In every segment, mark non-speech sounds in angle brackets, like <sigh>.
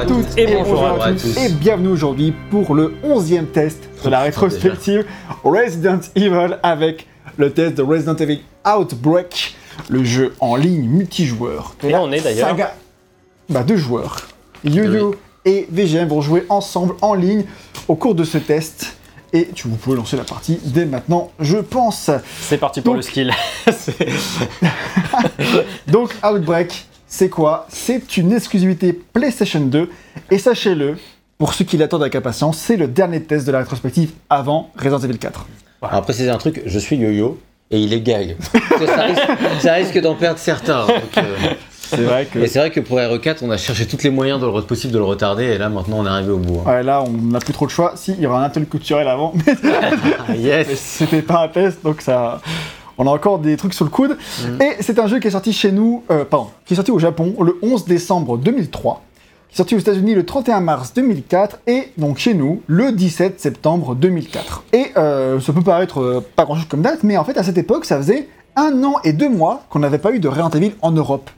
à toutes et bonjour à tous et bienvenue aujourd'hui pour le 11e test de la rétrospective Resident Evil avec le test de Resident Evil Outbreak, le jeu en ligne multijoueur. Et là on est d'ailleurs. Saga... Bah deux joueurs. Yo-Yo et VGM vont jouer ensemble en ligne au cours de ce test. Et tu vous pouvez lancer la partie dès maintenant, je pense. C'est parti pour Donc- le skill. C'est- <laughs> <laughs> Donc Outbreak, c'est quoi? C'est une exclusivité PlayStation 2. Et sachez-le, pour ceux qui l'attendent avec impatience, c'est le dernier test de la rétrospective avant Resident Evil 4. Alors après, c'est un truc, je suis yo-yo et il est gag. <laughs> ça, risque, d'en perdre certains. donc, euh, C'est vrai que... Et c'est vrai que pour RE4, on a cherché tous les moyens de le possible de le retarder et là maintenant on est arrivé au bout. hein. Ouais, là, on n'a plus trop de choix. Si, il y aura un atelier culturel avant, mais <laughs> yes c'était pas un test, donc ça... On a encore des trucs sur le coude. Et c'est un jeu qui est sorti chez nous, euh, pardon, qui est sorti au Japon le 11 décembre 2003, qui est sorti aux États-Unis le 31 mars 2004 et donc chez nous le 17 septembre 2004. Et euh, ça peut paraître euh, pas grand-chose comme date, mais en fait à cette époque, ça faisait un an et deux mois qu'on n'avait pas eu de Resident Evil en Europe.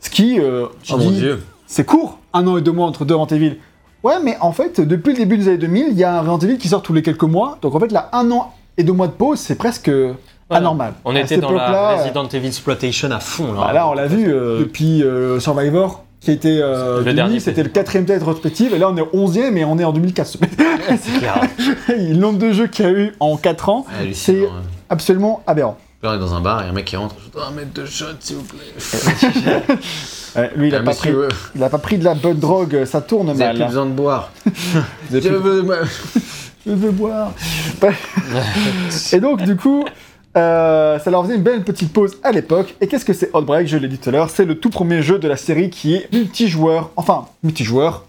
Ce qui, euh, Oh mon dis, dieu c'est court, un an et deux mois entre deux Resident Evil. Ouais, mais en fait, depuis le début des années 2000, il y a un Resident Evil qui sort tous les quelques mois. Donc en fait, là, un an et deux mois de pause, c'est presque anormal. On À était dans la Resident Evil Exploitation à fond. Là, bah là, on l'a vu euh, depuis euh, Survivor, qui a été euh, Le 2000, dernier c'était le quatrième test rétrospective, et là on est au 11e et on est en 2004. C'est clair. <laughs> le nombre de jeux qu'il y a eu en 4 ans, c'est hein. absolument aberrant. Là, on est dans un bar et un mec qui rentre. Je dois un mètre de shot, s'il vous plaît. <laughs> Ouais, lui, il a, Ah, pas pris, euh, il a pas pris de la bonne drogue, ça tourne vous mal. plus hein. besoin de boire. <laughs> Vous avez Je plus- veux- je veux boire. et donc, du coup, euh, ça leur faisait une belle petite pause à l'époque. Et qu'est-ce que c'est Outbreak Je l'ai dit tout à l'heure, c'est le tout premier jeu de la série qui est multijoueur, enfin, multijoueur,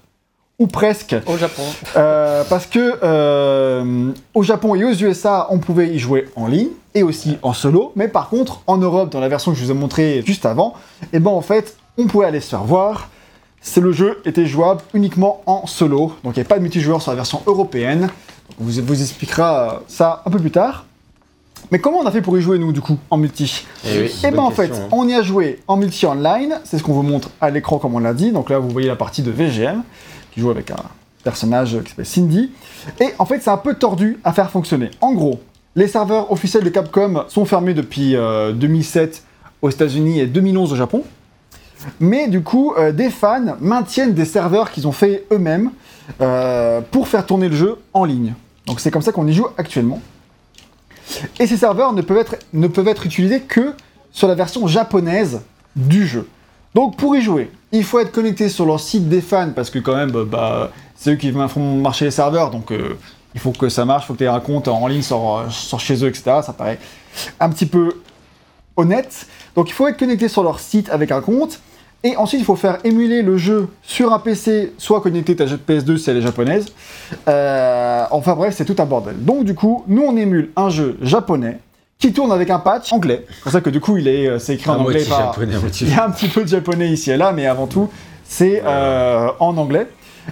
ou presque. Au Japon. Euh, parce que euh, au Japon et aux USA, on pouvait y jouer en ligne et aussi en solo. Mais par contre, en Europe, dans la version que je vous ai montrée juste avant, et ben en fait, on pouvait aller se faire voir. C'est le jeu était jouable uniquement en solo, donc il n'y avait pas de multijoueur sur la version européenne. On vous, vous expliquera ça un peu plus tard. Mais comment on a fait pour y jouer nous du coup en multi? Eh oui, Eh ben en fait, hein. on y a joué en multi online, c'est ce qu'on vous montre à l'écran comme on l'a dit. Donc là, vous voyez la partie de VGM qui joue avec un personnage qui s'appelle Cindy. Et en fait, c'est un peu tordu à faire fonctionner. En gros, les serveurs officiels de Capcom sont fermés depuis euh, 2007 aux États-Unis et 2011 au Japon. Mais du coup, euh, des fans maintiennent des serveurs qu'ils ont fait eux-mêmes euh, pour faire tourner le jeu en ligne. Donc c'est comme ça qu'on y joue actuellement. Et ces serveurs ne peuvent être, utilisés que sur la version japonaise du jeu. Donc pour y jouer, il faut être connecté sur leur site des fans parce que quand même, bah, bah, c'est eux qui font marcher les serveurs, donc euh, il faut que ça marche, il faut que tu aies un compte en ligne sur, sur chez eux, etc. Ça paraît un petit peu honnête. Donc il faut être connecté sur leur site avec un compte. Et ensuite, il faut faire émuler le jeu sur un PC, soit connecter ta PS2 si elle est japonaise. Euh, enfin bref, c'est tout un bordel. Donc du coup, nous on émule un jeu japonais qui tourne avec un patch anglais. C'est pour ça que du coup, il est, euh, c'est écrit en anglais. par- japonais. <laughs> Il y a un petit peu de japonais ici et là, mais avant tout, c'est euh, en anglais,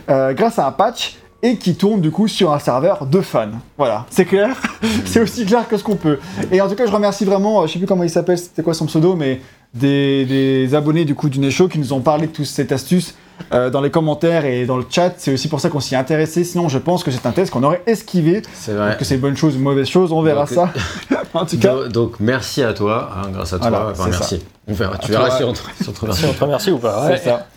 euh, grâce à un patch et qui tourne du coup sur un serveur de fans. Voilà, c'est clair? <laughs> C'est aussi clair que ce qu'on peut. Et en tout cas, je remercie vraiment, je sais plus comment il s'appelle, c'était quoi son pseudo, mais des, des abonnés du coup du Show qui nous ont parlé de toute cette astuce euh, dans les commentaires et dans le chat. C'est aussi pour ça qu'on s'y est intéressé. Sinon, je pense que c'est un test qu'on aurait esquivé. C'est vrai. Que c'est bonne chose ou mauvaise chose, on verra Donc, ça. <laughs> en tout cas, Donc, donc, merci à toi, hein, grâce à toi. Voilà, enfin, c'est merci. On verra. Tu verras si on te remercie. Si on te remercie ou pas ouais. C'est ça.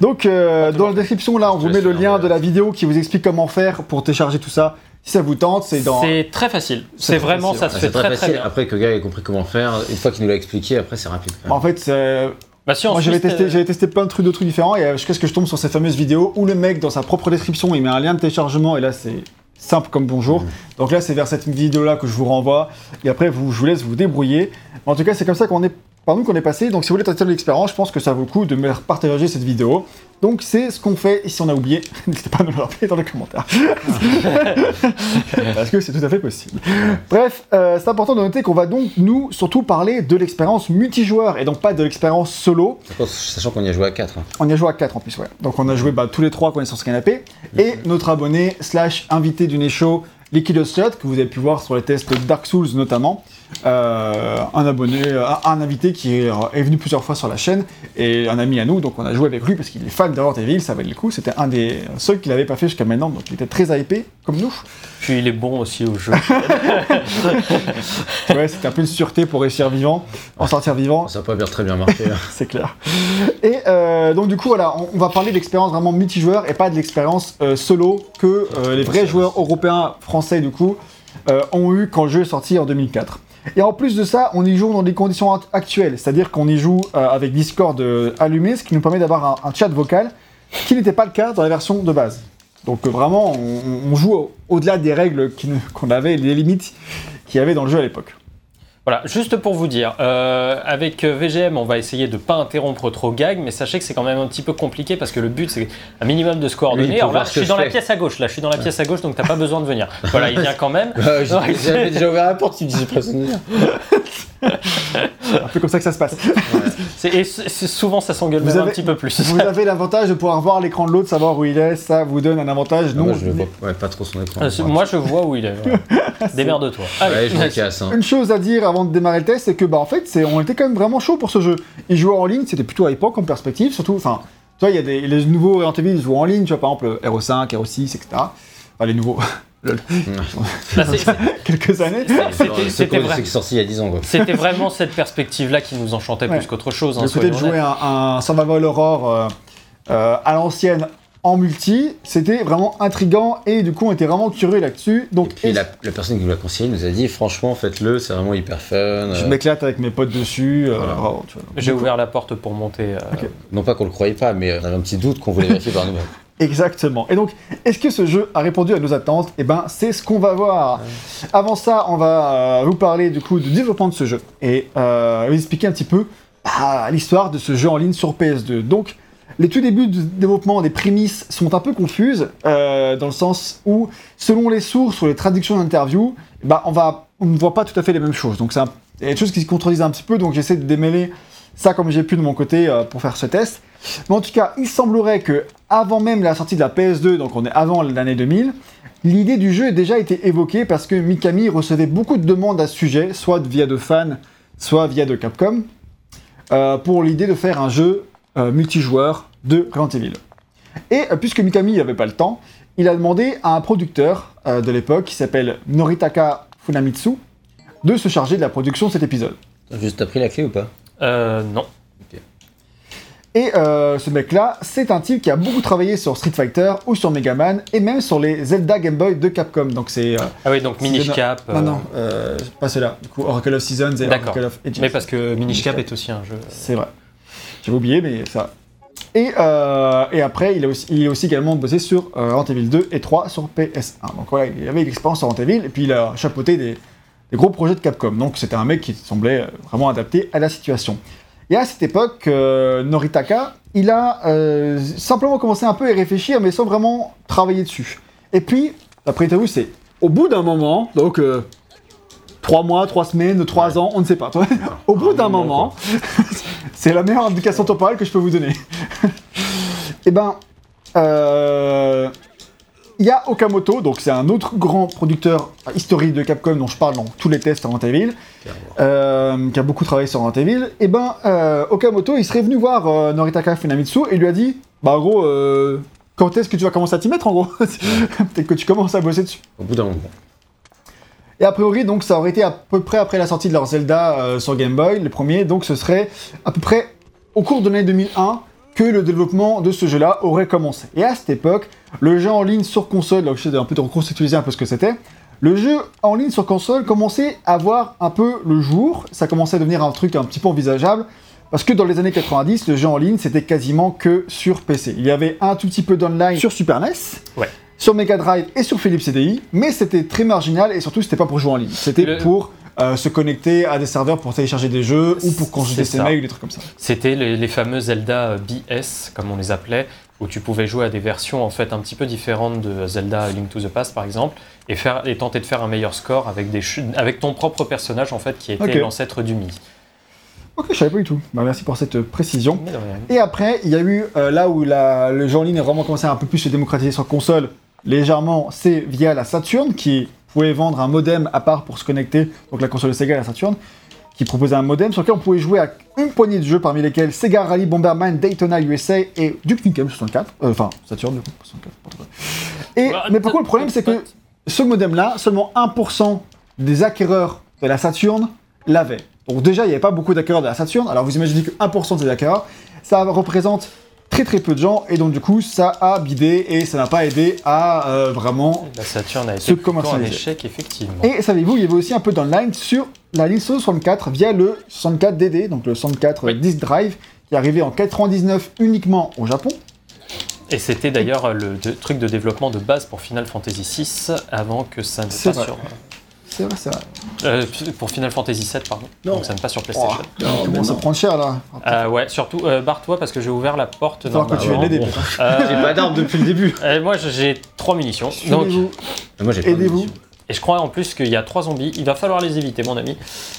Donc, euh, dans la description, là, on vous met le lien de la vidéo qui vous explique comment faire pour télécharger tout ça. Si ça vous tente, c'est dans. C'est très facile. C'est vraiment, facile, ça se C'est fait très très très facile. bien. Après que le gars ait compris comment faire, une fois qu'il nous l'a expliqué, après c'est rapide. En fait, c'est- Bah, si moi j'avais testé, euh, j'avais testé plein de trucs, de trucs différents et euh, jusqu'à ce que je tombe sur ces fameuses vidéos où le mec, dans sa propre description, il met un lien de téléchargement et là c'est simple comme bonjour. Donc là, c'est vers cette vidéo-là que je vous renvoie et après, vous, je vous laisse vous débrouiller. En tout cas, c'est comme ça qu'on est. Par nous qu'on est passé, donc si vous voulez tester l'expérience, je pense que ça vaut le coup de me partager cette vidéo. Donc c'est ce qu'on fait, et si on a oublié, <laughs> n'hésitez pas à nous le rappeler dans les commentaires. <laughs> Parce que c'est tout à fait possible. Bref, euh, c'est important de noter qu'on va donc, nous, surtout parler de l'expérience multijoueur, et donc pas de l'expérience solo. Sachant qu'on y a joué à 4. On y a joué à 4 en plus, ouais. Donc on a joué bah, tous les trois quand on est sur ce canapé. Et notre abonné slash invité du Show, Liquid Slot, que vous avez pu voir sur les tests Dark Souls notamment. Euh, un abonné, un, un invité qui est, est venu plusieurs fois sur la chaîne et un ami à nous, donc on a joué avec lui parce qu'il est fan de Resident Evil, ça valait le coup. C'était un des seuls qui l'avait pas fait jusqu'à maintenant, donc il était très hypé comme nous. Puis il est bon aussi au jeu. <laughs> Ouais, c'était un peu une sûreté pour réussir vivant, en sortir vivant. Ça n'a pas bien très bien marché. hein. <laughs> c'est clair. Et euh, donc du coup voilà, on, on va parler de l'expérience vraiment multijoueur et pas de l'expérience euh, solo que euh, les vrais joueurs européens, français du coup, euh, ont eu quand le jeu est sorti en 2004. Et en plus de ça, on y joue dans des conditions act- actuelles, c'est-à-dire qu'on y joue euh, avec Discord euh, allumé, ce qui nous permet d'avoir un, chat vocal, qui n'était pas le cas dans la version de base. Donc euh, vraiment, on, joue au- au-delà des règles qu'on avait, les limites qu'il y avait dans le jeu à l'époque. Voilà, juste pour vous dire, euh, avec VGM, on va essayer de pas interrompre trop Gag, mais sachez que c'est quand même un petit peu compliqué parce que le but c'est un minimum de se coordonner. il Alors là, je suis dans la pièce à gauche, là, je suis dans la pièce à gauche, donc t'as pas besoin de venir. Voilà, il vient quand même. <laughs> J'ai- J'avais déjà ouvert la porte, tu me ne vient. <laughs> <laughs> Un peu comme ça que ça se passe. C'est- Et souvent, ça s'engueule Vous même un petit peu plus. Vous avez l'avantage de pouvoir voir l'écran de l'autre, savoir où il est, ça vous donne un avantage. Non, Non, moi, je le vois ouais, pas trop son écran. Euh, Moi, je vois où il est. voilà. <laughs> Démerde-toi. Allez, Ouais, je me casse. hein. Une chose à dire avant de démarrer le test, c'est que bah en fait, c'est, on était quand même vraiment chaud pour ce jeu. Ils jouaient en ligne, c'était plutôt à l'époque en perspective, surtout, enfin, tu vois, il y a des les nouveaux Resident Evil, ils jouent en ligne, tu vois, par exemple RO5, RO6, etc. Enfin, les nouveaux, <laughs> c'est- <laughs> quelques années. C'était- C'est c'était quoi, vrai. c'est sorti il y a 10 ans. Quoi. C'était <laughs> vraiment cette perspective-là qui nous enchantait Ouais. plus qu'autre chose. hein, Le côté de jouer un, un Survival Horror euh, euh, à l'ancienne en multi, c'était vraiment intriguant et du coup, on était vraiment curieux là-dessus. Donc, Et puis la, la personne qui nous l'a conseillé nous a dit franchement faites-le, c'est vraiment hyper fun. je Euh, m'éclate avec mes potes dessus. euh, Voilà. J'ai ouvert la porte pour monter. euh. Non pas qu'on le croyait pas, mais on avait un petit doute qu'on voulait vérifier par nous-mêmes. Exactement. Et donc, est-ce que ce jeu a répondu à nos attentes? Eh ben, c'est ce qu'on va voir. Avant ça, on va euh, vous parler du coup du développement de ce jeu et euh, vous expliquer un petit peu bah, l'histoire de ce jeu en ligne sur PS2. Donc, les tout débuts de développement des prémices sont un peu confuses euh, dans le sens où, selon les sources ou les traductions d'interviews, bah, on va, on ne voit pas tout à fait les mêmes choses. Donc, c'est un- il y a des choses qui se contredisent un petit peu. Donc, j'essaie de démêler ça comme j'ai pu de mon côté euh, pour faire ce test. Mais en tout cas, il semblerait que avant même la sortie de la PS2, donc on est avant l'année 2000, l'idée du jeu a déjà été évoquée parce que Mikami recevait beaucoup de demandes à ce sujet, soit via de fans, soit via de Capcom, euh, pour l'idée de faire un jeu euh, multijoueur de Resident Evil. Et euh, puisque Mikami n'avait pas le temps, il a demandé à un producteur euh, de l'époque qui s'appelle Noritaka Funamitsu de se charger de la production de cet épisode. Juste, t'as pris la clé ou pas? Euh, non. Et euh, ce mec-là, c'est un type qui a beaucoup travaillé sur Street Fighter ou sur Mega Man et même sur les Zelda Game Boy de Capcom. Donc c'est. euh, Ah oui, donc Minish Cap. Non, euh, non, euh, pas ceux-là. Du coup, Oracle of Seasons et. Oracle of Ages. Mais parce que Minish Cap est aussi un jeu. C'est vrai. J'avais oublié, mais ça. Et, euh, et après, il a, aussi, il a aussi également bossé sur euh, Resident Evil 2 et 3 sur PS1. Donc voilà, il avait une expérience sur Resident Evil et puis il a chapeauté des, des gros projets de Capcom. Donc c'était un mec qui semblait vraiment adapté à la situation. Et à cette époque, euh, Noritaka, il a euh, simplement commencé un peu à y réfléchir, mais sans vraiment travailler dessus. Et puis, après interview, c'est au bout d'un moment, donc euh, trois mois, trois semaines, trois ans, on ne sait pas. <laughs> au bout d'un moment, <laughs> c'est la meilleure indication temporelle que je peux vous donner. <laughs> Eh ben, il y a Okamoto, donc c'est un autre grand producteur historique de Capcom dont je parle dans tous les tests Resident Evil, euh, qui a beaucoup travaillé sur Resident Evil. Et ben, euh, Okamoto, il serait venu voir euh, Noritaka Funamitsu et lui a dit, bah en gros, euh, quand est-ce que tu vas commencer à t'y mettre en gros? <laughs> Peut-être que tu commences à bosser dessus. Au bout d'un moment. Et a priori, donc, ça aurait été à peu près après la sortie de leur Zelda euh, sur Game Boy, le premier, donc ce serait à peu près au cours de l'année 2001 que le développement de ce jeu-là aurait commencé. Et à cette époque, le jeu en ligne sur console, donc j'essaie un peu de reconstituer un peu ce que c'était, le jeu en ligne sur console commençait à voir un peu le jour, ça commençait à devenir un truc un petit peu envisageable, parce que dans les années 90, le jeu en ligne, c'était quasiment que sur PC. Il y avait un tout petit peu d'online sur Super NES, Ouais. sur Mega Drive et sur Philips CDI, mais c'était très marginal et surtout c'était pas pour jouer en ligne. C'était Le- pour euh, se connecter à des serveurs pour télécharger des jeux ou pour consulter ses mails ou des trucs comme ça. C'était les, les fameux Zelda BS, comme on les appelait, où tu pouvais jouer à des versions en fait un petit peu différentes de Zelda Link to the Past par exemple, et, faire, et tenter de faire un meilleur score avec, des avec ton propre personnage en fait qui était l'ancêtre du Mi. Ok, je savais pas du tout. Bah, merci pour cette précision. De rien. Et après, il y a eu euh, là où la- le jeu en ligne a vraiment commencé à un peu plus se démocratiser sur console, légèrement, c'est via la Saturn, qui pouvait vendre un modem à part pour se connecter, donc la console de Sega et la Saturn, qui proposait un modem sur lequel on pouvait jouer à une poignée de jeux, parmi lesquels Sega Rally Bomberman, Daytona USA et Duke Nukem 64. Euh, Enfin, Saturn, du coup, 64, n'importe quoi. Et, Bah, mais par contre, le problème, c'est que ce modem-là, seulement 1% des acquéreurs de la Saturn l'avaient. Donc déjà, il n'y avait pas beaucoup d'acquéreurs de la Saturn. Alors vous imaginez que 1% de ces acquéreurs, ça représente très très peu de gens, et donc du coup, ça a bidé et ça n'a pas aidé à euh, vraiment La Saturn a été un échec, effectivement. et savez-vous, il y avait aussi un peu d'online sur la ligne 64 via le 64DD, donc le 64 Oui. Disk Drive, qui est arrivé en 99 uniquement au Japon. Et c'était d'ailleurs le de- truc de développement de base pour Final Fantasy VI avant que ça ne passe sur. C'est vrai, c'est vrai. euh, pour Final Fantasy VII, pardon. Non. Donc ça ne passe sur Oh, PlayStation. commence à prendre cher là. Euh, ouais, surtout, euh, barre-toi parce que j'ai ouvert la porte. Il que tu viennes l'aider. bon. peut-être. Euh, J'ai pas d'arme depuis le début. euh, moi, j'ai trois munitions. Donc, Suivez-vous. Moi, j'ai pas de Aidez-vous. Et je crois en plus qu'il y a trois zombies. Il va falloir les éviter, mon ami.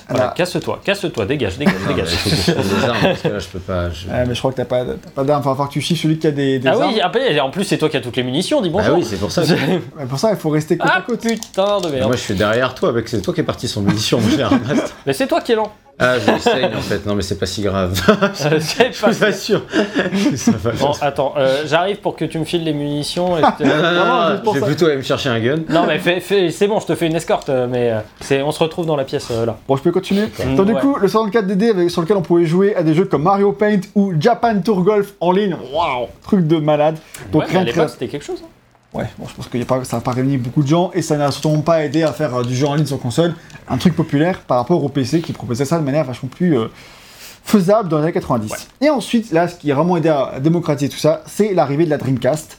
Voilà, casse-toi, casse-toi, dégage, dégage, Non, mais dégage. il faut que je prenne des armes <laughs> parce que là, je peux pas. je- Ouais, mais je crois que t'as pas, t'as pas d'armes. Enfin, il va falloir que tu chiffres celui qui a des, des Ah armes. oui, après, en plus, c'est toi qui as toutes les munitions, dis bonjour. oui, c'est pour ça. <laughs> que- pour ça, il faut rester côte à ah côte. putain de Mais merde. Moi, je suis derrière toi, mec. C'est toi qui es parti sans munitions. Les <laughs> ramasse. Mais c'est toi qui es lent. Ah, je saigne en fait. Non, mais c'est pas si grave. <laughs> Euh, c'est Je pas suis pas sûr. Ça va. Bon, attends, euh, j'arrive pour que tu me files les munitions. et je te- Non, <laughs> non, non, Vraiment, non, juste pour je vais ça. plutôt aller me chercher un gun. non, mais fais- fais- c'est bon, je te fais une escorte, euh, mais euh, c'est, on se retrouve dans la pièce euh, là. Bon, je peux continuer. Mm, Donc, du ouais. coup, le 64DD avec- sur lequel on pouvait jouer à des jeux comme Mario Paint ou Japan Tour Golf en ligne. Waouh, truc de malade. Donc ouais, mais rien à que l'époque, c'était quelque chose. hein. Ouais, bon, je pense que y a pas, ça n'a pas réuni beaucoup de gens et ça n'a surtout pas aidé à faire euh, du jeu en ligne sur console, un truc populaire par rapport au PC qui proposait ça de manière vachement plus euh, faisable dans les années 90. Et ensuite, là, ce qui a vraiment aidé à démocratiser tout ça, c'est l'arrivée de la Dreamcast,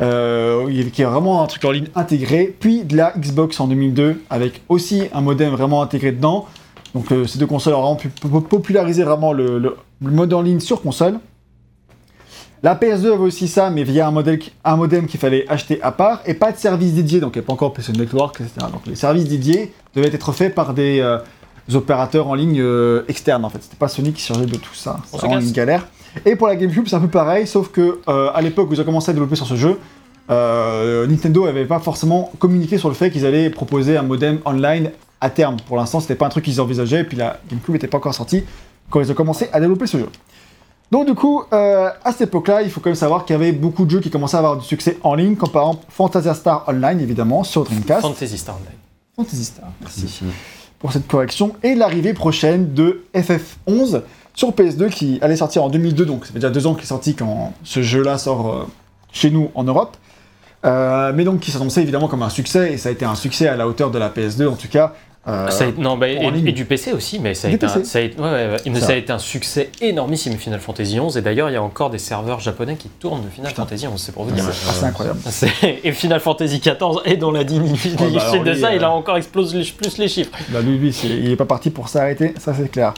euh, qui est vraiment un truc en ligne intégré, puis de la Xbox en 2002 avec aussi un modem vraiment intégré dedans. Donc ces deux consoles ont vraiment pu po- populariser vraiment le, le- le mode en ligne sur console. La PS2 avait aussi ça, mais via un, modèle qui- un modem qu'il fallait acheter à part, et pas de service dédié, donc il n'y a pas encore PC Network, etc. Donc les services dédiés devaient être faits par des euh, opérateurs en ligne euh, externes, en fait. C'était pas Sony qui chargeait de tout ça. Se vraiment une galère. Et pour la GameCube, c'est un peu pareil, sauf que euh, à l'époque où ils ont commencé à développer sur ce jeu, Nintendo n'avait pas forcément communiqué sur le fait qu'ils allaient proposer un modem online à terme. Pour l'instant, c'était pas un truc qu'ils envisageaient, et puis la GameCube n'était pas encore sortie quand ils ont commencé à développer ce jeu. Donc du coup, euh, à cette époque-là, il faut quand même savoir qu'il y avait beaucoup de jeux qui commençaient à avoir du succès en ligne, comme par exemple Fantasia Star Online, évidemment, sur Dreamcast. Fantasy Star Online. Fantasy Star, merci pour cette correction. Et l'arrivée prochaine de FF11 sur PS2 qui allait sortir en 2002, donc ça fait déjà deux ans qu'il est sorti quand ce jeu-là sort euh, chez nous en Europe. Euh, mais donc qui s'annonçait évidemment comme un succès, et ça a été un succès à la hauteur de la PS2 en tout cas. Euh, Ça a été- non, bah, et, du PC aussi, mais ça a, été un, ça, a été, ouais, ouais, ouais, mais Ça. ça a été un succès énormissime Final Fantasy XI. Et d'ailleurs, il y a encore des serveurs japonais qui tournent de Final Putain. Fantasy XI, c'est pour vous c'est dire. assez incroyable. <laughs> C'est- Et Final Fantasy XIV est dans la dynamique bah, alors de lui, ça, euh, il a encore explosé les- plus les chiffres. Bah, lui, lui, c'est- il est pas parti pour s'arrêter, ça c'est clair.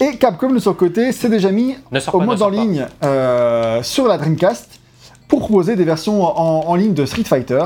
Et Capcom de son côté s'est déjà mis au mode en ligne euh, sur la Dreamcast pour proposer des versions en, en ligne de Street Fighter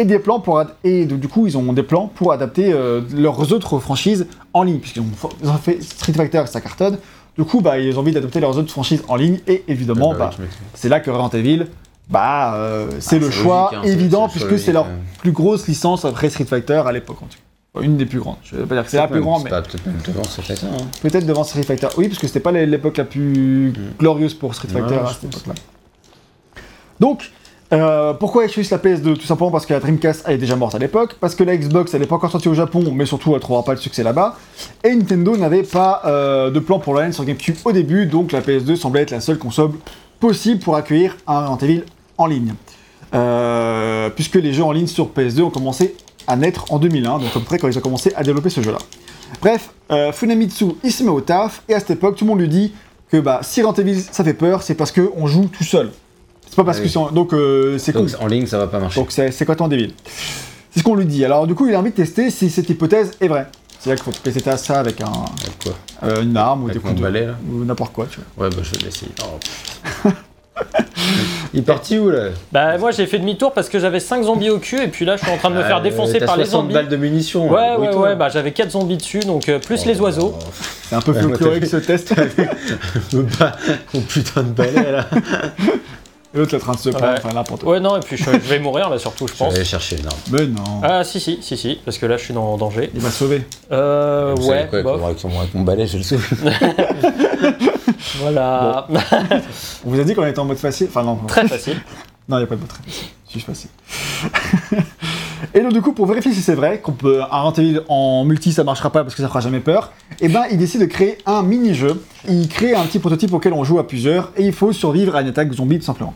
et des plans pour et du coup ils ont des plans pour adapter euh, leurs autres franchises en ligne puisqu'ils ont, fa- ils ont fait Street Fighter ça cartonne. Du coup bah ils ont envie d'adapter leurs autres franchises en ligne et évidemment bah, c'est là que Resident Evil bah euh, c'est le choix évident puisque c'est leur plus grosse licence après Street Fighter à l'époque en tout cas. Une des plus grandes. Je vais pas dire que c'est la plus grande mais Peut-être même devant ce fait hein. Peut-être devant Street Fighter. Oui, parce que c'était pas l'époque la plus glorieuse pour Street Ouais, Fighter à cette époque-là. Donc, euh, pourquoi ils choisissent la PS2? Tout simplement parce que la Dreamcast est déjà morte à l'époque, parce que la Xbox n'est pas encore sortie au Japon, mais surtout elle trouvera pas de succès là-bas, et Nintendo n'avait pas euh, de plan pour l'ON sur GameCube au début, donc la PS2 semblait être la seule console possible pour accueillir un Resident en ligne. Euh, puisque les jeux en ligne sur PS2 ont commencé à naître en 2001, donc à peu près quand ils ont commencé à développer ce jeu-là. Bref, Funamitsu, il se met au taf, et à cette époque, tout le monde lui dit que bah, si Resident ça fait peur, c'est parce qu'on joue tout seul. C'est pas parce Ah que oui. c'est... Donc euh, c'est con. Donc en ligne, ça va pas marcher. Donc c'est c'est quoi ton débile? C'est ce qu'on lui dit. Alors du coup, il a envie de tester si cette hypothèse est vraie. C'est-à-dire qu'il faut tester ça avec un, Avec quoi? euh, une arme ou des coups de... balai là? ou n'importe quoi, tu vois. Ouais, bah je vais l'essayer. Oh. <laughs> Il est parti où là? Bah, moi j'ai fait demi-tour parce que j'avais 5 zombies au cul, et puis là je suis en train de me faire Euh, défoncer par les 60 zombies. balles de munitions. Ouais, hein, ouais, ouais, bah j'avais 4 zombies dessus, donc euh, plus les oiseaux. Oh, C'est un peu moi, folklorique ce test. pas mon putain de balai là. <laughs> Et l'autre est en train de se prendre, Ouais. enfin n'importe quoi. Ouais, non, et puis je, je vais mourir là surtout, je Je pense. vais aller chercher une arme. Mais non, Ah, si, si, si, si, parce que là je suis dans en danger. il va sauver. Euh, Vous savez ouais, quoi, bof, avec, mon, avec mon balai, je le sauve. <laughs> voilà. On vous a dit qu'on était en mode facile? Enfin non, non. Très facile. <laughs> Non, il n'y a pas de mot très facile. C'est juste facile. <laughs> et donc, du coup, pour vérifier si c'est vrai, qu'on peut Evil en multi, ça marchera pas parce que ça fera jamais peur, et ben, il décide de créer un mini-jeu. Il crée un petit prototype auquel on joue à plusieurs, et il faut survivre à une attaque zombie, tout simplement.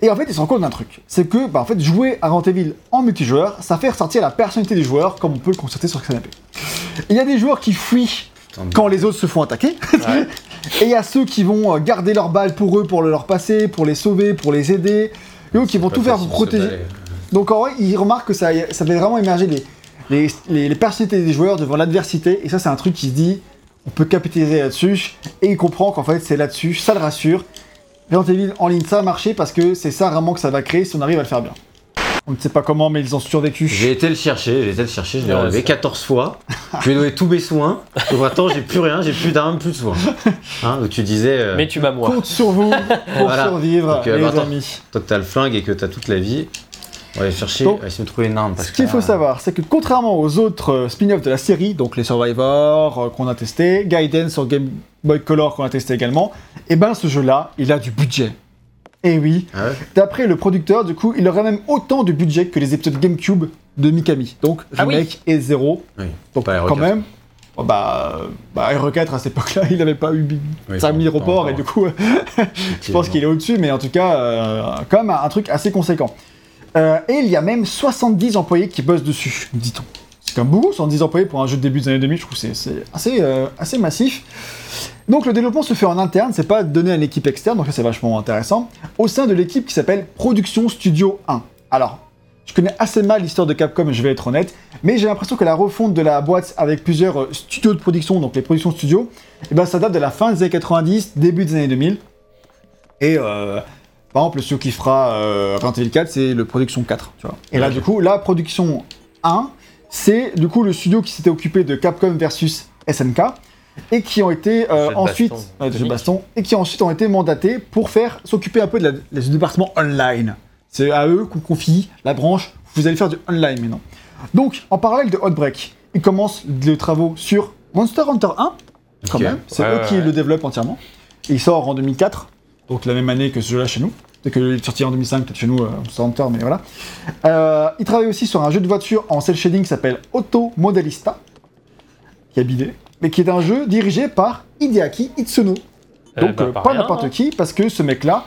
Et en fait, il se rend compte d'un truc. C'est que, bah, en fait, jouer à Resident Evil en multijoueur, ça fait ressortir la personnalité des joueurs, comme on peut le constater sur le canapé. Il y a des joueurs qui fuient quand les autres se font attaquer. Ouais. <laughs> Et il y a ceux qui vont euh, garder leurs balles pour eux, pour le leur passer, pour les sauver, pour les aider. Et eux qui vont tout faire pour protéger. Donc en vrai, il remarque que ça, ça fait vraiment émerger les, les, les, les personnalités des joueurs devant l'adversité. Et ça, c'est un truc qui se dit, on peut capitaliser là-dessus. Et il comprend qu'en fait, c'est là-dessus, ça le rassure. Resident Evil en ligne, ça a marché parce que c'est ça vraiment que ça va créer si on arrive à le faire bien. On ne sait pas comment, mais ils ont survécu. J'ai été le chercher, j'ai été le chercher, je l'ai relevé c'est- 14 fois. je lui ai donné tous mes soins. Et maintenant, j'ai plus rien, j'ai plus d'armes, plus de soins. Hein, donc tu disais, euh, Mais tu m'as moi. Compte sur vous pour Voilà. survivre, Donc, euh, les bah, attends. amis. toi que t'as le flingue et que t'as toute la vie, on va aller chercher, Donc, on va essayer de trouver une arme. Parce Ce qu'il faut savoir, c'est que contrairement aux autres euh, spin-offs de la série, donc les Survivors euh, qu'on a testé, Gaiden sur Game Boy Color qu'on a testé également, et ben ce jeu-là, il a du budget. Et oui, Ah ouais? D'après le producteur, du coup, il aurait même autant de budget que les épisodes GameCube de Mikami. Donc Ah oui. remake et zéro. Oui. Donc Pas quand RE4. même, oh, bah, bah RE4 à cette époque-là, il n'avait pas eu Oui, 5000 pas- pas reports et du coup, <laughs> je pense qu'il est au-dessus, mais en tout cas, euh, quand même un truc assez conséquent. Euh, et il y a même 70 employés qui bossent dessus, dit-on. C'est même beaucoup, 70 employés pour un jeu de début des années 2000, je trouve que c'est- assez, euh, assez massif. Donc le développement se fait en interne, c'est pas donné à une équipe externe, donc ça c'est vachement intéressant, au sein de l'équipe qui s'appelle Production Studio 1. Alors, je connais assez mal l'histoire de Capcom, je vais être honnête, mais j'ai l'impression que la refonte de la boîte avec plusieurs euh, studios de production, donc les productions studios, eh ben, ça date de la fin des années 90, début des années 2000. Et par exemple, le studio qui fera euh, Resident Evil 4, c'est le Production 4. Tu vois. Et là, du coup, la Production 1, c'est du coup le studio qui s'était occupé de Capcom versus SNK et qui ont été euh, ensuite baston. Nick. baston et qui ensuite ont été mandatés pour faire s'occuper un peu de la, la- du département online. C'est à eux qu'on confie la branche. Vous allez faire du online maintenant. Donc, en parallèle de Outbreak, ils commencent les travaux sur Monster Hunter 1, quand même. C'est Ouais, eux ouais, qui le développent entièrement. Et il sort en 2004, donc la même année que ce jeu-là chez nous. Peut-être qu'il est sorti en 2005, peut-être chez nous, euh, Monster Hunter, mais voilà. Euh, ils travaillent aussi sur un jeu de voiture en cel shading qui s'appelle Auto Modelista, qui est bidé, mais qui est un jeu dirigé par Hideaki Itsuno. Eh Donc bah, euh, pas n'importe hein. qui, parce que ce mec-là,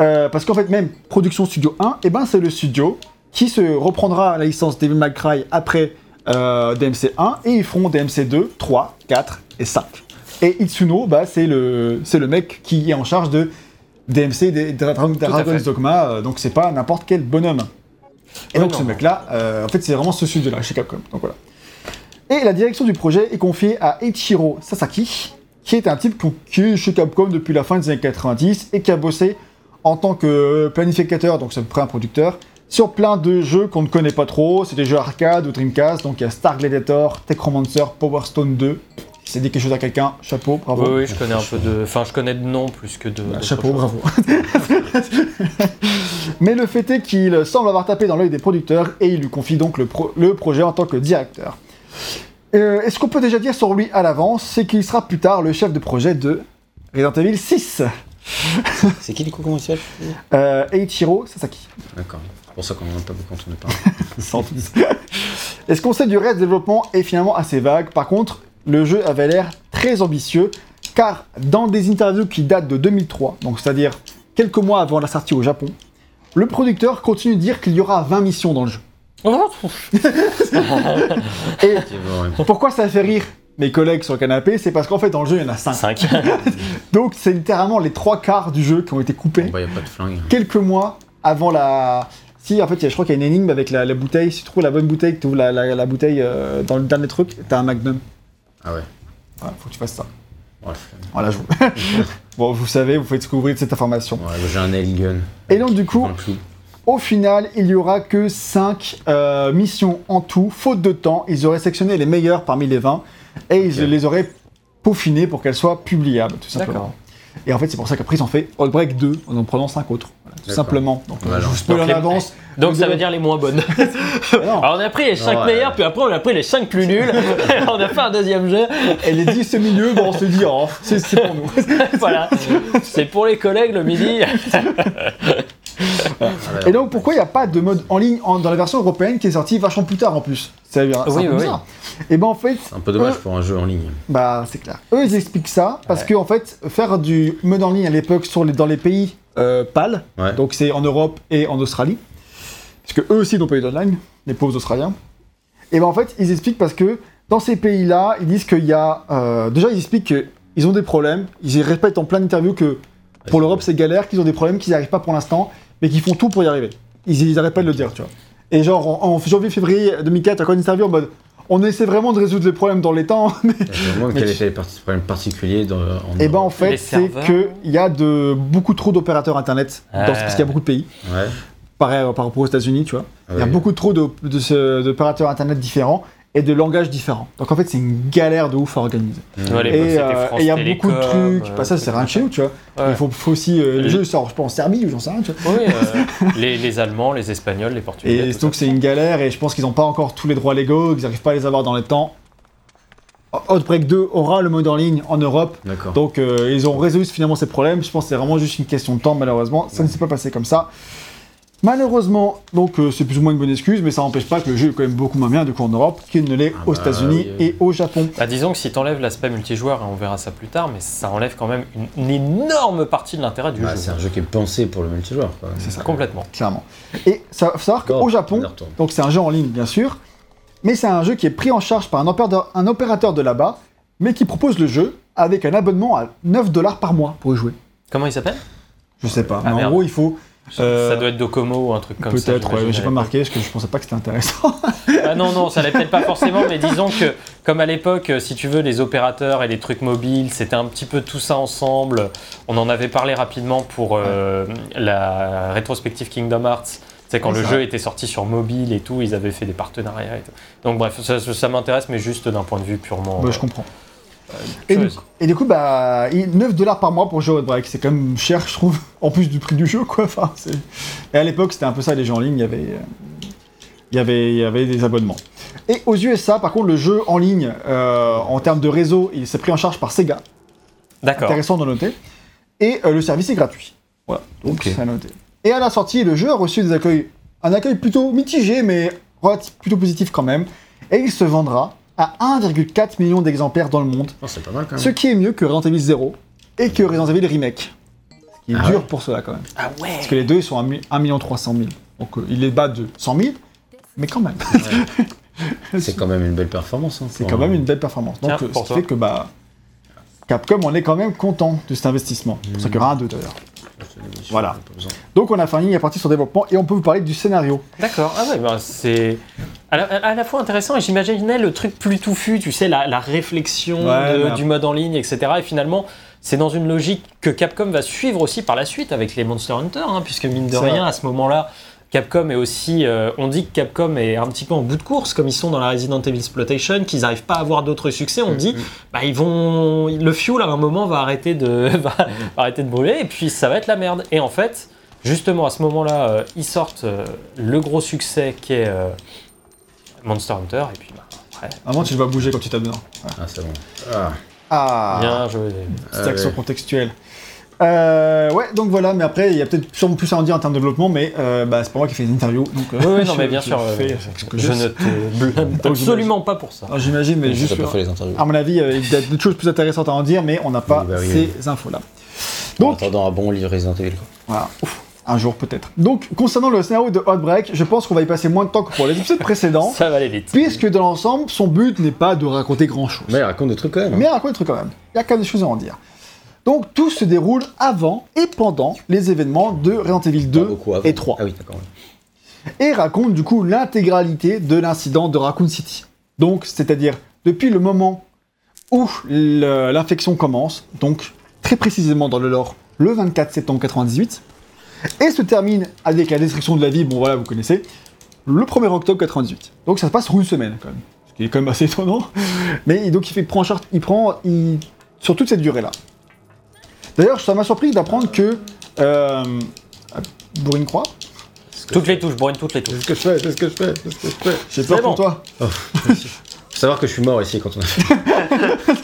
euh, parce qu'en fait même Production Studio 1, et ben c'est le studio qui se reprendra la licence Devil May Cry après euh, DMC 1 et ils feront DMC 2, 3, 4 et 5. Et Itsuno, bah, c'est le, c'est le mec qui est en charge de DMC, des Dragon's. Dogma, euh, donc c'est pas n'importe quel bonhomme. Et donc ce mec-là, euh, en fait c'est vraiment ce studio-là chez Capcom. Donc voilà. Et la direction du projet est confiée à Eiichiro Sasaki, qui est un type qui est chez Capcom depuis la fin des années 90 et qui a bossé en tant que planificateur, donc c'est à peu près un producteur, sur plein de jeux qu'on ne connaît pas trop. C'est des jeux arcade ou Dreamcast, donc il y a Star Gladiator, Techromancer, Power Stone 2. Si ça dit quelque chose à quelqu'un, chapeau, bravo. Oui, oui, je connais un peu de. Enfin, je connais de nom plus que de. Bah, chapeau, bravo. <laughs> Mais le fait est qu'il semble avoir tapé dans l'œil des producteurs et il lui confie donc le, pro- le projet en tant que directeur. Euh, et ce qu'on peut déjà dire sur lui à l'avance, c'est qu'il sera plus tard le chef de projet de Resident Evil 6, <laughs> C'est qui du coup, comment il s'appelle euh, Eiichiro Sasaki. D'accord. C'est pour ça qu'on n'en a pas beaucoup entendu parler. <laughs> Sans doute. Et ce qu'on sait du reste développement est finalement assez vague? Par contre, le jeu avait l'air très ambitieux, car dans des interviews qui datent de 2003, donc c'est-à-dire quelques mois avant la sortie au Japon, le producteur continue de dire qu'il y aura 20 missions dans le jeu. <laughs> Et pourquoi ça fait rire mes collègues sur le canapé C'est parce qu'en fait, dans le jeu, il y en a 5. 5. <laughs> Donc, c'est littéralement les trois quarts du jeu qui ont été coupés bah, y a pas de flingue. quelques mois avant la. Si, en fait, il y a- je crois qu'il y a une énigme avec la, la bouteille. Si tu trouves la bonne bouteille, tu ouvres la, la- la bouteille euh, dans le dernier truc, t'as un magnum. Ah ouais. Voilà, faut que tu fasses ça. Voilà, je vous... <laughs> bon, vous savez, vous faites découvrir de cette information. Ouais, j'ai un nail gun. Et donc, du coup, au final, il y aura que 5 missions en tout, faute de temps. Ils auraient sectionné les meilleures parmi les 20 et ils les auraient peaufinées pour qu'elles soient publiables, tout simplement. Et en fait, c'est pour ça qu'après, ils ont fait Outbreak 2 en en prenant 5 autres. Voilà, tout simplement. Donc, Voilà. je vous spoil Donc, en les- avance. Donc ça avez- veut dire les moins bonnes. <laughs> Non. Alors on a pris les 5 Ouais. meilleurs, puis après on a pris les 5 plus nuls. <laughs> on a fait un deuxième jeu. Et les 10 au milieu, bon, on se dit, oh, c'est pour nous. <laughs> voilà. C'est pour les collègues le midi. Et donc, pourquoi il n'y a pas de mode en ligne en- dans la version européenne qui est sortie vachement plus tard en plus C'est c'est un Oui, peu oui, bizarre. Et ben en fait, C'est un peu dommage eux- pour un jeu en ligne. bah c'est clair. Eux ils expliquent ça parce Ouais. que en fait, faire du mode en ligne à l'époque sur les, dans les pays euh, pâles, Ouais. donc c'est en Europe et en Australie, parce que eux aussi n'ont pas eu d'online, les pauvres Australiens. Et ben en fait, ils expliquent parce que dans ces pays-là, ils disent qu'il y a. euh, déjà, ils expliquent qu'ils ont des problèmes. Ils répètent en plein d'interviews que pour l'Europe c'est galère, qu'ils ont des problèmes, qu'ils n'y arrivent pas pour l'instant, mais qu'ils font tout pour y arriver. Ils, ils arrêtent pas de le dire, tu vois. Et genre en, en janvier-février 2004, encore une interview en mode. On essaie vraiment de résoudre les problèmes dans les temps, <laughs> mais Je me demande Mais quel tu- était le problème particulier dans, en Et ben en fait, c'est qu'il y a de, beaucoup trop d'opérateurs internet, dans, parce qu'il y a beaucoup de pays, Ouais. pareil par rapport aux États-Unis, tu vois. Il y a beaucoup trop de- de d'opérateurs internet différents et de langages différents. Donc en fait, c'est une galère de ouf à organiser. Mmh. Ouais, Et euh, et il y a beaucoup de trucs, euh, bah, ça c'est rien de chez nous, tu vois. Ouais. Il faut, faut aussi. euh, Les- le jeu sort, je pense, en Serbie ou j'en sais rien, tu vois. Oui, <laughs> euh, les, les Allemands, les Espagnols, les Portugais. Et tout donc c'est une galère et je pense qu'ils n'ont pas encore tous les droits légaux, qu'ils n'arrivent pas à les avoir dans les temps. Outbreak 2 aura le mode en ligne en Europe, D'accord. Donc euh, ils ont résolu finalement ces problèmes. Je pense que c'est vraiment juste une question de temps malheureusement. Ça ne s'est pas passé comme ça. Malheureusement, donc euh, c'est plus ou moins une bonne excuse, mais ça n'empêche pas que le jeu est quand même beaucoup moins bien du coup en Europe qu'il ne l'est Ah aux bah, États-Unis oui, oui. et au Japon. Bah, disons que si t'enlèves l'aspect multijoueur, et on verra ça plus tard, mais ça enlève quand même une, une énorme partie de l'intérêt du Bah, jeu. c'est un jeu qui est pensé pour le multijoueur. C'est ça. Complètement. Clairement. Et ça faut savoir qu'au Japon, donc c'est un jeu en ligne bien sûr, mais c'est un jeu qui est pris en charge par un opérateur, un opérateur de là-bas, mais qui propose le jeu avec un abonnement à 9 dollars par mois pour y jouer. Comment il s'appelle? Je sais pas. Ah, mais en gros, il faut. Euh, Ça doit être Docomo ou un truc comme ça. Peut-être, ouais, j'ai pas marqué parce que je pensais pas que c'était intéressant. Ah non, non, ça l'est peut-être pas forcément, mais disons que, comme à l'époque, euh, si tu veux, les opérateurs et les trucs mobiles, c'était un petit peu tout ça ensemble. On en avait parlé rapidement pour euh, la rétrospective Kingdom Hearts. C'est quand le jeu était sorti sur mobile et tout, ils avaient fait des partenariats et tout. Donc bref, ça, ça m'intéresse, mais juste d'un point de vue purement. Bah, je comprends. Et du, chose. et du coup, bah, il- 9 dollars par mois pour jouer Outbreak, c'est quand même cher, je trouve, <laughs> en plus du prix du jeu, quoi. Enfin, c'est- et à l'époque, c'était un peu ça, les jeux en ligne, il y avait, il y avait, il y avait des abonnements. Et aux USA, par contre, le jeu en ligne, euh, en termes de réseau, il s'est pris en charge par Sega, D'accord. intéressant de noter. Et euh, le service est gratuit. Voilà, donc c'est à noter. Et à la sortie, le jeu a reçu des accueils, un accueil plutôt mitigé, mais plutôt positif quand même. Et il se vendra à 1,4 million d'exemplaires dans le monde. Oh, c'est pas mal quand même. Ce qui est mieux que Resident Evil 0 et que Resident Evil Remake. Ce qui est Ah dur ouais pour cela quand même. Ah ouais Parce que les deux ils sont à 1 300 000. Donc euh, il est bas de 100 000, mais quand même. C'est quand même une belle performance. hein, C'est quand même une belle performance. Donc Tiens, euh, pour fait que bah, Capcom on est quand même content de cet investissement. Pour ça qu'il y aura un 2 d'ailleurs. Voilà. Donc on a fini, il est parti sur développement et on peut vous parler du scénario. D'accord, ah ouais, bah, c'est à la, à la fois intéressant et j'imaginais le truc plus touffu, tu sais, la, la réflexion Ouais, de- mais du mode en ligne, etc. Et finalement, c'est dans une logique que Capcom va suivre aussi par la suite avec les Monster Hunter, hein, puisque mine de rien, vrai. à ce moment-là, Capcom est aussi. euh, on dit que Capcom est un petit peu en bout de course, comme ils sont dans la Resident Evil Exploitation, qu'ils n'arrivent pas à avoir d'autres succès. On dit, bah, ils vont. Le fuel à un moment va arrêter de, <laughs> va, va arrêter de brûler, et puis ça va être la merde. Et en fait, justement, à ce moment-là, euh, ils sortent euh, le gros succès qui est euh, Monster Hunter, et puis bah, après, Vraiment tu le vois bouger quand tu tapes dedans. Ah, c'est bon. Ah, Ah bien joué. Petite Ah action ouais. contextuelle. Euh, ouais, donc voilà, mais après, il y a peut-être sûrement plus à en dire en termes de développement, mais euh, bah, c'est pas moi qui fais les interviews. Donc, euh, Oui, oui, non, mais bien sûr, fais euh, ce que je je ne te blâme absolument pas pour ça. Ah, J'imagine, mais mais juste. pas fait les interviews. À mon avis, il y a des choses plus intéressantes à en dire, mais on n'a pas Oui, bah oui, ces infos-là. En attendant un bon livre Resident Evil. quoi. voilà. Ouf, un jour peut-être. Donc, concernant le scénario de Outbreak, je pense qu'on va y passer moins de temps que pour les épisodes précédents, <laughs> Ça va aller vite. puisque dans l'ensemble, son but n'est pas de raconter grand-chose. Mais il raconte des trucs quand même. hein. Mais il raconte des trucs quand même. Il y a quand même des choses à en dire. Donc, tout se déroule avant et pendant les événements de Resident Evil 2 Pas beaucoup avant. et 3. Ah oui, d'accord. et raconte du coup l'intégralité de l'incident de Raccoon City. Donc, c'est-à-dire depuis le moment où l'infection commence, donc très précisément dans le lore, le 24 septembre 98, et se termine avec la destruction de la vie, bon voilà, vous connaissez, le 1er octobre 98. Donc ça se passe sur une semaine quand même, ce qui est quand même assez étonnant. Mais donc il, fait, prend en charge, il prend il- sur toute cette durée-là. D'ailleurs, ça m'a surpris d'apprendre que. Euh, Bourrine Croix Toutes les touches, Bourrine, toutes les touches. C'est ce que je fais, c'est ce que je fais, c'est ce que je fais. J'ai peur C'est pour bon. toi. Faut savoir que je suis mort ici quand on a fait.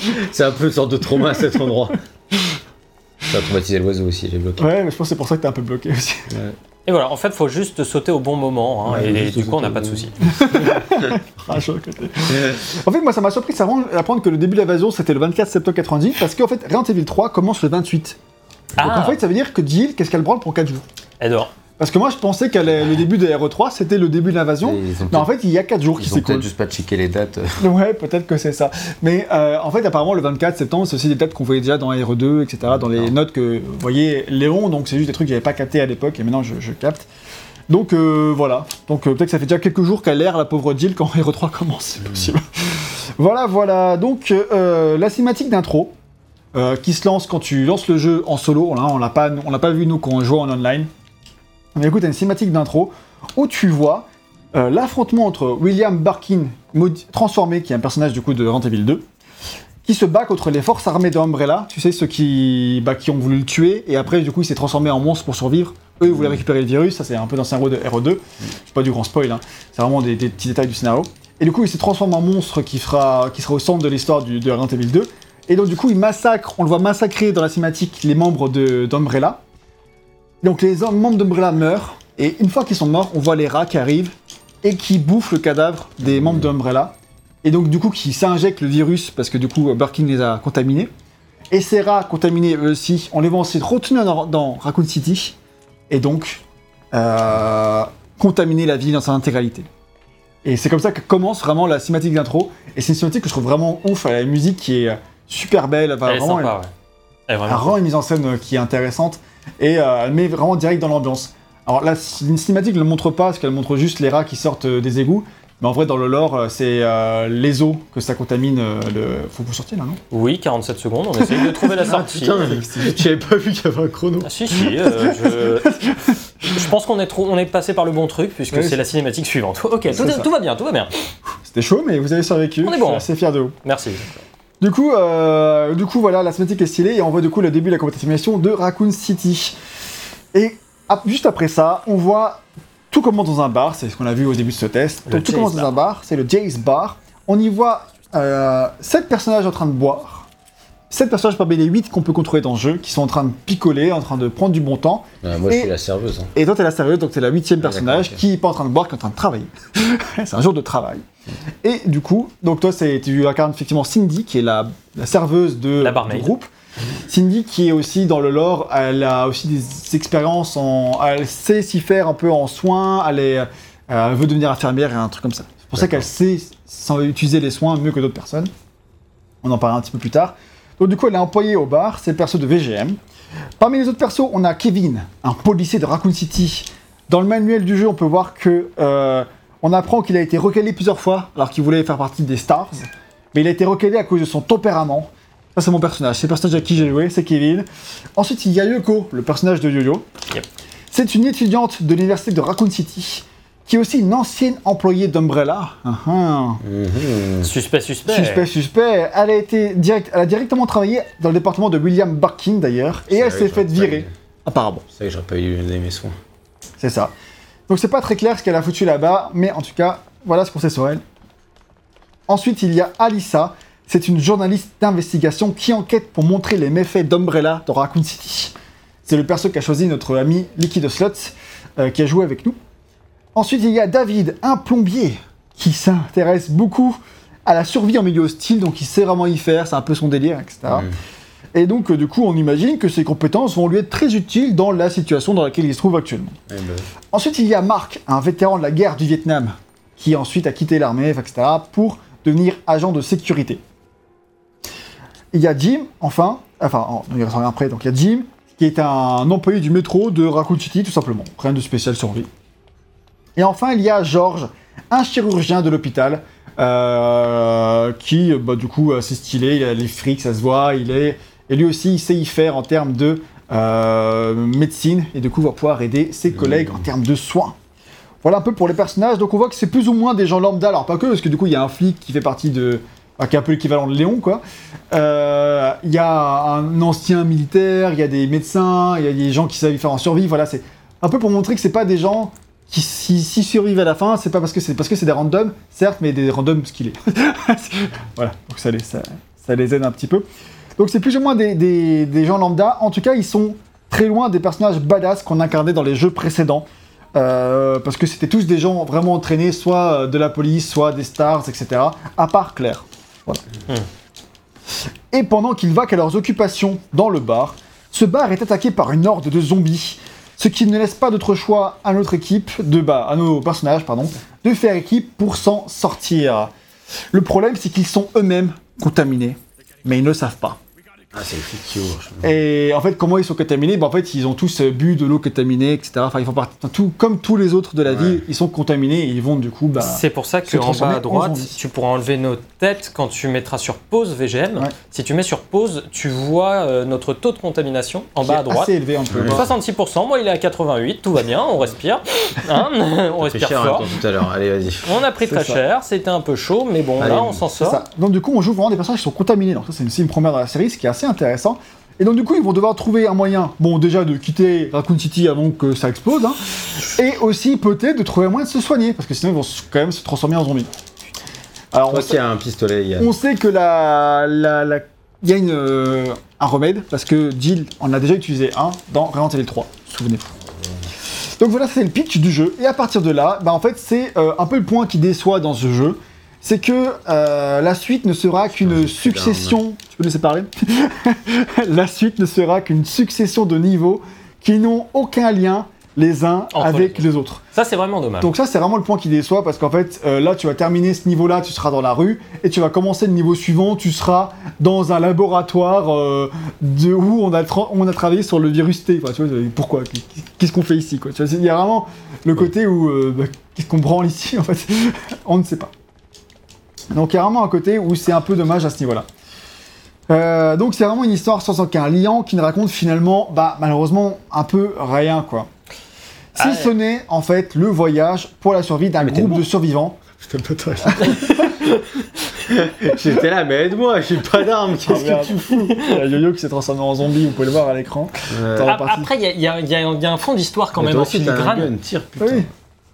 <laughs> c'est un peu une sorte de trauma à cet endroit. Ça a traumatisé l'oiseau aussi, j'ai bloqué. Ouais, mais je pense que c'est pour ça que t'es un peu bloqué aussi. Ouais. Et voilà, en fait, faut juste sauter au bon moment, hein, Ouais, et du coup, on n'a pas de soucis. <laughs> Ah, je suis à côté. En fait, moi, ça m'a surpris de savoir- d'apprendre que le début de l'invasion, c'était le 24 septembre 90, parce qu'en fait, Resident Evil 3 commence le 28. Donc en Ah, fait, ça veut dire que Jill, qu'est-ce qu'elle branle pour 4 jours? Elle dort. Parce que moi, je pensais que le début de RE3, c'était le début de l'invasion. Mais en fait, il y a 4 jours qui ils ont peut-être s'écoulent. juste pas checké les dates. <laughs> Ouais, peut-être que c'est ça. Mais euh, en fait, apparemment, le 24 septembre, c'est aussi des dates qu'on voyait déjà dans RE2, etc., dans les notes que vous voyez Léon, donc c'est juste des trucs que j'avais pas capté à l'époque, et maintenant je, je capte. Donc euh, voilà. Donc euh, peut-être que ça fait déjà quelques jours qu'elle erre, la pauvre Jill, quand <laughs> RE3 commence, c'est possible. <laughs> voilà, voilà. Donc la cinématique d'intro, qui se lance quand tu lances le jeu en solo, on l'a pas, on l'a pas vu nous quand on joue en online. Mais écoute, une cinématique d'intro où tu vois euh, l'affrontement entre William Barkin, transformé, qui est un personnage du coup de Resident Evil 2, qui se bat contre les forces armées de Umbrella, tu sais, ceux qui, bah, qui ont voulu le tuer, et après, du coup, il s'est transformé en monstre pour survivre. Eux, ils voulaient récupérer le virus, ça c'est un peu dans le scénario de RE2, c'est pas du grand spoil, hein. c'est vraiment des, petits détails du scénario. Et du coup, il se transforme en monstre qui, qui sera au centre de l'histoire de Resident Evil 2. Et donc, du coup, il massacre, on le voit massacrer dans la cinématique les membres d'Umbrella. Donc, les membres d'Umbrella meurent, et une fois qu'ils sont morts, on voit les rats qui arrivent et qui bouffent le cadavre des membres d'Umbrella. Et donc, du coup, qui s'injectent le virus parce que du coup, Birkin les a contaminés. Et ces rats contaminés, eux aussi, on les voit ensuite retourner dans, dans Raccoon City et donc euh, contaminer la ville dans sa intégralité. Et c'est comme ça que commence vraiment la cinématique d'intro. Et c'est une cinématique que je trouve vraiment ouf. Elle a une musique qui est super belle. Enfin, Elle est vraiment, sympa, ouais. Elle est elle a vraiment vraiment une mise en scène euh, qui est intéressante et euh, elle met vraiment direct dans l'ambiance. Alors la une cinématique ne le montre pas parce qu'elle montre juste les rats qui sortent euh, des égouts. Mais en vrai, dans le lore, euh, c'est euh, les eaux que ça contamine. euh, le... Faut que vous sortiez là, non? Oui, 47 secondes, on essaye de trouver la <laughs> sortie. J'avais pas vu qu'il y avait un chrono. Ah, si, si, euh, je... je pense qu'on est, trop... on est passé par le bon truc, puisque Oui, c'est la cinématique suivante. Ok, tout va bien, tout va bien. C'était chaud, mais vous avez survécu. On est bon. Je suis assez fier de vous. Merci. Du coup, euh, du coup, voilà, la cinématique est stylée et on voit du coup le début de la compétition de Raccoon City. Et ap- juste après ça, on voit tout commence dans un bar, c'est ce qu'on a vu au début de ce test. Le Donc tout commence dans un bar, c'est le Jay's Bar. On y voit euh, 7 personnages en train de boire. 7 personnages parmi les 8 qu'on peut contrôler dans le jeu, qui sont en train de picoler, en train de prendre du bon temps. Ah, moi, je suis la serveuse. hein. Et toi, t'es la sérieuse, donc t'es la huitième Ah, personnage qui est pas en train de boire, qui est en train de travailler. <laughs> c'est un jour de travail. Et du coup, donc toi, c'est, tu incarnes effectivement Cindy, qui est la, la serveuse de, La du groupe. Cindy, qui est aussi dans le lore, elle a aussi des expériences en. Elle sait s'y faire un peu en soins, elle, est, euh, elle veut devenir infirmière et un truc comme ça. C'est pour ça qu'elle sait s'en- utiliser les soins mieux que d'autres personnes. On en parlera un petit peu plus tard. Donc, du coup, elle est employée au bar, c'est le perso de VGM. Parmi les autres persos, on a Kevin, un policier de Raccoon City. Dans le manuel du jeu, on peut voir que euh, on apprend qu'il a été recalé plusieurs fois alors qu'il voulait faire partie des Stars, mais il a été recalé à cause de son tempérament. Ça, c'est mon personnage. C'est le personnage à qui j'ai joué, c'est Kevin. Ensuite, il y a Yoko, le personnage de Yo-Yo. Yep. C'est une étudiante de l'université de Raccoon City, qui est aussi une ancienne employée d'Umbrella. Ah, ah. Mhm. Suspect, suspect. Suspect, suspect. Elle a, été direct, elle a directement travaillé dans le département de William Barkin d'ailleurs, et elle s'est faite virer, apparemment. C'est vrai que j'aurais pas eu donner mes soins. C'est ça. Donc c'est pas très clair ce qu'elle a foutu là-bas, mais en tout cas, voilà ce qu'on sait sur elle. Ensuite, il y a Alissa. C'est une journaliste d'investigation qui enquête pour montrer les méfaits d'Umbrella dans Raccoon City. C'est le perso qu'a choisi notre ami Liquid Slot, euh, qui a joué avec nous. Ensuite, il y a David, un plombier, qui s'intéresse beaucoup à la survie en milieu hostile, donc il sait vraiment y faire, c'est un peu son délire, etc. Et donc, euh, du coup, on imagine que ses compétences vont lui être très utiles dans la situation dans laquelle il se trouve actuellement. Eh ben, Ensuite, il y a Marc, un vétéran de la guerre du Vietnam, qui ensuite a quitté l'armée, etc., pour devenir agent de sécurité. Il y a Jim, enfin, enfin, on y reviendra après, donc il y a Jim, qui est un employé du métro de Raccoon City, tout simplement. Rien de spécial sur lui. Et enfin, il y a George, un chirurgien de l'hôpital, euh, qui, bah, du coup, c'est stylé, il a les frics, ça se voit, il est... Et lui aussi, il sait y faire en termes de euh, médecine, et du coup, va pouvoir aider ses collègues en termes de soins. Voilà un peu pour les personnages. Donc on voit que c'est plus ou moins des gens lambda. Alors pas que, parce que du coup il y a un flic qui fait partie de, qui est un peu l'équivalent de Léon, quoi. Euh, Il y a un ancien militaire, il y a des médecins, il y a des gens qui savent faire en survie. Voilà, c'est un peu pour montrer que c'est pas des gens qui s'y survivent à la fin, c'est pas parce que c'est parce que c'est des randoms, certes, mais des randoms skillés. <laughs> voilà, donc ça les, ça, ça les aide un petit peu. Donc c'est plus ou moins des, des- des gens lambda. En tout cas, ils sont très loin des personnages badass qu'on incarnait dans les jeux précédents. Euh, parce que c'était tous des gens vraiment entraînés, soit euh, de la police, soit des stars, etc. À part Claire. Voilà. Et pendant qu'ils vaquent à leurs occupations dans le bar, ce bar est attaqué par une horde de zombies, ce qui ne laisse pas d'autre choix à notre équipe, de bah, à nos personnages, pardon, de faire équipe pour s'en sortir. Le problème, c'est qu'ils sont eux-mêmes contaminés, mais ils ne le savent pas. Ah, c'est Et en fait, comment ils sont contaminés? Bah, En fait, ils ont tous euh, bu de l'eau contaminée, etc. Enfin, ils font partie, enfin, tout, comme tous les autres de la Ouais. ville, ils sont contaminés et ils vont du coup. Bah, C'est pour ça qu'en bas à droite, tu pourras enlever nos têtes quand tu mettras sur pause VGM. Ouais. Si tu mets sur pause, tu vois euh, notre taux de contamination en qui bas à droite. assez élevé, Ouais. voir. 66%, moi il est à 88, tout va bien, on respire. Hein <laughs> on respire cher fort. tout à l'heure. Allez, vas-y. On a pris C'est très ça. cher, c'était un peu chaud, mais bon, Allez, là on s'en C'est sort. ça. Donc du coup, on joue vraiment des personnages qui sont contaminés. Donc ça, c'est une, c'est une première dans la série, ce qui est assez intéressant. Et donc du coup, ils vont devoir trouver un moyen, bon déjà de quitter Raccoon City avant que ça explose, hein, et aussi peut-être de trouver un moyen de se soigner, parce que sinon ils vont quand même se transformer en zombies. Alors on sait, qui as un pistolet, on sait que la, la, la- il y a une, euh, un remède, parce que Jill en a déjà utilisé un dans Resident Evil 3, souvenez-vous. Donc voilà, c'est le pitch du jeu. Et à partir de là, bah en fait, c'est euh, un peu le point qui déçoit dans ce jeu. C'est que euh, la suite ne sera qu'une succession. Tu peux laisser parler <laughs> La suite ne sera qu'une succession de niveaux qui n'ont aucun lien les uns Entre avec les les autres. Ça c'est vraiment dommage. Donc ça c'est vraiment le point qui déçoit parce qu'en fait euh, là tu vas terminer ce niveau là, tu seras dans la rue et tu vas commencer le niveau suivant, tu seras dans un laboratoire euh, de où on a, tra- on a travaillé sur le virus T. Enfin, tu vois, pourquoi? Qu'est-ce qu'on fait ici quoi? Tu vois, Il y a vraiment le côté où euh, bah, qu'est-ce qu'on branle ici <laughs> en fait? On ne sait pas. Donc il y a vraiment un côté où c'est un peu dommage à ce niveau-là. Euh, donc c'est vraiment une histoire sans aucun lien qui ne raconte finalement, bah malheureusement, un peu rien quoi. Si Ah ce n'est en fait le voyage pour la survie d'un groupe de survivants. <laughs> J'étais là, mais aide-moi, j'ai pas d'arme. Qu'est-ce que tu fous? Il y a Yo-Yo qui s'est transformé en zombie, vous pouvez le voir à l'écran. Euh, partie. Après, il y a, il y a- il y a- il y a un fond d'histoire quand mais même toi en aussi, t'as un filigrane. gun, tire, putain. Oui.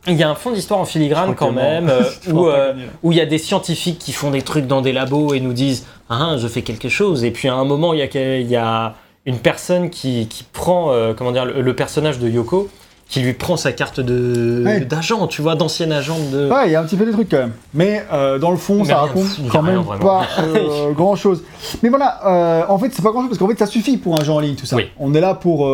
Il y a un fond d'histoire en filigrane quand même, <laughs> euh, où euh, où il y a des scientifiques qui font des trucs dans des labos et nous disent ah je fais quelque chose et puis à un moment il y a, y a une personne qui, qui prend euh, comment dire le, le personnage de Yoko qui lui prend sa carte de Ouais. d'agent tu vois d'ancien agent de Ouais, il y a un petit peu des trucs quand même. Mais euh, dans le fond, Mais ça raconte quand même vraiment. pas euh, <laughs> grand chose. Mais voilà, euh, en fait, c'est pas grand chose parce qu'en fait, ça suffit pour un jeu en ligne, tout ça. Oui. On est là pour.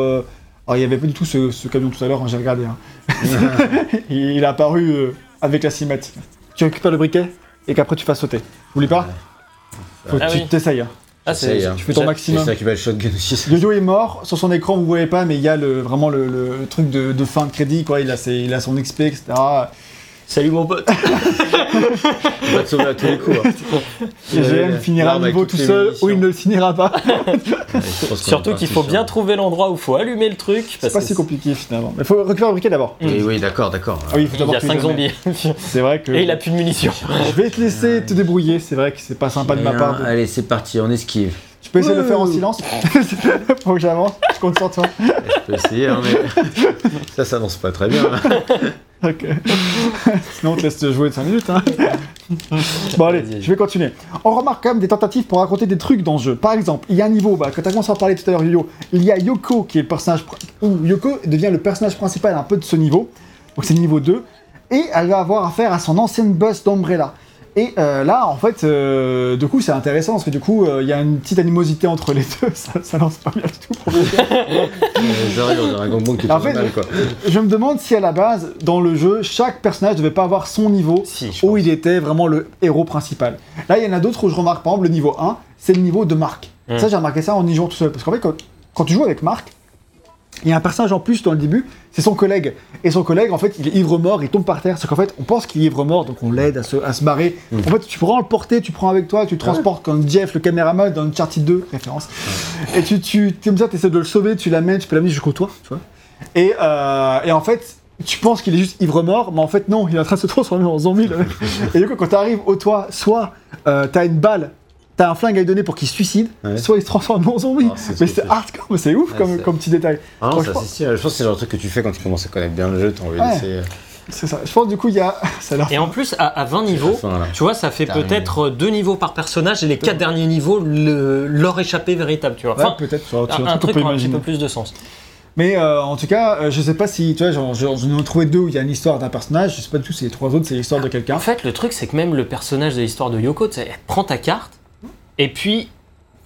Alors, il y avait pas du tout ce, ce camion tout à l'heure, hein, j'ai regardé. hein. <laughs> il est apparu euh, avec la cinématique. Tu récupères le briquet et qu'après tu fasses sauter. Oublie pas Faut que Ah tu oui. t'essayes. hein. ah Essaye, hein. Tu fais ton C'est maximum. ça qui va le shotgun aussi. Yo-Yo est mort, sur son écran vous voyez pas, mais il y a le, vraiment le, le- le truc de, de fin de crédit, quoi. Il a, ses- il a son XP, etc. salut mon pote Il va te sauver à tous les coups. hein. GM Ouais, finira avec niveau tout seul ou il ne le signera pas. Ouais, surtout qu'il faut bien trouver l'endroit où faut allumer le truc C'est pas si compliqué finalement. Mais faut récupérer le briquet d'abord. Oui, oui, d'accord, d'accord. Ah oui, il faut il y a tuer 5 les zombies <laughs> C'est vrai que. et il a plus de munitions Je vais te laisser te débrouiller, c'est vrai que c'est pas sympa de ma part. de- Allez, c'est parti, on esquive. Tu peux essayer de le faire en silence <laughs> Faut que j'avance, je compte sur toi. Je peux essayer, hein, mais <laughs> ça s'annonce pas très bien. <laughs> Ok. Sinon on te laisse te jouer de 5 minutes. Hein. bon allez, Vas-y. je vais continuer. On remarque quand même des tentatives pour raconter des trucs dans ce jeu. Par exemple, il y a un niveau, bah, quand tu as commencé à en parler tout à l'heure, Yo-Yo, il y a Yoko qui est le personnage. pr- Ou Yoko devient le personnage principal un peu de ce niveau. Donc c'est le niveau 2. Et elle va avoir affaire à son ancienne boss d'Umbrella. Et euh, là, en fait, euh, du coup, c'est intéressant parce que du coup, euh, il y a une petite animosité entre les <laughs> deux. Ça, ça lance pas bien du tout. pour gangbang qui En fait, mal, quoi. Je me demande si à la base, dans le jeu, chaque personnage devait pas avoir son niveau si où pense. il était vraiment le héros principal. Là, il y en a d'autres où je remarque, par exemple, le niveau 1, c'est le niveau de Marc. Mm. Ça, j'ai remarqué ça en y jouant tout seul. Parce qu'en fait, quand, quand tu joues avec Marc, il y a un personnage en plus dans le début, c'est son collègue. Et son collègue, en fait, il est ivre-mort, il tombe par terre. C'est qu'en fait, on pense qu'il est ivre-mort, donc on l'aide à se, à se barrer. Mm. En fait, tu prends le porter, tu prends avec toi, tu le transportes comme Jeff, le caméraman, dans Uncharted 2, référence. Et tu, tu, comme ça, tu essaies de le sauver, tu l'amènes, tu peux l'amener jusqu'au toit, tu vois. Et, euh, et en fait, tu penses qu'il est juste ivre mort, mais en fait non, il est en train de se transformer en zombie. et du coup, quand t'arrives au toit, soit euh, t'as une balle, t'as un flingue à lui donner pour qu'il se suicide, Ouais. soit il se transforme en zombie. Oh, c'est mais c'est hardcore, mais c'est ouf Ouais, comme, petit détail. Ah non, ça. Je pense que c'est le genre de truc que tu fais quand tu commences à connaître bien le jeu, t'as envie Ouais. d'essayer. C'est ça. Je pense du coup, il y a. <laughs> Ça a Et en plus, à, à 20 niveaux, tu vois, ça fait peut-être deux niveaux par personnage et les quatre derniers niveaux, le- leur échappée véritable, tu vois. Enfin, peut-être, un, un truc qui a un petit peu plus de sens. Mais euh, en tout cas, euh, je sais pas si, tu vois, j'en ai trouvé deux où il y a une histoire d'un personnage, je sais pas du tout si les trois autres c'est l'histoire de quelqu'un. En fait, le truc, c'est que même le personnage de l'histoire de Yoko, tu sais, elle prend ta carte et puis.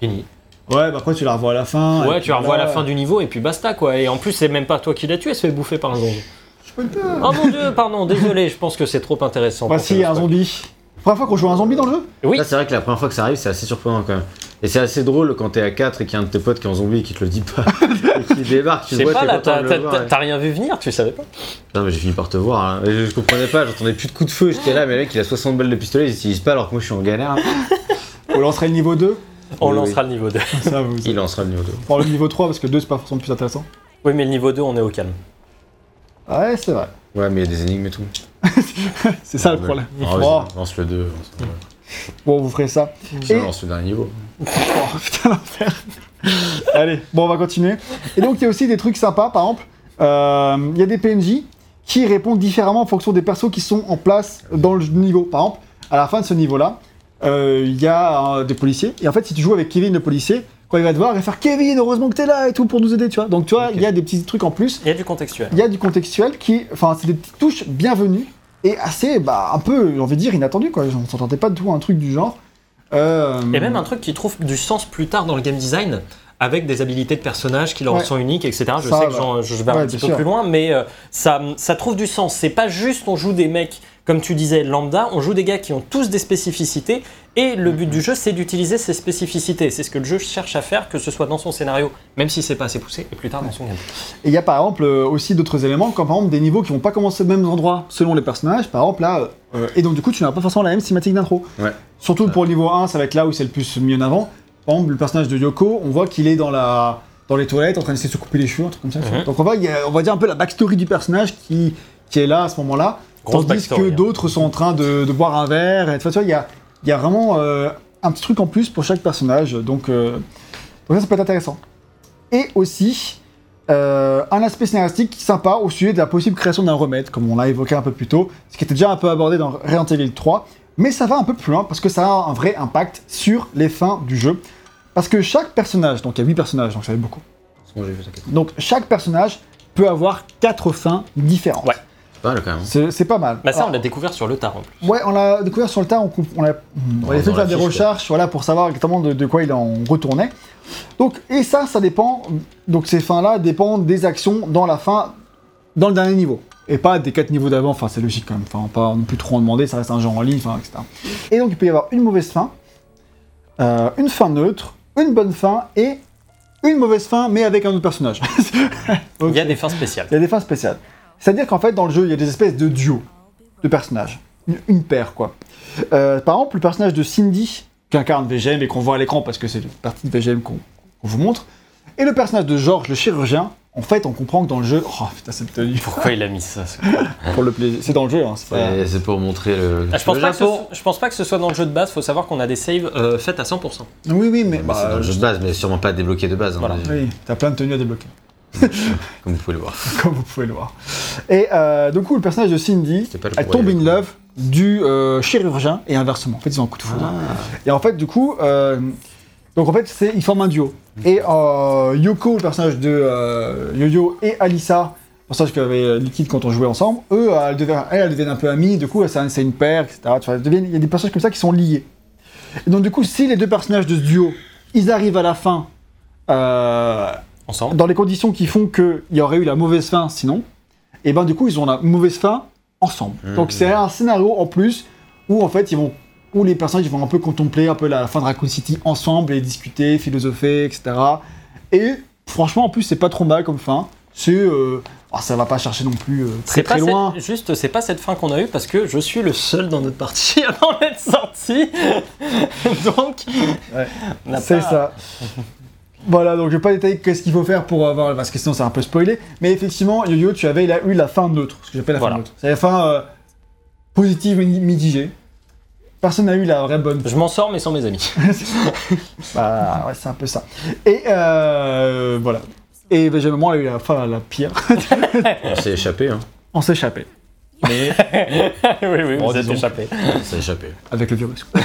Fini. Ouais, bah après tu la revois à la fin. Ouais, tu la revois à la fin du niveau et puis basta quoi. Et en plus, c'est même pas toi qui l'as tué, elle se fait bouffer par un zombie. Je peux pas. Oh mon dieu, pardon, désolé, je pense que c'est trop intéressant. Bah si, que je un spoil. zombie. Première fois qu'on joue un zombie dans le jeu? Oui, Là, c'est vrai que la première fois que ça arrive, c'est assez surprenant quand même. Et c'est assez drôle quand t'es à 4 et qu'il y a un de tes potes qui est en zombie et qui te le dit pas. <laughs> et qui débarque, tu je le sais vois, pas, là, t'as ouais. rien vu venir, tu savais pas. Non, mais j'ai fini par te voir. hein. Je comprenais pas, j'entendais plus de coups de feu. J'étais là, mais le mec, il a 60 balles de pistolet, il utilise pas alors que moi je suis en galère. hein. On lancerait le niveau 2 On Oui, lancera le niveau 2. Ça, vous. Il lancera le niveau 2. Prends le niveau 3 parce que le 2 c'est pas forcément plus intéressant. Oui, mais le niveau 2, on est au calme. Ouais, c'est vrai. Ouais, mais il y a des énigmes et tout. <laughs> C'est ça le problème. Ah, Oh, vas-y, lance le 2. lance le- Bon, vous ferez ça. Et- lance le dernier niveau. <laughs> Oh putain l'enfer. Allez, bon on va continuer. Et donc il y a aussi des trucs sympas, par exemple, euh, il y a des PNJ qui répondent différemment en fonction des persos qui sont en place dans le niveau. Par exemple, à la fin de ce niveau-là, il y a euh, des policiers. Et en fait, si tu joues avec Kevin le policier, quand il va te voir, il va faire Kevin, heureusement que t'es là et tout pour nous aider, tu vois. Donc tu vois, il y a des petits trucs en plus. Il y a du contextuel. Il y a du contextuel qui, enfin, c'est des petites touches bienvenues et assez, bah, un peu, j'ai envie de dire, inattendu quoi. On s'entendait pas du tout à un truc du genre. Euh, Et même un truc qui trouve du sens plus tard dans le game design, avec des habilités de personnages qui leur Ouais. sont uniques, etc. Je Ça, sais que j'en- je vais Ouais, un petit peu sûr. plus loin, mais euh, ça, ça trouve du sens. C'est pas juste on joue des mecs, comme tu disais, lambda, on joue des gars qui ont tous des spécificités, et le but du jeu, c'est d'utiliser ces spécificités. C'est ce que le jeu cherche à faire, que ce soit dans son scénario, même si c'est pas assez poussé, et plus tard dans son gameplay. Et il y a par exemple euh, aussi d'autres éléments, comme par exemple des niveaux qui vont pas commencer au même endroit selon les personnages. Par exemple là, euh, et donc du coup tu n'as pas forcément la même cinématique d'intro. Ouais. Surtout pour le niveau 1, ça va être là où c'est le plus mis en avant. Par exemple, le personnage de Yoko, on voit qu'il est dans la dans les toilettes en train d'essayer de se couper les cheveux, un truc comme ça. Mhm. Donc on va, on va dire un peu la backstory du personnage qui, qui est là à ce moment-là. Grosse Tandis que hein. d'autres sont en train de, de boire un verre. Et, tu vois, il y a, y a vraiment euh, un petit truc en plus pour chaque personnage. Donc, euh, donc ça, ça peut être intéressant. Et aussi, euh, un aspect scénaristique sympa au sujet de la possible création d'un remède, comme on l'a évoqué un peu plus tôt, ce qui était déjà un peu abordé dans Resident Evil 3. Mais ça va un peu plus loin parce que ça a un vrai impact sur les fins du jeu. Parce que chaque personnage, donc il y a 8 personnages, donc ça fait beaucoup. Donc chaque personnage peut avoir 4 fins différentes. Ouais. Pas mal quand même. C'est pas mal. Bah ça, on l'a découvert sur le tard en plus. Ouais, on l'a découvert sur le tas, on, a, on a Dans fait faire des fiche, recherches voilà, pour savoir exactement de, de quoi il en retournait. Donc, et ça, ça dépend, donc ces fins-là dépendent des actions dans la fin, dans le dernier niveau. Et pas des quatre niveaux d'avant, enfin c'est logique quand même, enfin pas non plus trop en demander, ça reste un jeu en ligne, enfin etc. Et donc il peut y avoir une mauvaise fin, euh, une fin neutre, une bonne fin et une mauvaise fin mais avec un autre personnage. <laughs> Il y a des fins spéciales. il y a des fins spéciales. C'est-à-dire qu'en fait, dans le jeu, il y a des espèces de duos de personnages. Une, une paire, quoi. Euh, par exemple, le personnage de Cindy, qu'incarne VGM et qu'on voit à l'écran parce que c'est une partie de VGM qu'on vous montre, et le personnage de George, le chirurgien, en fait, on comprend que dans le jeu... Oh, putain, cette tenue, Pourquoi il a mis ça ce- <laughs> pour le plaisir. C'est dans le jeu, hein, c'est pas... C'est- C'est pour montrer le. Ah, je, pense le pas que ce, Japon. je pense pas que ce soit dans le jeu de base, faut savoir qu'on a des saves euh, faites à 100%. Oui, oui, mais... Bah, c'est dans le jeu de base, mais sûrement pas débloqué de base. hein, Voilà. Oui, t'as plein de tenues à débloquer, <laughs> Comme vous pouvez le voir. <laughs> comme vous pouvez le voir. Et euh, du coup, le personnage de Cindy, C'était pas le elle tombe in love du euh, chirurgien et inversement. En fait, ils ont un coup de foudre. Ah. Et en fait, du coup, euh, donc en fait, c'est ils forment un duo. Et euh, Yoko, le personnage de euh, Yo-Yo, et Alissa, le personnage qu'avait Liquid quand on jouait ensemble, eux, elles deviennent, elles, deviennent un peu amies. Du coup, c'est une paire, etc. Il y a des personnages comme ça qui sont liés. Et donc, du coup, si les deux personnages de ce duo, ils arrivent à la fin euh, Ensemble. dans les conditions qui font qu'il y aurait eu la mauvaise fin sinon, et ben du coup ils ont la mauvaise fin ensemble. Mhm. Donc c'est un scénario en plus où en fait ils vont où les personnages vont un peu contempler un peu la fin de Raccoon City ensemble et discuter, philosopher, etc. Et franchement en plus c'est pas trop mal comme fin. C'est euh, ah, ça va pas chercher non plus euh, très très loin. cette- juste, c'est pas cette fin qu'on a eue parce que je suis le seul dans notre partie à en être sorti. <laughs> Donc, Ouais. C'est pas- ça. Voilà, donc je vais pas détailler qu'est-ce qu'il faut faire pour avoir. Parce que sinon, c'est un peu spoilé. Mais effectivement, Yo-Yo, tu avais là, eu la fin neutre. Ce que j'appelle la Voilà. fin neutre. C'est la fin euh, positive mitigée. Personne n'a eu la vraie bonne. Je m'en sors, mais sans mes amis. <laughs> Bah, ouais, c'est un peu ça. Et euh, voilà. Et Benjamin Moore a eu la fin la pire. <laughs> On s'est échappé, hein. On s'échappait. Mais oui, oui, Bon, vous êtes échappé. On s'est échappé. avec le virus. On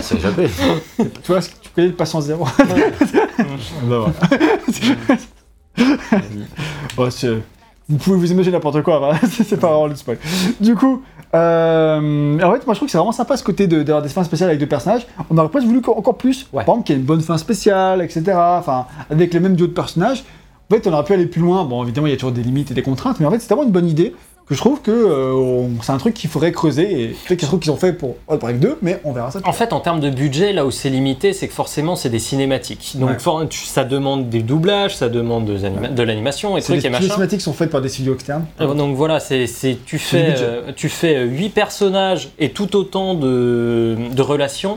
s'est échappé. tu vois, tu connais le patient zéro. bah, voilà. C'est- vous pouvez vous imaginer n'importe quoi, c'est <laughs> c'est pas vraiment le spoil. Du coup, euh, en fait, moi je trouve que c'est vraiment sympa ce côté de- d'avoir des fins spéciales avec deux personnages. On aurait presque voulu encore plus, Ouais. par exemple, qu'il y ait une bonne fin spéciale, etc. Enfin, avec les mêmes duos de personnages. En fait, on aurait pu aller plus loin. Bon, évidemment, il y a toujours des limites et des contraintes, mais en fait, c'est vraiment une bonne idée que je trouve que euh, c'est un truc qu'il faudrait creuser et peut-être qu'il y a des trucs qu'ils ont fait pour Outbreak 2, mais on verra ça. En fait, en termes de budget, là où c'est limité, c'est que forcément, c'est des cinématiques. Donc, Ouais. for- ça demande des doublages, ça demande des anima- de l'animation et des trucs et les machin. cinématiques sont faites par des studios externes. Euh, Donc voilà, c'est tu fais euh, tu fais 8 personnages et tout autant de, de relations,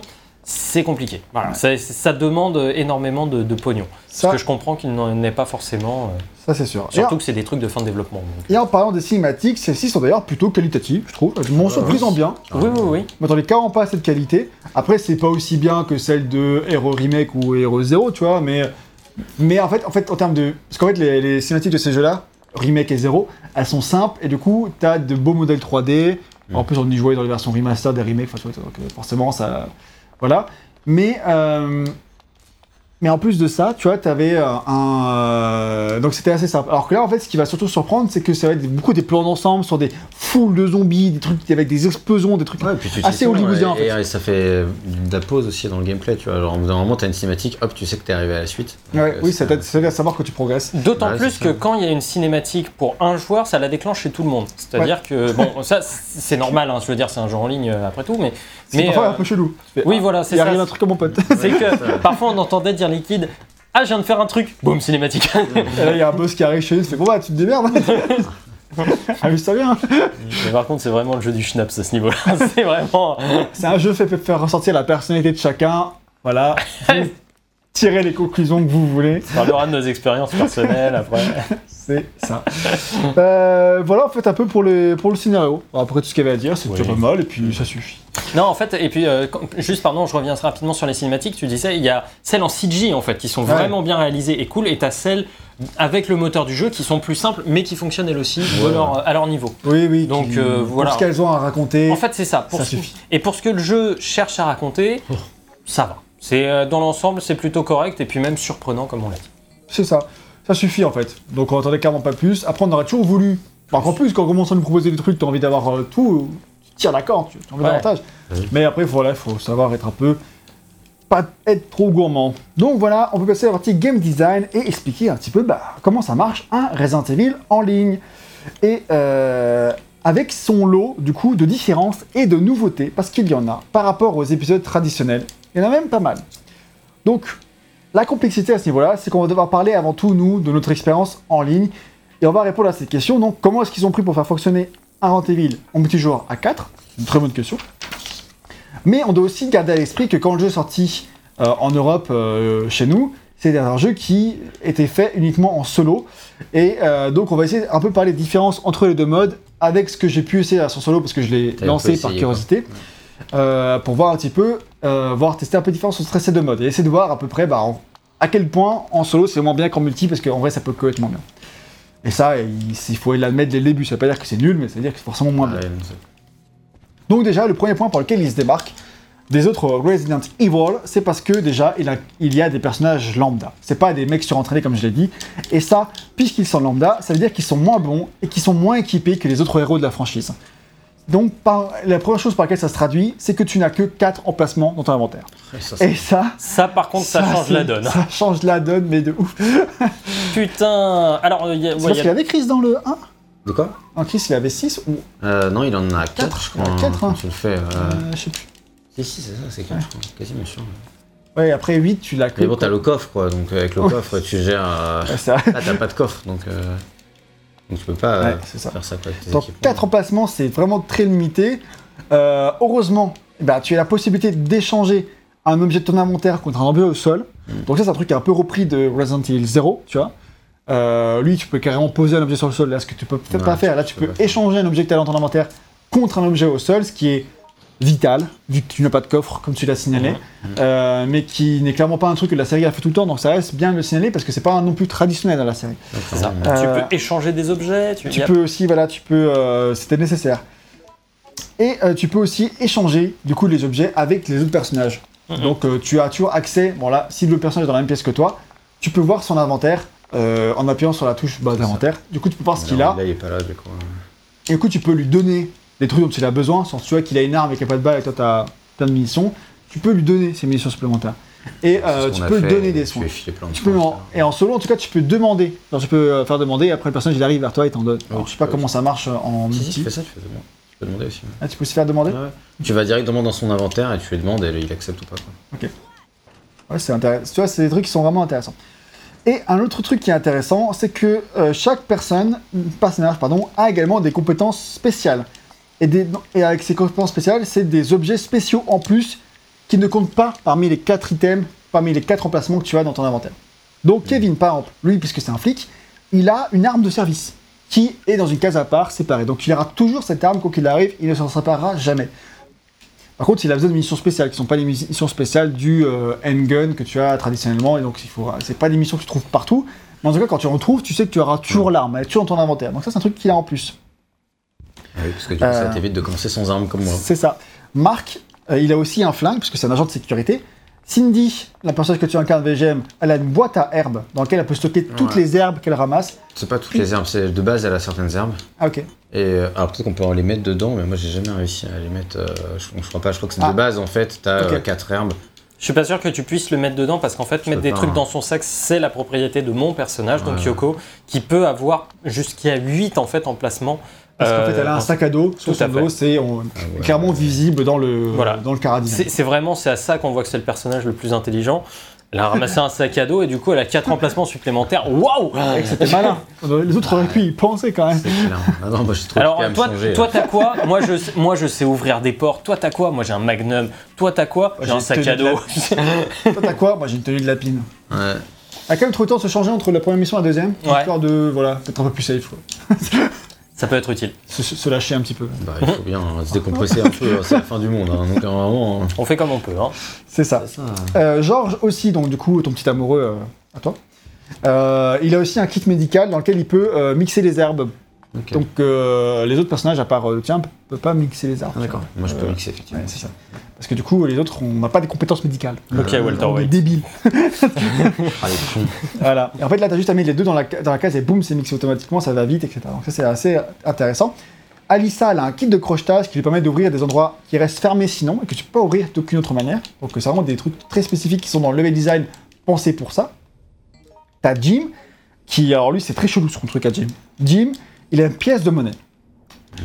c'est compliqué. Voilà, ça, ça demande énormément de, de pognon. Ça, Ce que je comprends qu'il n'en est pas forcément. euh, ça c'est sûr. Surtout en, que c'est des trucs de fin de développement. donc. et en parlant des cinématiques, celles-ci sont d'ailleurs plutôt qualitatives, je trouve. Elles m'ont surpris en bien. Oui, oui, oui. Je m'attendais carrément pas à cette qualité. Après, c'est pas aussi bien que celle de Hero Remake ou Hero Zero, tu vois, mais, mais en fait, en fait, en termes de, parce qu'en fait, les, les cinématiques de ces jeux-là, Remake et Zero, elles sont simples et du coup, t'as de beaux modèles 3D. En plus, on y jouait dans les versions remaster des remakes, enfin, tu vois, donc euh, forcément, ça, voilà. Mais euh, mais en plus de ça, tu vois, t'avais euh, un. euh, donc c'était assez simple. Alors que là, en fait, ce qui va surtout surprendre, c'est que ça va être beaucoup des plans d'ensemble sur des foules de zombies, des trucs avec des explosions, des trucs. Ouais, puis tu Assez sais ça, hollywoodien, en et, fait. et ça fait de la pause aussi dans le gameplay, tu vois. Genre, au bout d'un moment, t'as une cinématique, hop, tu sais que t'es arrivé à la suite. Ouais, euh, oui, c'est- ça t'aide à savoir que tu progresses. D'autant Ouais, plus que ça. quand il y a une cinématique pour un joueur, ça la déclenche chez tout le monde. C'est-à-dire que, bon, ça c'est normal, hein, je veux dire, c'est un jeu en ligne euh, après tout, mais. C'est parfois euh, un peu chelou. Tu fais, oui, ah, voilà, c'est Il ça. arrive un truc à mon pote. C'est que <laughs> parfois on entendait dire liquide Ah, je viens de faire un truc Boum, cinématique <laughs> Et là, il y a un boss qui arrive chez lui, fais bon bah, tu te démerdes. <laughs> Amuse-toi bien. Mais par contre, c'est vraiment le jeu du schnaps à ce niveau-là. <laughs> C'est vraiment. C'est un jeu fait pour faire ressortir la personnalité de chacun. Voilà. Tirez les conclusions que vous voulez. On parlera de nos expériences personnelles après. <laughs> C'est ça. Euh, voilà, en fait, un peu pour, les, pour le scénario. Après, tout ce qu'il y avait à dire, c'est Oui. mal, et puis ça suffit. Non, en fait, et puis, euh, juste, pardon, je reviens rapidement sur les cinématiques. Tu disais, il y a celles en CG, en fait, qui sont Ouais. vraiment bien réalisées et cool, et t'as celles avec le moteur du jeu qui sont plus simples, mais qui fonctionnent elles aussi Ouais. leur- à leur niveau. Oui, oui. Donc, qui- euh, pour voilà. ce qu'elles ont à raconter, En fait, c'est ça. Pour ça ce- suffit. Et pour ce que le jeu cherche à raconter, ça va. C'est euh, dans l'ensemble, c'est plutôt correct et puis même surprenant, comme on l'a dit. c'est ça. Ça suffit, en fait. Donc, on attendait clairement pas plus. Après, on aurait toujours voulu. Encore plus, quand on commence à nous proposer des trucs, t'as envie d'avoir euh, tout. Tu tires d'accord, tu as envie Ouais. davantage. Oui. Mais après, voilà, il faut savoir être un peu. Pas être trop gourmand. Donc voilà, on peut passer à la partie game design et expliquer un petit peu bah, comment ça marche un Resident Evil en ligne. Et euh, avec son lot, du coup, de différences et de nouveautés, parce qu'il y en a, par rapport aux épisodes traditionnels. Il y en a même pas mal. Donc, la complexité à ce niveau-là, c'est qu'on va devoir parler avant tout, nous, de notre expérience en ligne. Et on va répondre à cette question. Donc, comment est-ce qu'ils ont pris pour faire fonctionner un Resident Evil en multijoueur à 4 C'est une très bonne question. Mais on doit aussi garder à l'esprit que quand le jeu est sorti euh, en Europe, euh, chez nous, c'est un jeu qui était fait uniquement en solo. Et euh, donc, on va essayer un peu parler des différences entre les deux modes avec ce que j'ai pu essayer à son solo parce que je l'ai lancé par curiosité. euh, pour voir un petit peu, euh, voir tester un peu différence entre ces deux modes et essayer de voir à peu près bah, en- à quel point en solo c'est moins bien qu'en multi parce qu'en vrai ça peut que être moins bien. Et ça, il, il faut l'admettre dès le début. Ça veut pas dire que c'est nul, mais ça veut dire que c'est forcément moins bien. Ouais, non, c'est- Donc déjà, le premier point pour lequel il se démarque des autres Resident Evil, c'est parce que déjà, il, a- il y a des personnages lambda. C'est pas des mecs surentraînés comme je l'ai dit. Et ça, puisqu'ils sont lambda, ça veut dire qu'ils sont moins bons et qu'ils sont moins équipés que les autres héros de la franchise. Donc par- la première chose par laquelle ça se traduit, c'est que tu n'as que 4 emplacements dans ton inventaire. Ça, Et ça, Ça, par contre, ça, change la donne. Ça change la donne, mais de ouf. <laughs> Putain Alors, euh, il y a- C'est ouais, parce il y a- qu'il avait Chris dans le 1 De quoi? En Chris, il avait 6 ou... Euh, Non, il en a 4, je Il en crois. a hein, quatre, quand hein. tu le fais. euh, Euh, je sais plus. Si, si, c'est ça, c'est 4, je crois. Quasiment sûr. Ouais, après 8, tu l'as que... Mais bon, t'as le coffre, quoi. Donc, avec le coffre, tu gères. euh, <laughs> Ouais, ça- Là, t'as pas de coffre, donc. euh, Donc, tu peux pas euh, Ouais, c'est ça. faire ça quoi, avec tes Donc équipements. 4 emplacements, c'est vraiment très limité. Euh, heureusement, ben, tu as la possibilité d'échanger un objet de ton inventaire contre un objet au sol. Donc ça, c'est un truc qui est un peu repris de Resident Evil 0, tu vois. Lui, tu peux carrément poser un objet sur le sol, là, ce que tu peux peut-être Ouais, pas faire. Là, tu peux peux échanger un objet que tu as dans ton inventaire contre un objet au sol, ce qui est vital, vu que tu n'as pas de coffre, comme tu l'as signalé. Euh, mais qui n'est clairement pas un truc que la série a fait tout le temps, donc ça reste bien de le signaler parce que c'est pas un non plus traditionnel dans la série. Ça. Tu Euh, peux échanger des objets. Tu, Tu y a- peux aussi, voilà, tu peux, euh, c'était nécessaire. Et euh, tu peux aussi échanger, du coup, les objets avec les autres personnages. Mhm. Donc, euh, tu as toujours accès, bon là, si le personnage est dans la même pièce que toi, tu peux voir son inventaire euh, en appuyant sur la touche bas de l'inventaire. Du coup, tu peux voir ce qu'il a. Là, il est pas là, je crois. Et du coup, tu peux lui donner des trucs dont il a besoin. Sans tu vois qu'il a une arme et qu'il n'y a pas de balle et toi, tu as plein de munitions. Tu peux lui donner ces munitions supplémentaires. Et euh, ce tu peux lui donner des soins. Tu peux en- et en solo, en tout cas, tu peux demander. Genre, tu peux euh, faire demander et après le personnage il arrive vers toi et t'en donne. Alors, tu je sais pas peux. comment ça marche euh, en Si, si, tu fais ça, tu fais demander. Tu peux demander aussi. Ah, tu peux aussi faire demander Ouais, ouais. Tu vas directement dans son inventaire et tu lui demandes et il accepte ou pas. Quoi. Ouais, c'est intéressant. Tu vois, c'est des trucs qui sont vraiment intéressants. Et un autre truc qui est intéressant, c'est que euh, chaque personne, personnage, pardon, a également des compétences spéciales. Et, des- et avec ces compétences spéciales, c'est des objets spéciaux en plus qui ne comptent pas parmi les quatre items, parmi les quatre emplacements que tu as dans ton inventaire. Donc Kevin, par exemple, lui, puisque c'est un flic, il a une arme de service qui est dans une case à part, séparée. Donc il aura toujours cette arme, quoi qu'il arrive, il ne s'en séparera jamais. Par contre, il a besoin de missions spéciales, qui ne sont pas les missions spéciales du euh, handgun que tu as traditionnellement, et donc il faut, c'est pas des missions que tu trouves partout. Mais en tout cas, quand tu en retrouves, tu sais que tu auras toujours l'arme, elle est toujours dans ton inventaire. Donc ça, c'est un truc qu'il a en plus. Ah oui, parce que du coup, ça Euh, t'évite de commencer sans arme comme moi. C'est ça. Marc, euh, il a aussi un flingue, parce que c'est un agent de sécurité. Cindy, la personnage que tu incarnes VGM, elle a une boîte à herbes dans laquelle elle peut stocker toutes Ouais. les herbes qu'elle ramasse. C'est pas toutes les herbes, c'est de base elle a certaines herbes. Ah ok. Et euh, alors peut-être qu'on peut en les mettre dedans, mais moi j'ai jamais réussi à les mettre. euh, je, je crois pas, je crois que c'est Ah. de base en fait, t'as Ok. euh, quatre herbes. Je suis pas sûr que tu puisses le mettre dedans parce qu'en fait, mettre des pas, trucs hein. dans son sac, c'est la propriété de mon personnage, donc. Yoko, qui peut avoir jusqu'à 8 en fait emplacements. Parce qu'en Euh, fait, elle a un dans- sac à dos sur Tout à son fait. dos, c'est Ah ouais. clairement visible dans le, Voilà. dans le caradine. C'est vraiment c'est à ça qu'on voit que c'est le personnage le plus intelligent. Elle a ramassé un sac à dos et du coup elle a 4 emplacements supplémentaires. Waouh que c'était malin. Les autres auraient pu y penser quand même. Ah non, moi j'ai trop Alors à toi, toi t'as quoi? Moi je, sais- moi je sais ouvrir des portes. Toi t'as quoi? Moi j'ai un magnum. Toi t'as quoi? J'ai j'ai un sac à de dos. Toi, t'as quoi? Moi, j'ai une tenue de lapine. Ouais. A quand même trop le temps de se changer entre la première mission et la deuxième, Ouais. histoire de, voilà, d'être un peu plus safe, quoi. <laughs> Ça peut être utile. Se, lâcher un petit peu. Bah, il faut bien se décompresser un peu, c'est la fin du monde. Hein, donc vraiment. hein. On fait comme on peut. Hein. C'est ça. Euh, Georges aussi, donc du coup, ton petit amoureux, euh, à toi. Euh, il a aussi un kit médical dans lequel il peut euh, mixer les herbes. Donc euh, les autres personnages, à part euh, tiens, peuvent pas mixer les herbes. Ah, d'accord. Moi je peux Euh, mixer effectivement. Ouais, c'est ça. Parce que du coup, les autres, on n'a pas des compétences médicales. Ok Walter On est White. débiles. <laughs> <laughs> Ah les cons. Voilà. Et en fait, là, t'as juste à mettre les deux dans la, dans la case et boum, c'est mixé automatiquement, ça va vite, etc. Donc ça, c'est assez intéressant. Alissa, elle a un kit de crochetage qui lui permet d'ouvrir des endroits qui restent fermés sinon et que tu peux pas ouvrir d'aucune autre manière. Donc c'est vraiment des trucs très spécifiques qui sont dans le level design pensés pour ça. T'as Jim, qui, alors lui, c'est très chelou son truc à Jim. Jim, il a une pièce de monnaie.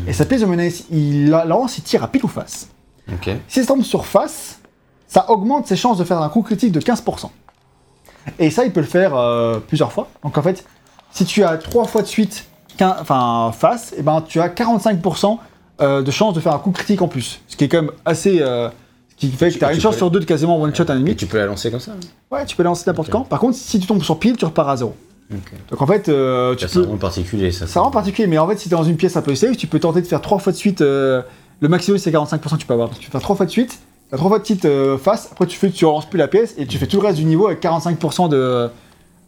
Et sa pièce de monnaie, il la lance, il tire à pile ou face. Ok. Si ça tombe sur face, ça augmente ses chances de faire un coup critique de 15%. Et ça, il peut le faire euh, plusieurs fois. Donc en fait, si tu as trois fois de suite enfin, face, et ben, tu as 45% euh, de chances de faire un coup critique en plus. Ce qui est quand même assez... euh, ce qui fait que tu- as une chance sur deux de quasiment one-shot à la Et limite. tu peux la lancer comme ça Ouais, tu peux la lancer n'importe quand. Par contre, si tu tombes sur pile, tu repars à zéro. Donc en fait, euh, tu Ça, C'est peux... vraiment particulier ça. Ça rend particulier, mais en fait, si t'es dans une pièce un peu safe, tu peux tenter de faire trois fois de suite. euh, le maximum, c'est 45% que tu peux avoir. Donc, tu peux faire trois fois de suite, t'as trois fois de suite euh, face, après tu fais, tu relances plus la pièce et tu fais tout le reste du niveau avec 45% de,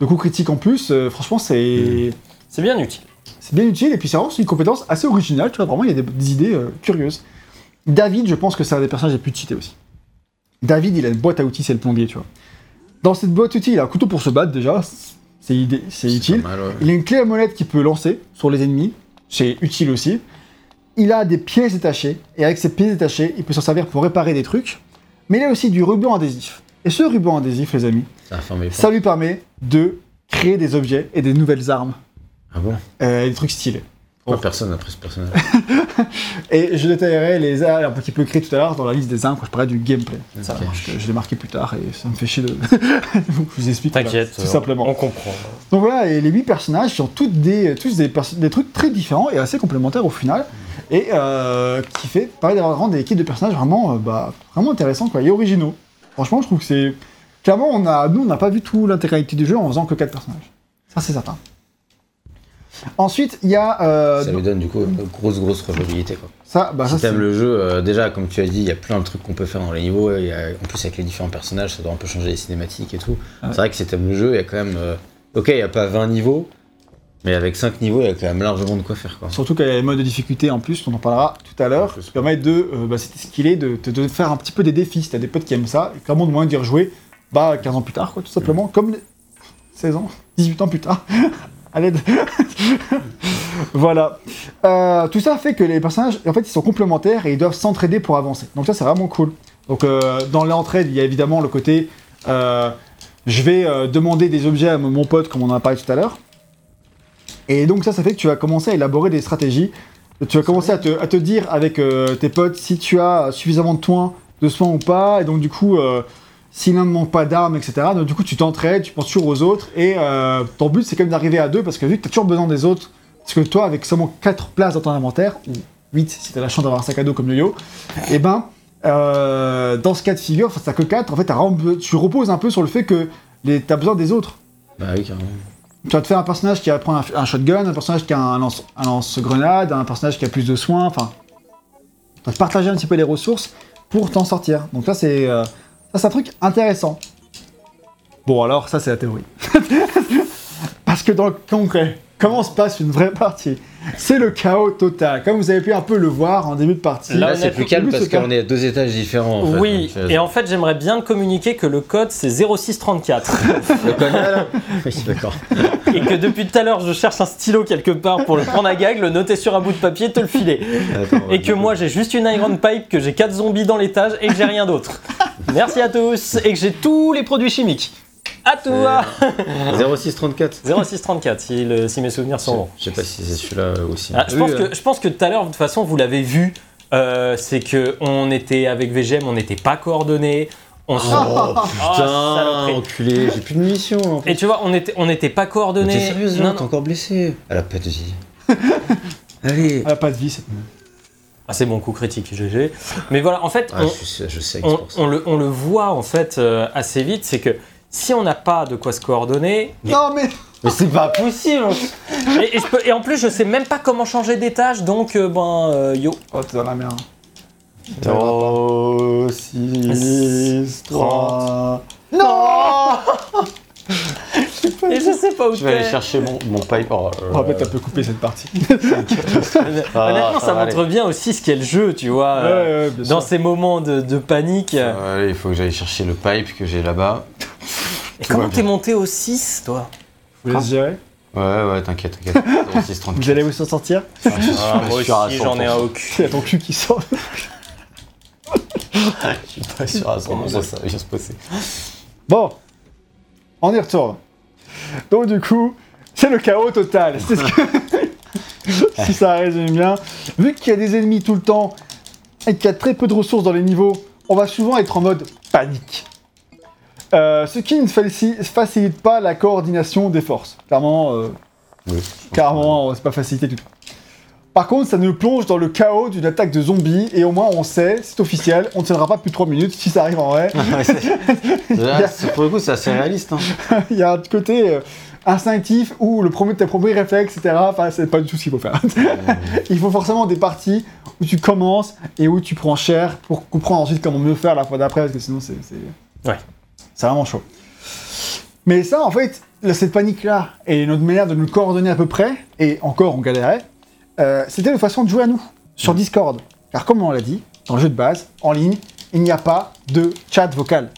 de coups critiques en plus. Euh, franchement, c'est C'est bien utile. c'est bien utile et puis c'est vraiment une compétence assez originale. Tu vois, vraiment, il y a des, des idées euh, curieuses. David, je pense que c'est un des personnages les plus cheatés aussi. David, il a une boîte à outils, c'est le plombier, tu vois. Dans cette boîte à outils, il a un couteau pour se battre déjà, c'est utile. pas mal, ouais. Il a une clé à molette qu'il peut lancer sur les ennemis, c'est utile aussi. Il a des pièces détachées, et avec ces pièces détachées, il peut s'en servir pour réparer des trucs. Mais il a aussi du ruban adhésif. Et ce ruban adhésif, les amis, Ça lui permet de créer des objets et des nouvelles armes, Ah bon? Euh, des trucs stylés. Pourquoi personne après ce personnage <laughs> Et je détaillerai les armes qu'il peut créer tout à l'heure dans la liste des armes quand je parlerai du gameplay. Ça, que je l'ai marqué plus tard et ça me fait chier de. <laughs> Je vous explique. voilà, T'inquiète. tout simplement. On comprend. Donc voilà, et les huit personnages qui ont toutes des, tous des, trucs très différents et assez complémentaires au final, et euh, qui fait pareil d'avoir vraiment des équipes de personnages vraiment, euh, bah, vraiment intéressants quoi, et originaux. Franchement, je trouve que c'est. Clairement, on a... nous, on n'a pas vu tout l'intégralité du jeu en faisant que 4 personnages. Ça, c'est certain. Ensuite, il y a. euh, Ça lui donne du coup une grosse, grosse rejouabilité. Quoi. ça, bah, ça si c'est. t'aimes le jeu, euh, déjà, comme tu as dit, il y a plein de trucs qu'on peut faire dans les niveaux. a- en plus, avec les différents personnages, ça doit un peu changer les cinématiques et tout. Ouais. C'est vrai que si t'aimes le jeu, il y a quand même. euh, ok, il n'y a pas 20 niveaux, mais avec 5 niveaux, il y a quand même largement de quoi faire. Quoi. Surtout qu'il y a les modes de difficulté en plus, on en parlera tout à l'heure, qui permettent de, euh, bah, c'était ce qu'il est, de, de, de faire un petit peu des défis. Si t'as des potes qui aiment ça, et clairement de moyen d'y rejouer, bah 15 ans plus tard, quoi, tout simplement, comme les 16 ans, 18 ans plus tard. <laughs> à l'aide. <laughs> voilà. Euh, tout ça fait que les personnages, en fait, ils sont complémentaires et ils doivent s'entraider pour avancer. Donc ça, c'est vraiment cool. Donc euh, dans l'entraide, il y a évidemment le côté, euh, je vais demander des objets à mon pote, comme on en a parlé tout à l'heure. Et donc ça, ça fait que tu vas commencer à élaborer des stratégies. Tu vas commencer à te, dire avec tes potes si tu as suffisamment de soins, de soins ou pas. Et donc du coup, euh, si l'un ne manque pas d'armes, etc. Donc du coup, tu t'entraides, tu penses toujours aux autres. Et euh, ton but, c'est quand même d'arriver à deux parce que vu que tu as toujours besoin des autres, parce que toi, avec seulement 4 places dans ton inventaire, ou 8 si tu as la chance d'avoir un sac à dos comme yo-yo, et ben, euh, dans ce cas de figure, enfin, t'as que 4, en fait, tu reposes un peu sur le fait que tu as besoin des autres. Bah oui, carrément. Tu vas te faire un personnage qui va prendre un, un shotgun, un personnage qui a un lance- un lance-grenade, un personnage qui a plus de soins, enfin. Tu vas te partager un petit peu les ressources pour t'en sortir. Donc ça c'est euh, ça c'est un truc intéressant. Bon alors ça c'est la théorie. <laughs> Parce que dans le concret, comment se passe une vraie partie? C'est le chaos total. Comme vous avez pu un peu le voir en début de partie. Là, Là, c'est plus calme parce qu'on est à deux étages différents. En fait, oui, donc, euh, et en fait, j'aimerais bien communiquer que le code c'est 0634 <laughs> le code là, <laughs> Oui, d'accord. et que depuis tout à l'heure, je cherche un stylo quelque part pour le prendre à gag, le noter sur un bout de papier, te le filer. Attends, Et que moi, j'ai juste une Iron Pipe, que j'ai 4 zombies dans l'étage et que j'ai rien d'autre. Merci à tous et que j'ai tous les produits chimiques. À toi 0634. 0634, si, le- si mes souvenirs sont bons. Je sais pas si c'est celui-là aussi. Ah, je, pense que, je pense que tout à l'heure, de toute façon, vous l'avez vu, euh, c'est que on était avec VGM, on n'était pas coordonnés. On se... Oh, Oh, putain, saloperie. enculé, j'ai plus de en fait. Et tu vois, on était, on n'était pas coordonnés. T'es sérieuse là Non, T'es encore blessé Elle a pas de vie. Allez. Elle a pas de vie. c'est- Ah, c'est mon coup critique, GG. Mais voilà, en fait, Ah, je, je sais on le, on le voit en fait euh, assez vite, c'est que si on n'a pas de quoi se coordonner, Non mais Mais c'est pas possible et, et je peux- et en plus je sais même pas comment changer d'étage, donc euh, ben euh, yo. oh t'es dans la merde. Oh, 6, 3... Non <laughs> Et je sais pas où Je vais aller chercher mon, mon pipe. Oh, On va peut-être un peu couper cette partie. <laughs> Ah, Honnêtement, ça montre aller. bien aussi ce qu'est le jeu, tu vois. Ouais, euh, ouais, Dans sûr. ces moments de, de panique. Euh, il faut que j'aille chercher le pipe que j'ai là-bas. Et comment t'es monté au 6, toi vous laisse gérer. Ouais, ouais, t'inquiète, t'inquiète. 06, 34. <laughs> Vous allez vous en sortir Ah, je Moi aussi, j'en ai un 100%. au cul. Il y a ton cul qui sort. <laughs> Je suis pas sûr à 100% ça va bien se passer. Bon, on y retourne. Donc du coup, c'est le chaos total. C'est ce que... <laughs> si ça résume bien. Vu qu'il y a des ennemis tout le temps et qu'il y a très peu de ressources dans les niveaux, on va souvent être en mode panique. Euh, ce qui ne faci- facilite pas la coordination des forces. Clairement, euh, Oui. Carrément, c'est pas facilité du tout. Par contre, ça nous plonge dans le chaos d'une attaque de zombies, et au moins on sait, c'est officiel, on ne tiendra pas plus de 3 minutes si ça arrive en vrai. <laughs> Là, c'est- pour le coup, c'est assez réaliste. Hein. <laughs> Il y a un côté euh, instinctif où le premier, tes premiers réflexes, etc. Enfin, c'est pas du tout ce qu'il faut faire. <laughs> Il faut forcément des parties où tu commences et où tu prends cher pour comprendre ensuite comment mieux faire la fois d'après, parce que sinon c'est. Ouais. C'est vraiment chaud. Mais ça, en fait, là, cette panique-là et notre manière de nous coordonner à peu près, et encore on galérait, euh, c'était une façon de jouer à nous, sur Discord. Car comme on l'a dit, dans le jeu de base, en ligne, il n'y a pas de chat vocal.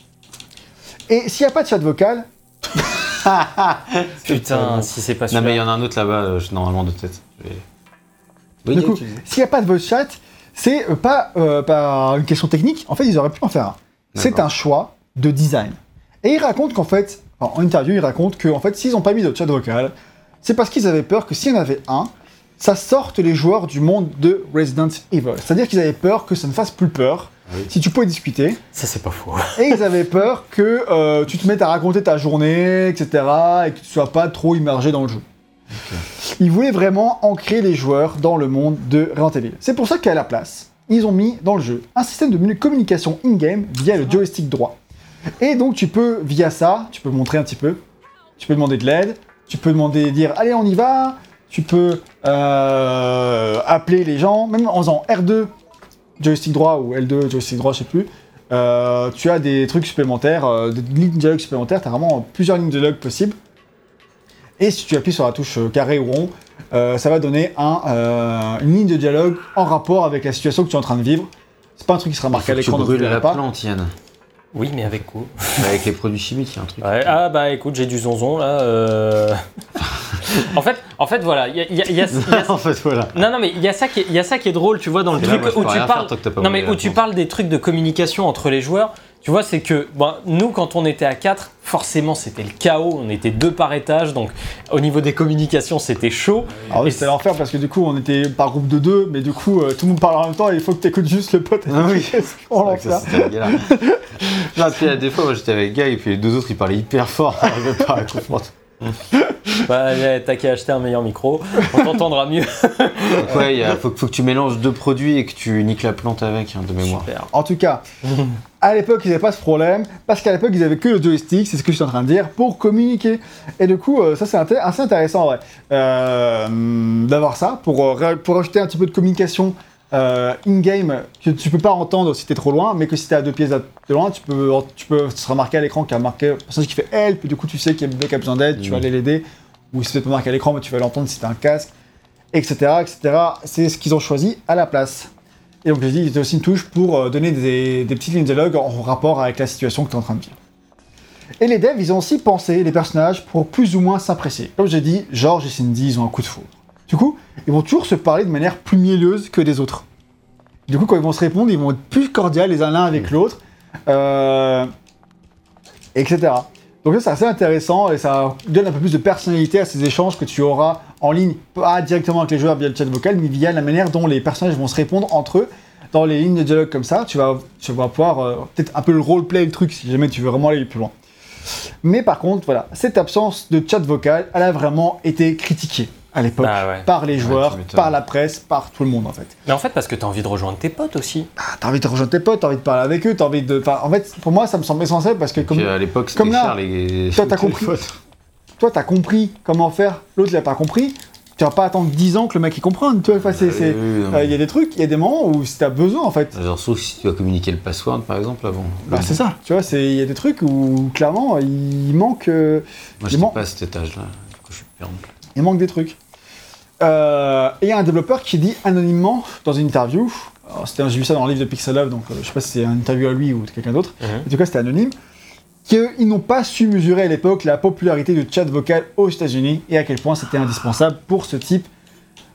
Et s'il n'y a pas de chat vocal, <laughs> Putain, si c'est pas Non, mais il y en a un autre là-bas, euh, je- normalement de tête. Je vais- Oui, du coup, s'il n'y a pas de voice chat, c'est euh, pas, euh, pas une question technique. En fait, ils auraient pu en faire un. C'est D'accord. un choix de design. Et ils racontent qu'en fait, en interview, ils racontent qu'en fait, s'ils n'ont pas mis de chat vocal, c'est parce qu'ils avaient peur que s'il y en avait un, ça sorte les joueurs du monde de Resident Evil. C'est-à-dire qu'ils avaient peur que ça ne fasse plus peur Oui. si tu pouvais discuter. Ça, c'est pas faux. Et ils avaient peur que euh, tu te mettes à raconter ta journée, etc. et que tu sois pas trop immergé dans le jeu. Ils voulaient vraiment ancrer les joueurs dans le monde de Resident Evil. C'est pour ça qu'à la place, ils ont mis dans le jeu un système de communication in-game via le joystick droit. Et donc tu peux, via ça, tu peux montrer un petit peu, tu peux demander de l'aide, tu peux demander, dire allez on y va, tu peux euh, appeler les gens, même en faisant R2 joystick droit ou L2 joystick droit, je sais plus, euh, tu as des trucs supplémentaires, euh, des lignes de dialogue supplémentaires, tu as vraiment plusieurs lignes de dialogue possibles. Et si tu appuies sur la touche carré ou rond, ça va donner un, une ligne de dialogue en rapport avec la situation que tu es en train de vivre. C'est pas un truc qui sera marqué à l'écran, tu brûles la pas. plante, Yann. Oui, mais avec quoi? Bah, Avec les produits chimiques, il y a un truc. Ouais, Ah bah écoute, j'ai du zonzon là. euh. <laughs> en fait, en fait voilà, il y a, il y a- il y a- il y a- <laughs> en fait, voilà. non non mais il y a ça qui est, il y a ça qui est drôle, tu vois dans le Là, truc moi, où tu parles. faire non mais où tu parles des trucs de communication entre les joueurs. Tu vois, c'est que bon, nous, quand on était à 4, forcément, c'était le chaos. On était deux par étage, donc au niveau des communications, c'était chaud. Alors oui, Et c'était l'enfer parce que du coup on était par groupe de deux, mais du coup euh, tout le monde parle en même temps et il faut que tu écoutes juste le pote. Ah oui. <laughs> C'était la galère. Non, puis, des fois, moi j'étais avec Guy et puis les deux autres ils parlaient hyper fort. <laughs> On pas à comprendre. <laughs> Bah, ouais, t'as qu'à acheter un meilleur micro, on t'entendra mieux. Donc, ouais, il a- faut, faut que tu mélanges deux produits et que tu niques la plante avec, hein, de mémoire. Super. En tout cas, à l'époque, ils n'avaient pas ce problème, parce qu'à l'époque, ils avaient que le joystick, c'est ce que je suis en train de dire, pour communiquer. Et du coup, euh, ça, c'est assez intéressant, vrai, euh, d'avoir ça, pour, euh, pour ajouter un petit peu de communication euh, in-game, que tu peux pas entendre si t'es trop loin, mais que si t'es à deux pièces de loin, tu peux, tu peux, ce sera marqué à l'écran qu'il y a marqué un personnage qui fait help, et du coup, tu sais qu'il y a un mec qui a besoin d'aide, tu vas Mhm. aller l'aider, ou si c'est pas marqué à l'écran, mais tu vas l'entendre si t'as un casque, etc., etc. C'est ce qu'ils ont choisi à la place. Et donc, j'ai dit, il aussi une touche pour euh, donner des, des petites lignes de dialogue en rapport avec la situation que tu es en train de vivre. Et les devs, ils ont aussi pensé les personnages pour plus ou moins s'apprécier. Comme j'ai dit, George et Cindy, ils ont un coup de foudre. Du coup, ils vont toujours se parler de manière plus mielleuse que des autres. Du coup, quand ils vont se répondre, ils vont être plus cordiaux les uns l'un avec l'autre, euh, etc. Donc ça, c'est assez intéressant et ça donne un peu plus de personnalité à ces échanges que tu auras en ligne, pas directement avec les joueurs via le chat vocal, mais via la manière dont les personnages vont se répondre entre eux. Dans les lignes de dialogue comme ça, tu vas, tu vas pouvoir euh, peut-être un peu le roleplay le truc si jamais tu veux vraiment aller plus loin. Mais par contre, voilà, cette absence de chat vocal, elle a vraiment été critiquée à l'époque Bah ouais. par les joueurs, tu par la presse, par tout le monde en fait. Mais en fait, parce que t'as envie de rejoindre tes potes aussi. Ah, t'as envie de rejoindre tes potes, t'as envie de parler avec eux, t'as envie de. enfin, en fait, pour moi, ça me semble essentiel parce que comme Puis à l'époque, c'était comme là, cher les. toi, t'as <laughs> compris. toi, t'as compris comment faire, l'autre, il a pas compris. Tu vas pas attendre 10 ans que le mec il comprenne. Tu vois, enfin, c'est- c'est- Oui, oui, non, euh, il y a des trucs, il y a des moments où si t'as besoin en fait. Genre, sauf si tu dois communiquer le password, par exemple, avant. Bah, c'est ça, tu vois, c'est- il y a des trucs où clairement il manque, euh, Moi, Il j'étais manque- pas à cet étage-là. Du coup, je suis perdu. il manque des trucs. Euh, et il y a un développeur qui dit anonymement dans une interview, j'ai vu ça dans le livre de Pixel Love, donc euh, je sais pas si c'est une interview à lui ou de quelqu'un d'autre, Mhm. en tout cas c'était anonyme, qu'ils n'ont pas su mesurer à l'époque la popularité du chat vocal aux États-Unis et à quel point c'était indispensable pour ce type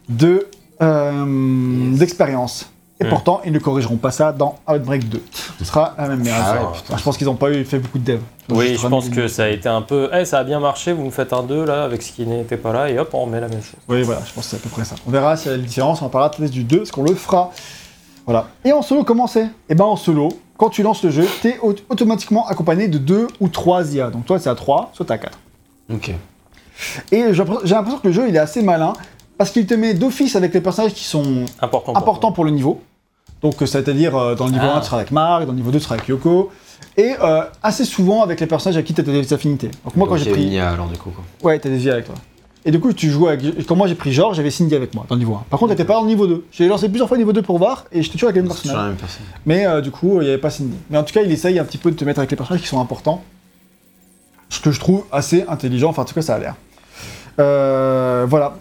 de euh, d'expérience. Et Mhm. pourtant, ils ne corrigeront pas ça dans Outbreak 2. Ce sera la même merde. Ah ouais, je pense qu'ils n'ont pas eu fait beaucoup de devs. Oui, je pense que des- ça a été un peu. Eh, ça a bien marché, vous me faites un 2 là avec ce qui n'était pas là, et hop, on remet la même chose. Oui, voilà, je pense que c'est à peu près ça. On verra s'il y a une différence, on en parlera peut-être du 2, parce qu'on le fera. Voilà. Et en solo, comment c'est? Eh ben en solo, quand tu lances le jeu, t'es au- automatiquement accompagné de 2 ou 3 IA. Donc toi, c'est à 3, soit à 4. Ok. Et j'ai l'impression que le jeu, il est assez malin, parce qu'il te met d'office avec les personnages qui sont Important. pour importants pour le niveau. Donc, euh, c'est-à-dire, euh, dans le niveau Ah. 1, tu seras avec Marc, dans le niveau 2, tu seras avec Yoko. Et euh, assez souvent avec les personnages à qui tu as des affinités. Donc, moi, quand j'ai pris. une alors, du coup, quoi. Ouais, t'as des IA avec toi. Et du coup, tu joues avec. Quand moi j'ai pris Georges, j'avais Cindy avec moi dans le niveau 1. Par contre, t'étais pas dans le niveau 2. J'ai lancé plusieurs fois le niveau 2 pour voir et j'étais toujours avec les mêmes personnages. même personne. Mais euh, du coup, il n'y avait pas Cindy. Mais en tout cas, il essaye un petit peu de te mettre avec les personnages qui sont importants. Ce que je trouve assez intelligent. Enfin, en tout cas, ça a l'air. Euh, voilà.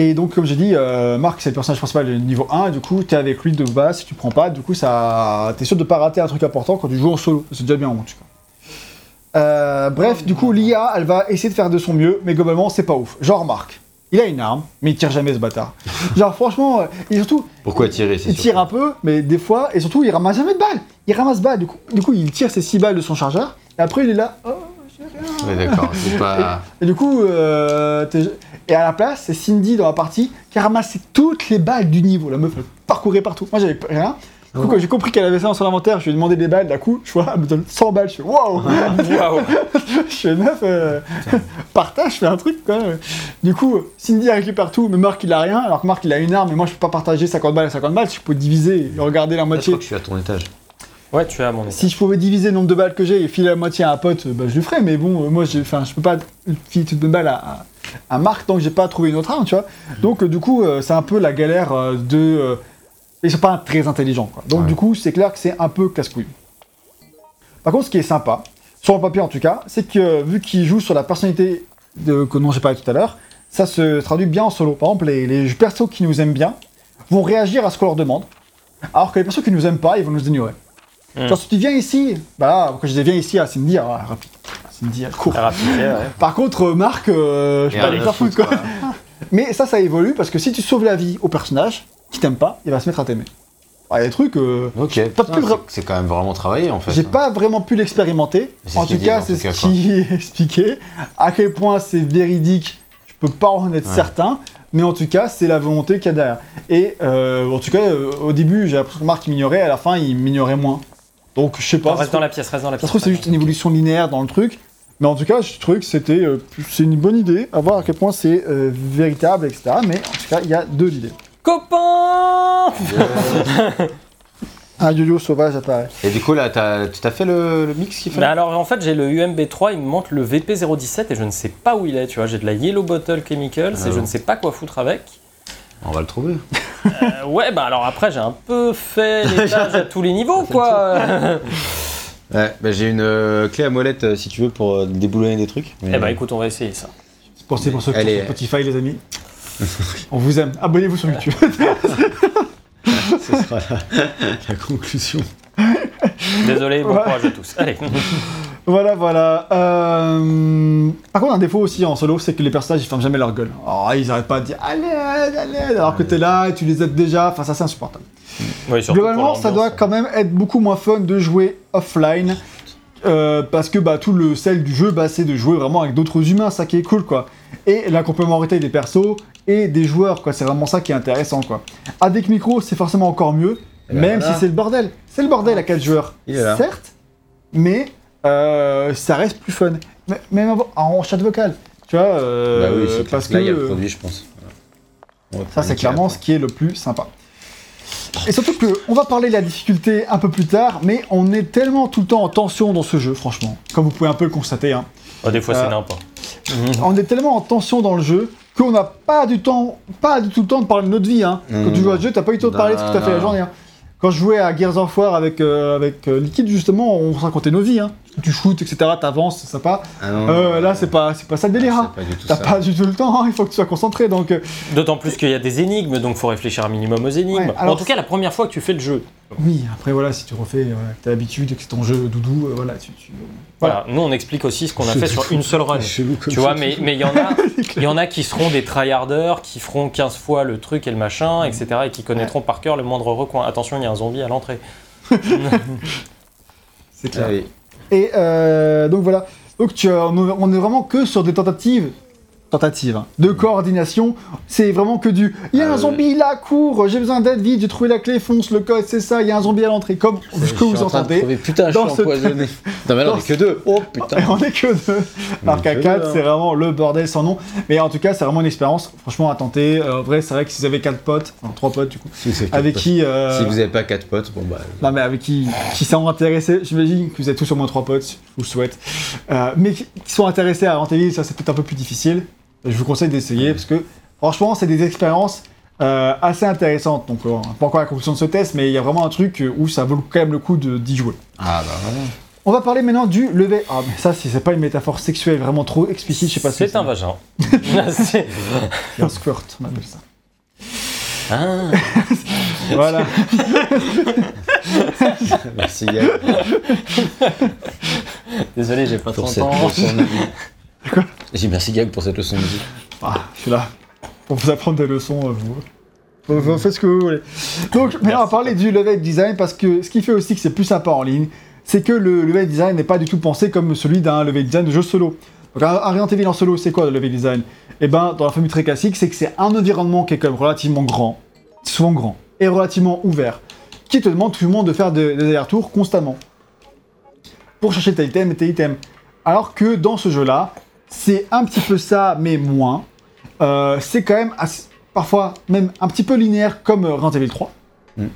Et donc, comme j'ai dit, euh, Marc, c'est le personnage principal du niveau 1. Et du coup, t'es avec lui de base. Si tu prends pas, du coup, ça, t'es sûr de pas rater un truc important quand tu joues en solo. C'est déjà bien en tout cas. Euh, bref, du coup, l'IA, elle va essayer de faire de son mieux, mais globalement, c'est pas ouf. Genre, Marc, il a une arme, mais il tire jamais ce bâtard. <laughs> Genre, franchement, euh, et surtout, Pourquoi tirer il tire un peu, mais des fois, et surtout, il ramasse jamais de balles. Il ramasse balles, du coup, du coup il tire ses 6 balles de son chargeur, et après, il est là. Oh, j'ai rien. Ouais, d'accord. C'est <laughs> pas. Et du coup, euh, t'es- et à la place, c'est Cindy dans la partie qui a ramassé toutes les balles du niveau. La meuf, elle parcourait partout. Moi, j'avais rien. Du coup, Oh. quand j'ai compris qu'elle avait ça dans son inventaire, je lui ai demandé des balles. D'un coup, je vois, elle me donne 100 balles. Je fais waouh! Waouh <laughs> Je fais meuf, euh, <laughs> partage, fais un truc quoi. Du coup, Cindy a récupère tout, mais Marc il a rien, alors que Marc il a une arme, et moi je peux pas partager 50 balles à 50 balles, je peux diviser et regarder la Je moitié. crois que je suis à ton étage. Ouais, tu as mon état. Si je pouvais diviser le nombre de balles que j'ai et filer la moitié à un pote, bah, je le ferais. Mais bon, euh, moi, je peux pas filer toutes mes balles à, à, à Marc tant que j'ai pas trouvé une autre arme, tu vois. Donc, euh, du coup, euh, c'est un peu la galère euh, de. euh, ils sont pas très intelligents, quoi. Donc, Ouais. du coup, c'est clair que c'est un peu casse-couille. Par contre, ce qui est sympa, sur le papier en tout cas, c'est que euh, vu qu'ils jouent sur la personnalité de, que dont j'ai parlé tout à l'heure, ça se traduit bien en solo. Par exemple, les, les persos qui nous aiment bien vont réagir à ce qu'on leur demande, alors que les persos qui nous aiment pas, ils vont nous ignorer. Hmm. Genre, si tu viens ici, bah là, quand je dis viens ici à Cindy, ah, rapide. Elle court. Ouais. Par contre, euh, Marc, euh, je peux pas foutre, foutre, quoi. <laughs> Mais ça, ça évolue parce que si tu sauves la vie au personnage qui t'aime pas, il va se mettre à t'aimer. Il y a des trucs, euh, Ok, Pas putain, plus c'est- quand même vraiment travaillé en fait. j'ai pas vraiment pu l'expérimenter. En tout cas, c'est ce qui est <laughs> expliqué. À quel point c'est véridique, je peux pas en être Ouais. certain. Mais en tout cas, c'est la volonté qu'il y a derrière. Et euh, en tout cas, euh, au début, j'ai l'impression que Marc il m'ignorait, à la fin, il m'ignorait moins. Donc, je sais pas. Reste dans la pièce, reste dans la Ça pièce. se trouve, c'est juste une évolution linéaire dans le truc. Mais en tout cas, je trouvais que c'était euh, c'est une bonne idée, à voir à quel point c'est euh, véritable, etc. Mais en tout cas, il y a deux idées. Copain Un yo-yo sauvage apparaît. Et du coup là, tu t'as fait le, le mix qu'il Bah fallait alors en fait j'ai le UMB3, il me montre le VP017 et je ne sais pas où il est, tu vois, j'ai de la Yellow Bottle Chemicals Ah et je bon. ne sais pas quoi foutre avec. On va le trouver. Euh, ouais bah alors après j'ai un peu fait <laughs> les tâches à tous les niveaux quoi. <laughs> Ouais, bah, j'ai une euh, clé à molette euh, si tu veux pour euh, déboulonner des trucs. Mais- eh bah écoute on va essayer ça. Pensez pour ceux qui Elle sont est- sur Spotify, les amis. <laughs> On vous aime. Abonnez-vous sur YouTube. <laughs> ce sera la, la conclusion. Désolé, bon Ouais. courage à tous. Allez. <laughs> voilà, voilà. Euh, Par contre, un défaut aussi en solo, c'est que les personnages ils ferment jamais leur gueule. Alors, ils arrêtent pas de dire allez, allez, allez, alors que t'es là et tu les aides déjà. Enfin, ça c'est insupportable. Ouais, surtout pour Globalement, ça doit l'ambiance. quand même être beaucoup moins fun de jouer offline. euh, parce que bah, tout le sel du jeu, bah, c'est de jouer vraiment avec d'autres humains, ça qui est cool quoi. Et la complémentarité des persos et des joueurs, quoi. C'est vraiment ça qui est intéressant quoi. Avec micro, c'est forcément encore mieux, ben même si c'est le bordel. C'est le bordel à 4 joueurs, certes, mais euh, ça reste plus fun. Même en- en chat vocal, tu vois. euh, bah oui, c'est parce parce là, il y a le que produit, je pense. Voilà. Ça, c'est clairement ce qui est le plus sympa. Et surtout que on va parler de la difficulté un peu plus tard, mais on est tellement tout le temps en tension dans ce jeu, franchement. Comme vous pouvez un peu le constater. Hein. Oh, des fois Euh, c'est n'importe. <laughs> On est tellement en tension dans le jeu qu'on n'a pas du temps, pas du tout le temps de parler de notre vie. Hein. Mmh. Quand tu joues à ce jeu, t'as pas eu le temps de parler de ce que t'as fait la journée. hein. Quand je jouais à Gears of War avec, euh, avec euh, Liquid, justement, on racontait nos vies. Hein. Tu shootes, etc., t'avances, c'est sympa. Ah non, Euh, là, c'est pas, c'est pas ça le délire. hein. C'est pas du tout T'as pas du tout le temps, hein, il faut que tu sois concentré. Donc, euh, D'autant plus qu'il y a des énigmes, donc faut réfléchir un minimum aux énigmes. Ouais, alors en tout cas, la première fois que tu fais le jeu. Oui, après voilà, si tu refais, euh, que t'as l'habitude et que c'est ton jeu doudou, euh, voilà, tu, tu- Voilà. Nous, on explique aussi ce qu'on a fait sur une seule run. <laughs> Tu vois, mais mais il y en a, <laughs> il y en a qui seront des tryharders, qui feront 15 fois le truc et le machin, etc., et qui connaîtront par cœur le moindre recoin. Attention, il y a un zombie à l'entrée. <laughs> C'est clair. Ah oui. Et euh, donc voilà, donc tu, as- on on est vraiment que sur des tentatives, tentatives, hein, de coordination. C'est vraiment que du, il y a un ouais. zombie là, cours, j'ai besoin d'aide, vite, j'ai trouvé la clé, fonce le code, c'est ça, il y a un zombie à l'entrée, comme ce que Je suis vous entendez. crever. Putain, je dans suis ce- empoisonné. Non, mais là, on est que deux. Oh putain. <laughs> on est que deux. Qu'à que 4, deux, hein. c'est vraiment le bordel sans nom. Mais en tout cas, c'est vraiment une expérience, franchement, à tenter. Euh, en vrai, c'est vrai que si vous avez 4 potes, enfin 3 potes du coup, Si avec quatre qui. euh. Si vous avez pas quatre potes, bon bah. Non mais avec qui, qui sont intéressés, j'imagine que vous êtes tous au moins trois potes, je vous le souhaite, Euh, mais qui sont intéressés à Rentéville, ça c'est peut-être un peu plus difficile. Je vous conseille d'essayer parce que franchement c'est des expériences euh, assez intéressantes. Donc euh, pas encore la conclusion de ce test, mais il y a vraiment un truc où ça vaut quand même le coup de- d'y jouer. Ah bah voilà. On va parler maintenant du lever. Ah mais ça si c'est pas une métaphore sexuelle vraiment trop explicite, je sais pas si C'est un vagin. <laughs> C'est- un squirt, on appelle ça. Ah. <laughs> Voilà. Merci Yann Désolé, j'ai pas pour 30 cette ans. leçon de vie. Quoi? J'ai merci Gag pour cette leçon de vie. Ah, je suis là pour vous apprendre des leçons. euh, Vous, vous, vous faites ce que vous voulez. Donc, maintenant, on va parler du level design parce que ce qui fait aussi que c'est plus sympa en ligne, c'est que le level design n'est pas du tout pensé comme celui d'un level design de jeu solo. Donc, Resident Evil en solo, c'est quoi le level design? Eh ben, dans la famille très classique, c'est que c'est un environnement qui est quand même relativement grand, souvent grand, et relativement ouvert, qui te demande tout le monde de faire des, des allers-retours constamment pour chercher tel item et tel item. Alors que dans ce jeu-là, c'est un petit peu ça, mais moins. Euh, c'est quand même assez- parfois même un petit peu linéaire comme euh, Resident Evil 3. Mm.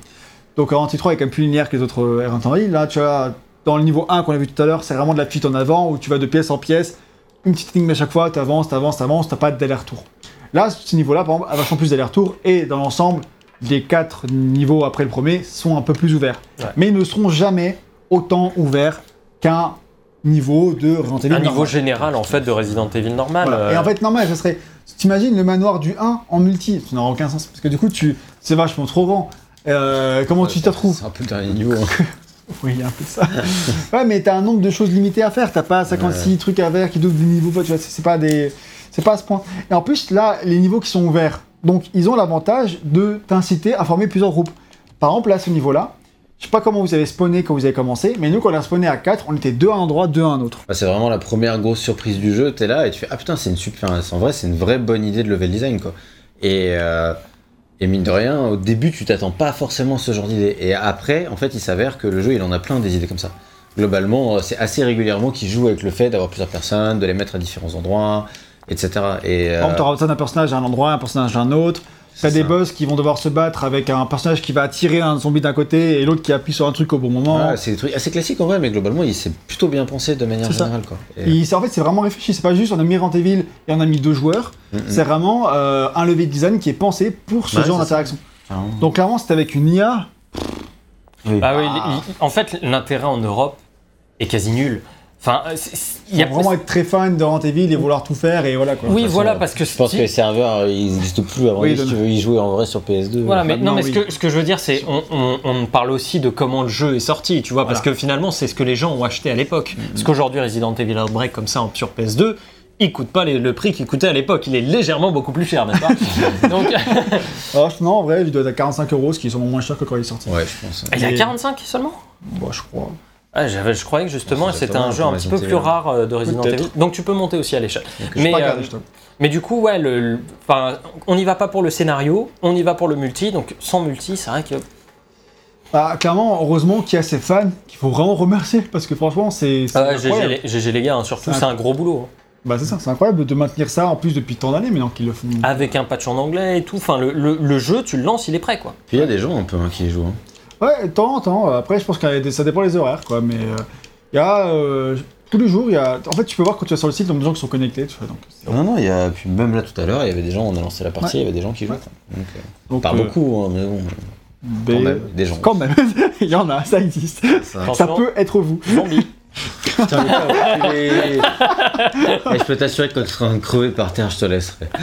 Donc Resident Evil 3 est quand même plus linéaire que les autres euh, Resident Evil. Là, tu as dans le niveau 1 qu'on a vu tout à l'heure, c'est vraiment de la fuite en avant où tu vas de pièce en pièce, une petite ligne à chaque fois, tu avances, tu avances, tu avances, t'as pas d'aller-retour. Là, ce niveau-là, par exemple, a vachement plus d'aller-retour et dans l'ensemble, les quatre niveaux après le premier sont un peu plus ouverts. Ouais. Mais ils ne seront jamais autant ouverts qu'un niveau de Resident Evil. Un niveau normal. général en fait de Resident Evil normal. Voilà. euh, Et en fait, normal, ça serait. T'imagines le manoir du 1 en multi Ça n'aura aucun sens. Parce que du coup, tu... c'est vachement trop grand. Euh, comment tu t'y retrouves C'est un peu le dernier niveau. hein. <laughs> Oui, il y a un peu ça. ouais, mais t'as un nombre de choses limitées à faire. T'as pas 56 trucs à faire qui doublent des niveaux. Tu vois, c'est c'est pas des. C'est pas à ce point. Et en plus, là, les niveaux qui sont ouverts, donc ils ont l'avantage de t'inciter à former plusieurs groupes. Par exemple, là, ce niveau-là, je sais pas comment vous avez spawné quand vous avez commencé, mais nous, quand on a spawné à 4, on était deux à un endroit, deux à un autre. Bah, c'est vraiment la première grosse surprise du jeu. T'es là et tu fais Ah putain, c'est une super. En vrai, c'est une vraie bonne idée de level design quoi. Et, euh, et mine de rien, au début, tu t'attends pas forcément à ce genre d'idée. Et après, en fait, il s'avère que le jeu, il en a plein des idées comme ça. Globalement, euh, c'est assez régulièrement qu'il joue avec le fait d'avoir plusieurs personnes, de les mettre à différents endroits, etc. Et, Par euh, exemple, t'auras besoin d'un personnage à un endroit, un personnage à un autre. T'as c'est des boss qui vont devoir se battre avec un personnage qui va attirer un zombie d'un côté et l'autre qui appuie sur un truc au bon moment. Ouais, c'est des trucs assez classiques en vrai, mais globalement, il s'est plutôt bien pensé de manière C'est générale. Quoi. Et- Et c'est- en fait, c'est vraiment réfléchi. C'est pas juste on a mis Resident Evil et on a mis deux joueurs. Mm, mm. C'est vraiment euh, un level design qui est pensé pour ce genre c'est d'interaction. Vraiment. Donc clairement, c'était avec une IA. Oui. Ah oui, Ah. en fait, l'intérêt en Europe est quasi nul. Enfin, euh, il Il y a vraiment être très fan de Resident Evil et vouloir tout faire et voilà quoi. Oui, façon, voilà, parce que Je pense que les serveurs, euh, ils n'existent plus avant Oui, si tu veux y jouer en vrai sur PS2. Voilà, mais non, mais oui. ce, que, ce que je veux dire, c'est on, on, on parle aussi de comment le jeu est sorti, tu vois, parce que finalement, c'est ce que les gens ont acheté à l'époque. Parce qu'aujourd'hui, Resident Evil Outbreak, comme ça, en- sur PS2, il coûte pas les- le prix qu'il coûtait à l'époque. Il est légèrement beaucoup plus cher, n'est-ce pas <laughs> Donc, Alors, <laughs> non, en vrai, il doit être à 45 euros, ce qui est sûrement moins cher que quand il est sorti. Ouais, je pense. il y a Et- 45 seulement? Bon, je crois. Ah, Je croyais que justement, c'était un jeu un petit peu Resident plus rare euh, de Resident. Evil. Donc, tu peux monter aussi à l'échelle. Mais, euh. Mais du coup, ouais, le, le- enfin, on n'y va pas pour le scénario, on y va pour le multi. Donc, sans multi, c'est vrai que Bah, clairement, heureusement qu'il y a ces fans qu'il faut vraiment remercier parce que franchement, c'est. Ah GG incroyable. les, gars, hein, surtout, C'est c'est un gros boulot. hein. Bah, c'est ça, c'est incroyable de maintenir ça en plus depuis tant d'années maintenant qu'ils le font. Avec un patch en anglais et tout. Enfin, le, le- le jeu, tu le lances, il est prêt, quoi. Puis il y a des gens un peu hein, qui y jouent. hein. Ouais, de temps en temps. Après, je pense que ça dépend des horaires, quoi. Mais euh, il y a. euh, tous les jours, il y a. En fait, tu peux voir quand tu vas sur le site, il y a des gens qui sont connectés, tu vois. Donc, Non, non, il y a. Puis même là tout à l'heure, il y avait des gens, on a lancé la partie, il y avait des gens qui jouaient. quoi. Donc, euh, donc, pas euh, beaucoup, hein, mais bon, mais- quand même, des gens. Quand même, <laughs> il y en a, ça existe. Ça. Peut être vous. zombie. Putain, mais <laughs> je peux t'assurer que quand tu seras crever par terre, je te laisserai. <laughs>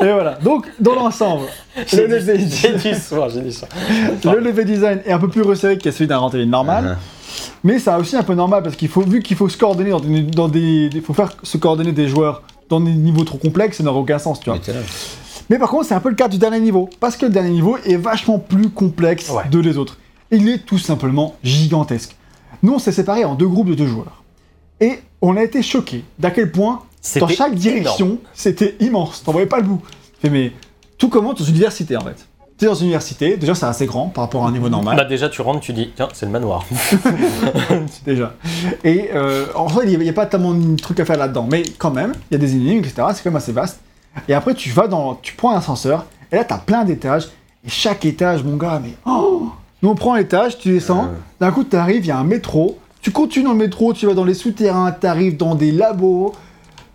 Et voilà. Donc, dans l'ensemble, <laughs> le level, J'ai dit soir, j'ai dit soir. <laughs> le level design est un peu plus resserré que celui d'un Evil normal. Ah, Mais c'est aussi un peu normal parce qu'il faut, vu qu'il faut se coordonner dans des, dans des, faut faire se coordonner des joueurs dans des niveaux trop complexes, ça n'aurait aucun sens, tu vois. Mais par contre, c'est un peu le cas du dernier niveau, parce que le dernier niveau est vachement plus complexe Ouais. de les autres. Il est tout simplement gigantesque. Nous, on s'est séparés en deux groupes de deux joueurs. Et on a été choqués d'à quel point, dans chaque direction, énorme. c'était immense. T'en voyais pas le bout. Tu fais, mais tout commence dans une université, en fait. Tu es dans une université, déjà c'est assez grand par rapport à un niveau normal. Bah, déjà, tu rentres, tu dis, tiens, c'est le manoir. <laughs> déjà. Et euh, en fait, il n'y a, pas tellement de trucs à faire là-dedans. Mais quand même, il y a des énigmes, etc. C'est quand même assez vaste. Et après, tu vas dans. Tu prends un ascenseur, et là, tu as plein d'étages. Et chaque étage, mon gars, mais. Oh Nous, on prend l'étage, tu descends. Ouais. D'un coup, tu arrives, il y a un métro. Tu continues dans le métro, tu vas dans les souterrains, tu arrives dans des labos.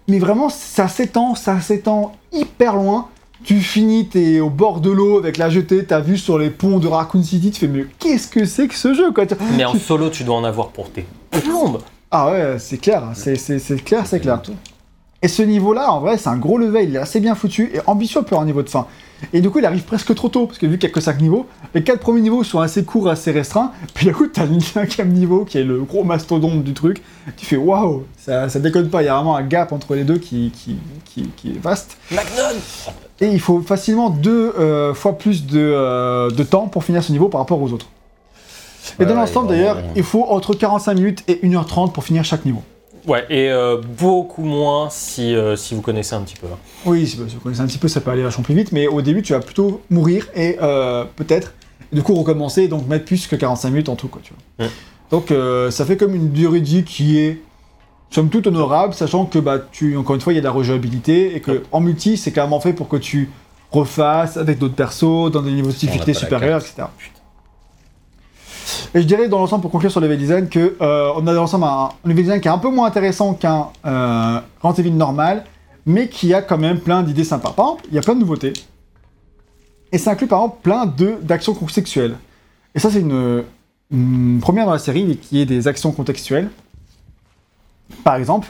Mais vraiment, ça s'étend, ça s'étend hyper loin. Tu finis, t'es au bord de l'eau avec la jetée, t'as vu sur les ponts de Raccoon City, tu fais mais qu'est-ce que c'est que ce jeu quoi? Mais en solo, tu dois en avoir pour tes plombes. Ah ouais, c'est clair, c'est c'est- c'est clair, c'est clair. Et ce niveau-là, en vrai, c'est un gros level, il est assez bien foutu et ambitieux pour un niveau de fin. Et du coup, il arrive presque trop tôt, parce que vu qu'il n'y a que 5 niveaux, les 4 premiers niveaux sont assez courts, assez restreints, puis d'un coup, t'as le cinquième niveau qui est le gros mastodonte du truc. Tu fais waouh, ça, ça déconne pas, il y a vraiment un gap entre les deux qui, qui, qui, qui est vaste. Magnon Et il faut facilement deux euh, fois plus de, euh, de temps pour finir ce niveau par rapport aux autres. Et Ouais, dans ouais, l'ensemble, d'ailleurs, il faut entre 45 minutes et 1h30 pour finir chaque niveau. Ouais, et euh, beaucoup moins si, euh, si vous connaissez un petit peu. hein. Oui, si si vous connaissez un petit peu, ça peut aller vachement plus vite, mais au début, tu vas plutôt mourir et euh, peut-être, du coup, recommencer, donc mettre plus que 45 minutes en tout, quoi, tu vois. Ouais. Donc, ça fait comme une durée de vie qui est, somme toute, honorable, sachant que, bah, tu, encore une fois, il y a de la rejouabilité et que, en multi, c'est clairement fait pour que tu refasses avec d'autres persos, dans des niveaux de difficulté supérieurs, etc. Et je dirais dans l'ensemble, pour conclure sur le level design, que euh, on a dans l'ensemble un, un level design qui est un peu moins intéressant qu'un euh, Evil normal, mais qui a quand même plein d'idées sympas. Par exemple, il y a plein de nouveautés. Et ça inclut par exemple plein d'actions contextuelles. Et ça, c'est une, une première dans la série qui est des actions contextuelles. Par exemple,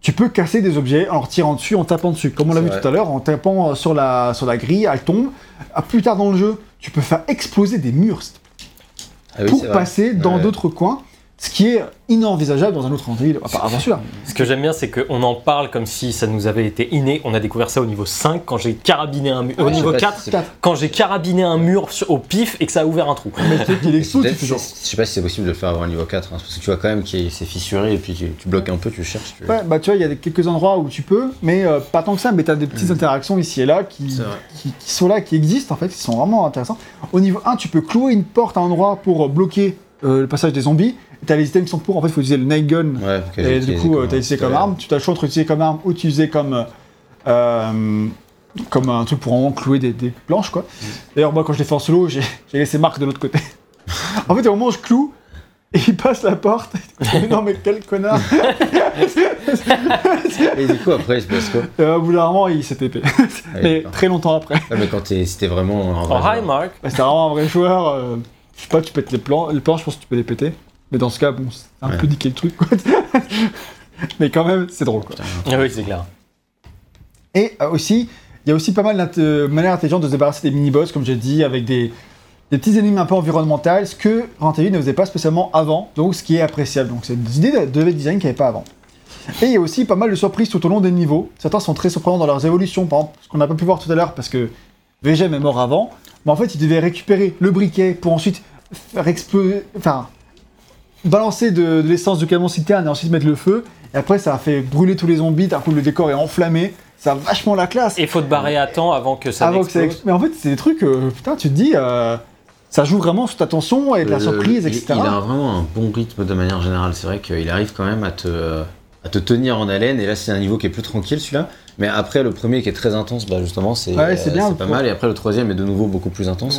tu peux casser des objets en leur tirant dessus, en tapant dessus. Comme on l'a vu vrai. tout à l'heure, en tapant sur la, sur la grille, elle tombe. À plus tard dans le jeu, tu peux faire exploser des murs Ah oui, pour passer dans Ouais. d'autres coins, ce qui est inenvisageable dans un autre. Enfin, avant celui-là. Ce que j'aime bien, c'est qu'on en parle comme si ça nous avait été inné. On a découvert ça au niveau 5 quand j'ai carabiné un mur. Ouais, au niveau sais pas 4, si c'est- Quatre. quand j'ai carabiné un mur sur- au pif et que ça a ouvert un trou. Mais qu'il Je sais pas si c'est possible de le faire avant le niveau 4, hein, parce que tu vois quand même qu'il s'est fissuré et puis tu, tu bloques un peu, tu cherches. Tu... Ouais, bah tu vois, il y a quelques endroits où tu peux, mais euh, pas tant que ça, mais tu as des petites interactions ici et là qui, sont là, qui existent en fait, qui sont vraiment intéressants. Au niveau 1, tu peux clouer une porte à un endroit pour euh, bloquer euh, le passage des zombies. Tu as les items qui sont pour, en fait, il faut utiliser le night gun. Ouais, et du coup, comme tu as utilisé comme arme. Tu as le choix entre utiliser comme arme ou utiliser comme, euh, euh, comme un truc pour vraiment clouer des, des planches, quoi. D'ailleurs, moi, quand je l'ai fait en solo, j'ai laissé Marc de l'autre côté. <laughs> en fait, au moment où je cloue, et il passe la porte. Mais non, mais quel connard Et du coup, après, il se passe quoi? Euh, Au bout d'un moment, il s'est TP. Mais très longtemps après. Ouais, mais quand c'était vraiment un Oh, vrai hi joueur. Mark. Bah, c'est vraiment un vrai joueur. euh, je sais pas, tu pètes les plans. Les plans, je pense que tu peux les péter. Mais dans ce cas, bon, c'est un Ouais. peu niqué le truc, quoi. <laughs> mais quand même, c'est drôle, quoi. Ah oui, c'est clair. Et euh, aussi, il y a aussi pas mal de manières intelligentes de se débarrasser des mini-boss, comme j'ai dit, avec des, des petits énigmes un peu environnementales, ce que Evil ne faisait pas spécialement avant, donc ce qui est appréciable. Donc c'est des idées de de level design qu'il n'y avait pas avant. Et il y a aussi pas mal de surprises tout au long des niveaux. Certains sont très surprenants dans leurs évolutions, par exemple, ce qu'on n'a pas pu voir tout à l'heure parce que VGM est mort avant. Mais en fait, il devait récupérer le briquet pour ensuite faire exploser, enfin, balancer de, de l'essence du camion citerne et ensuite mettre le feu. Et après, ça a fait brûler tous les zombies. D'un coup, le décor est enflammé. Ça a vachement la classe. Et faut te barrer à temps avant que ça Avant que ça n'explose. explose. Mais en fait, c'est des trucs, euh, putain, tu te dis, euh, ça joue vraiment sur ta tension et de la Le- surprise, il- etc. Il, a vraiment un bon rythme de manière générale. C'est vrai qu'il arrive quand même à te, à te tenir en haleine. Et là, c'est un niveau qui est plus tranquille celui-là. Mais après, le premier qui est très intense, bah justement, c'est Ouais, c'est euh, bien, pas mal. Et après, le troisième est de nouveau beaucoup plus intense.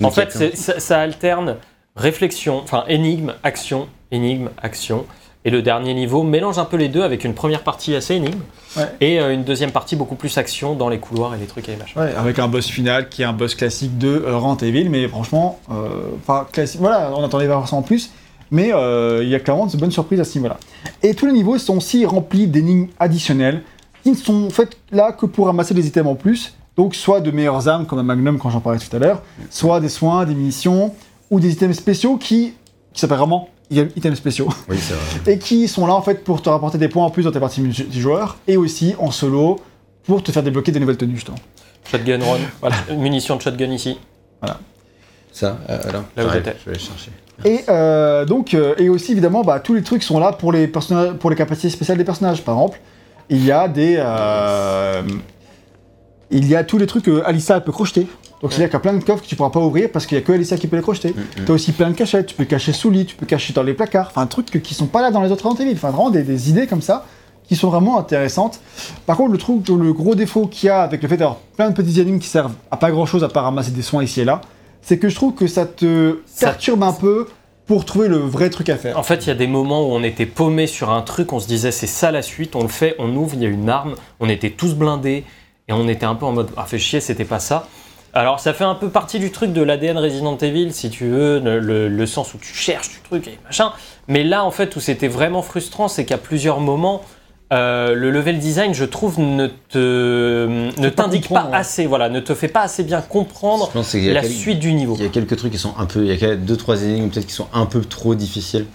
En Donc, il y a fait, c'est- ça, ça alterne réflexion, enfin énigme, action, énigme, action. Et le dernier niveau mélange un peu les deux avec une première partie assez énigme Ouais. et euh, une deuxième partie beaucoup plus action dans les couloirs et les trucs et les machins. Ouais, avec un boss final qui est un boss classique de euh, Resident Evil, mais franchement, euh, enfin, classique, voilà, on attendait voir ça en plus, mais euh, il y a clairement de bonnes surprises à ce niveau-là. Et tous les niveaux sont aussi remplis d'énigmes additionnelles qui ne sont faites là que pour ramasser des items en plus, donc soit de meilleures armes comme un Magnum quand j'en parlais tout à l'heure, soit des soins, des munitions, ou des items spéciaux qui, qui s'appellent vraiment items spéciaux. Oui, c'est vrai. <laughs> et qui sont là en fait pour te rapporter des points en plus dans tes parties multijoueurs et aussi en solo pour te faire débloquer des nouvelles tenues justement. Shotgun run, <laughs> Voilà. munitions de shotgun ici. Ça, euh, là, Là où j'étais. je vais chercher. Et euh, donc euh, et aussi évidemment bah, tous les trucs sont là pour les personnages pour les capacités spéciales des personnages par exemple il y a des euh, il y a tous les trucs que Alissa peut crocheter donc c'est à dire qu'il y a plein de coffres que tu pourras pas ouvrir parce qu'il y a que Alissa qui peut les crocheter Mm, mm. T'as aussi plein de cachettes, tu peux cacher sous lit, tu peux cacher dans les placards, enfin trucs que- qui sont pas là dans les autres Evil, enfin vraiment des, des idées comme ça qui sont vraiment intéressantes. Par contre, le truc, le gros défaut qu'il y a avec le fait d'avoir plein de petits animes qui servent à pas grand chose à part ramasser des soins ici et là, c'est que je trouve que ça te Ça- perturbe un peu pour trouver le vrai truc à faire. En fait, il y a des moments où on était paumé sur un truc, on se disait c'est ça la suite, on le fait, on ouvre, il y a une arme, on était tous blindés et on était un peu en mode ah fait chier, c'était pas ça. Alors ça fait un peu partie du truc de l'ADN Resident Evil, si tu veux, le, le- le sens où tu cherches du truc et machin. Mais là, en fait, où c'était vraiment frustrant, c'est qu'à plusieurs moments, euh, le level design, je trouve, ne te ne t'indique pas, ouais. assez, voilà, ne te fait pas assez bien comprendre la suite du niveau. Il y a quelques trucs qui sont un peu. Il y a deux, trois énigmes peut-être qui sont un peu trop difficiles.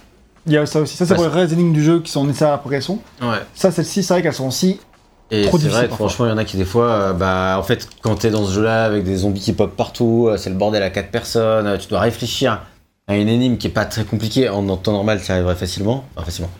Il y a ça aussi. Ça, c'est pour les vraies énigmes du jeu qui sont nécessaires à la progression. Ouais. Ça, celles-ci, c'est vrai qu'elles sont aussi. Et c'est vrai, parfois. franchement, il y en a qui des fois, euh, bah, en fait, quand t'es dans ce jeu-là avec des zombies qui pop partout, euh, c'est le bordel à quatre personnes, euh, tu dois réfléchir à une énigme qui est pas très compliquée. En en temps normal, tu arriverais facilement. Enfin, facilement.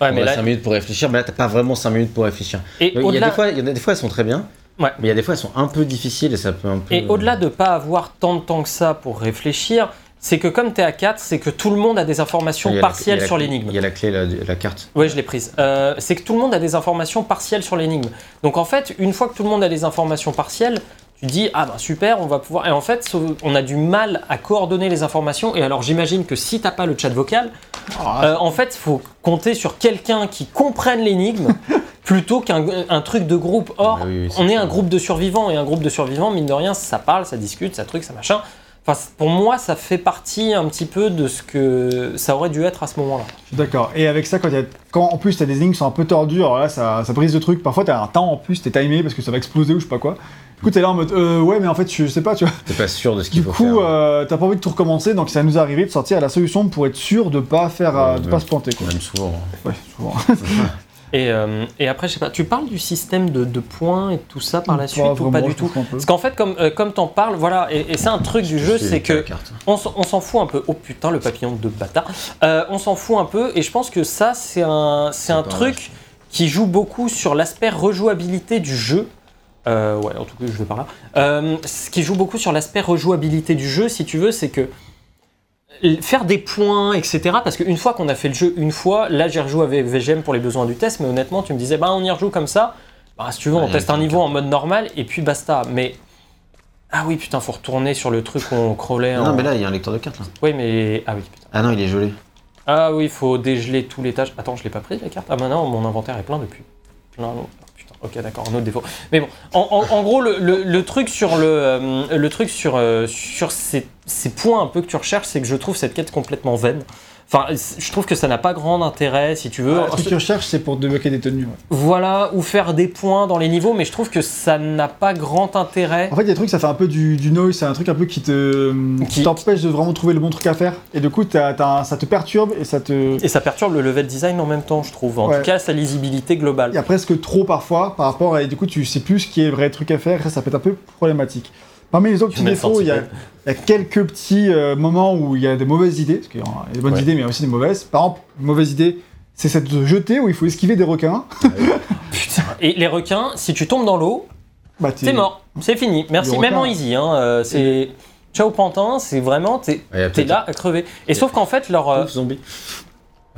Ouais, On mais a là, 5 minutes pour réfléchir, mais là, t'as pas vraiment 5 minutes pour réfléchir. et Il y a au-delà- des fois, il y en a des fois, elles sont très bien. Ouais. Mais il y a des fois, elles sont un peu difficiles et ça peut un peu. Et au-delà de pas avoir tant de temps que ça pour réfléchir, c'est que comme tu es à 4, c'est que tout le monde a des informations partielles la sur l'énigme. Il y a la clé, la, la carte. Oui, je l'ai prise. Euh, c'est que tout le monde a des informations partielles sur l'énigme. Donc en fait, une fois que tout le monde a des informations partielles, tu dis ah bah super, on va pouvoir. Et en fait, on a du mal à coordonner les informations. Et alors j'imagine que si t'as pas le chat vocal, Ah, euh, en fait, il faut compter sur quelqu'un qui comprenne l'énigme <laughs> plutôt qu'un un truc de groupe. Or, Bah oui, oui, c'est on est un clair. groupe de survivants et un groupe de survivants, mine de rien, ça parle, ça discute, ça truc, ça machin. Enfin, pour moi, ça fait partie un petit peu de ce que ça aurait dû être à ce moment-là. D'accord. Et avec ça, quand, il y a- quand en plus t'as des énigmes qui sont un peu tordues, alors là ça, ça brise le truc. Parfois t'as un temps en plus, t'es timé parce que ça va exploser ou je sais pas quoi. Du coup t'es là en mode euh, ouais, mais en fait je sais pas, tu vois. T'es pas sûr de ce qu'il Du faut coup, faire. euh, t'as pas envie de tout recommencer, donc ça nous est arrivé de sortir la solution pour être sûr de pas faire, euh, Ouais, de pas se planter quoi. Même souvent. Ouais, souvent. <laughs> Et, euh, et après, je sais pas, tu parles du système de, de points et tout ça par la suite Pas ou pas vraiment, du tout. Parce qu'en fait, comme, euh, comme t'en parles, voilà, et, et c'est un truc du jeu, c'est que on, s'en- on s'en fout un peu. Oh putain, le papillon de bâtard. Euh, on s'en fout un peu, et je pense que ça, c'est un, c'est un pas truc qui joue beaucoup sur l'aspect rejouabilité du jeu. Euh, ouais, en tout cas, je vais par là. Euh, ce qui joue beaucoup sur l'aspect rejouabilité du jeu, si tu veux, c'est que euh, faire des points, etc. Parce qu'une fois qu'on a fait le jeu une fois, là j'ai rejoué avec VGM pour les besoins du test, mais honnêtement, tu me disais, bah on y rejoue comme ça. Bah, si tu veux, on teste un niveau en mode normal, et puis basta. Mais. Ah oui, putain, faut retourner sur le truc où on crawlait. Non, en- mais là, il y a un lecteur de cartes. Là. oui, mais. Ah oui, putain. Ah non, il est gelé. Ah oui, faut dégeler tous les tâches. Attends, je l'ai pas pris la carte? Ah bah non, mon inventaire est plein depuis. Putain, ok, d'accord, un autre défaut. Mais bon, en, gros, le, truc sur le, euh, truc sur, euh, sur ces, ces points un peu que tu recherches, c'est que je trouve cette quête complètement vaine. Enfin, je trouve que ça n'a pas grand intérêt, si tu veux. Ah, ce que tu recherches, c'est pour débloquer des tenues. ouais. Voilà, ou faire des points dans les niveaux, mais je trouve que ça n'a pas grand intérêt. En fait, il y a des trucs, ça fait un peu du, du noise, c'est un truc un peu qui te Qui- t'empêche de vraiment trouver le bon truc à faire. Et du coup, t'as un- ça te perturbe et ça te. Et ça perturbe le level design en même temps, je trouve. En Ouais. tout cas, sa lisibilité globale. Il y a presque trop parfois par rapport à. Et du coup, tu sais plus ce qui est vrai truc à faire, ça, ça peut être un peu problématique. Parmi les autres petits défauts, il y, a, centipède. il y a quelques petits euh, moments où il y a des mauvaises idées, parce qu'il y a des bonnes Ouais. idées, mais il y a aussi des mauvaises. Par exemple, une mauvaise idée, c'est cette jetée où il faut esquiver des requins. <laughs> Putain. Et les requins, si tu tombes dans l'eau, Bah, t'es- C'est mort, c'est fini. Merci, même en easy. Hein, euh, c'est ciao pantin, c'est vraiment t'es là à crever. Et sauf qu'en fait leur euh, Ouf, zombie.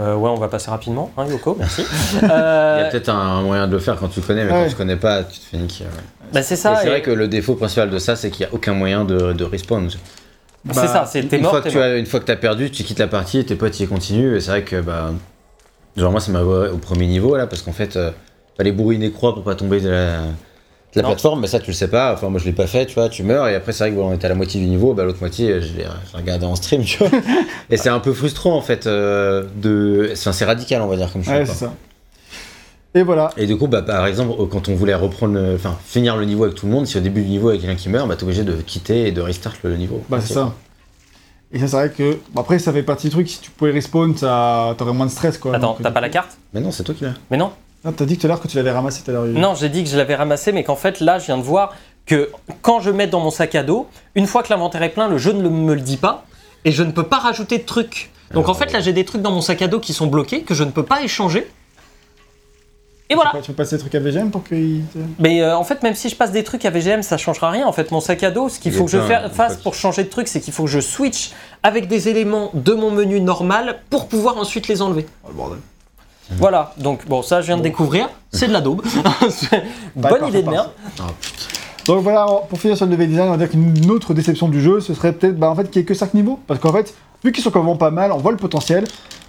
Euh, ouais, on va passer rapidement, hein, Yoko, merci. <laughs> Il y Euh, a peut-être un moyen de le faire quand tu connais, mais Ouais. quand tu connais pas, tu te fais niquer. ouais. bah, c'est Et ça. c'est et- vrai que le défaut principal de ça, c'est qu'il n'y a aucun moyen de, de respawn. c'est bah, ça, c'est t'es Une mort, fois que tu as, une fois que t'as perdu, tu quittes la partie et tes potes y continuent. Et c'est vrai que bah, genre moi ça m'a au premier niveau là parce qu'en fait euh, fallait bourriner croix pour pas tomber de la, la Non. plateforme. Mais ça tu le sais pas. Enfin moi je l'ai pas fait, tu vois. Tu meurs et après c'est vrai que bon, on était à la moitié du niveau. Bah l'autre moitié euh, je l'ai l'ai regardé en stream, tu vois. <laughs> et c'est un peu frustrant en fait euh, de. Enfin c'est radical on va dire comme. Ouais, ça. Et voilà. Et du coup, bah, par exemple, quand on voulait reprendre, le- enfin, finir le niveau avec tout le monde, si au début du niveau il y a quelqu'un qui meurt, bah, t'es obligé de quitter et de restart le niveau. Bah, c'est ça. Et ça, c'est vrai que. bon, après, ça fait partie du truc, si tu pouvais respawn, ça... t'aurais moins de stress, quoi. Attends, t'as pas la carte? Mais non, c'est toi qui l'as. Mais non. Ah, t'as dit tout à l'heure que tu l'avais ramassé tout à l'heure. Non, j'ai dit que je l'avais ramassé, mais qu'en fait là, je viens de voir que quand je mets dans mon sac à dos, une fois que l'inventaire est plein, le jeu ne me le dit pas et je ne peux pas rajouter de trucs. Donc en fait là, j'ai des trucs dans mon sac à dos qui sont bloqués que je ne peux pas échanger. Et voilà. Tu peux- Tu peux passer des trucs à VGM pour qu'il. te- Mais euh, en fait, même si je passe des trucs à VGM, ça changera rien. En fait, mon sac à dos, ce qu'il Il faut est que je plein, fa- en fasse fait. pour changer de truc, c'est qu'il faut que je switch avec des éléments de mon menu normal pour pouvoir ensuite les enlever. Oh, le bordel. Voilà. Donc bon, ça, je viens de découvrir. C'est de la daube. <laughs> Bonne idée de merde. Ah. Donc voilà, pour finir sur le level design, on va dire qu'une autre déception du jeu, ce serait peut-être bah, en fait, qu'il n'y ait que 5 niveaux. Parce qu'en fait, vu qu'ils sont quand même pas mal, on voit le potentiel,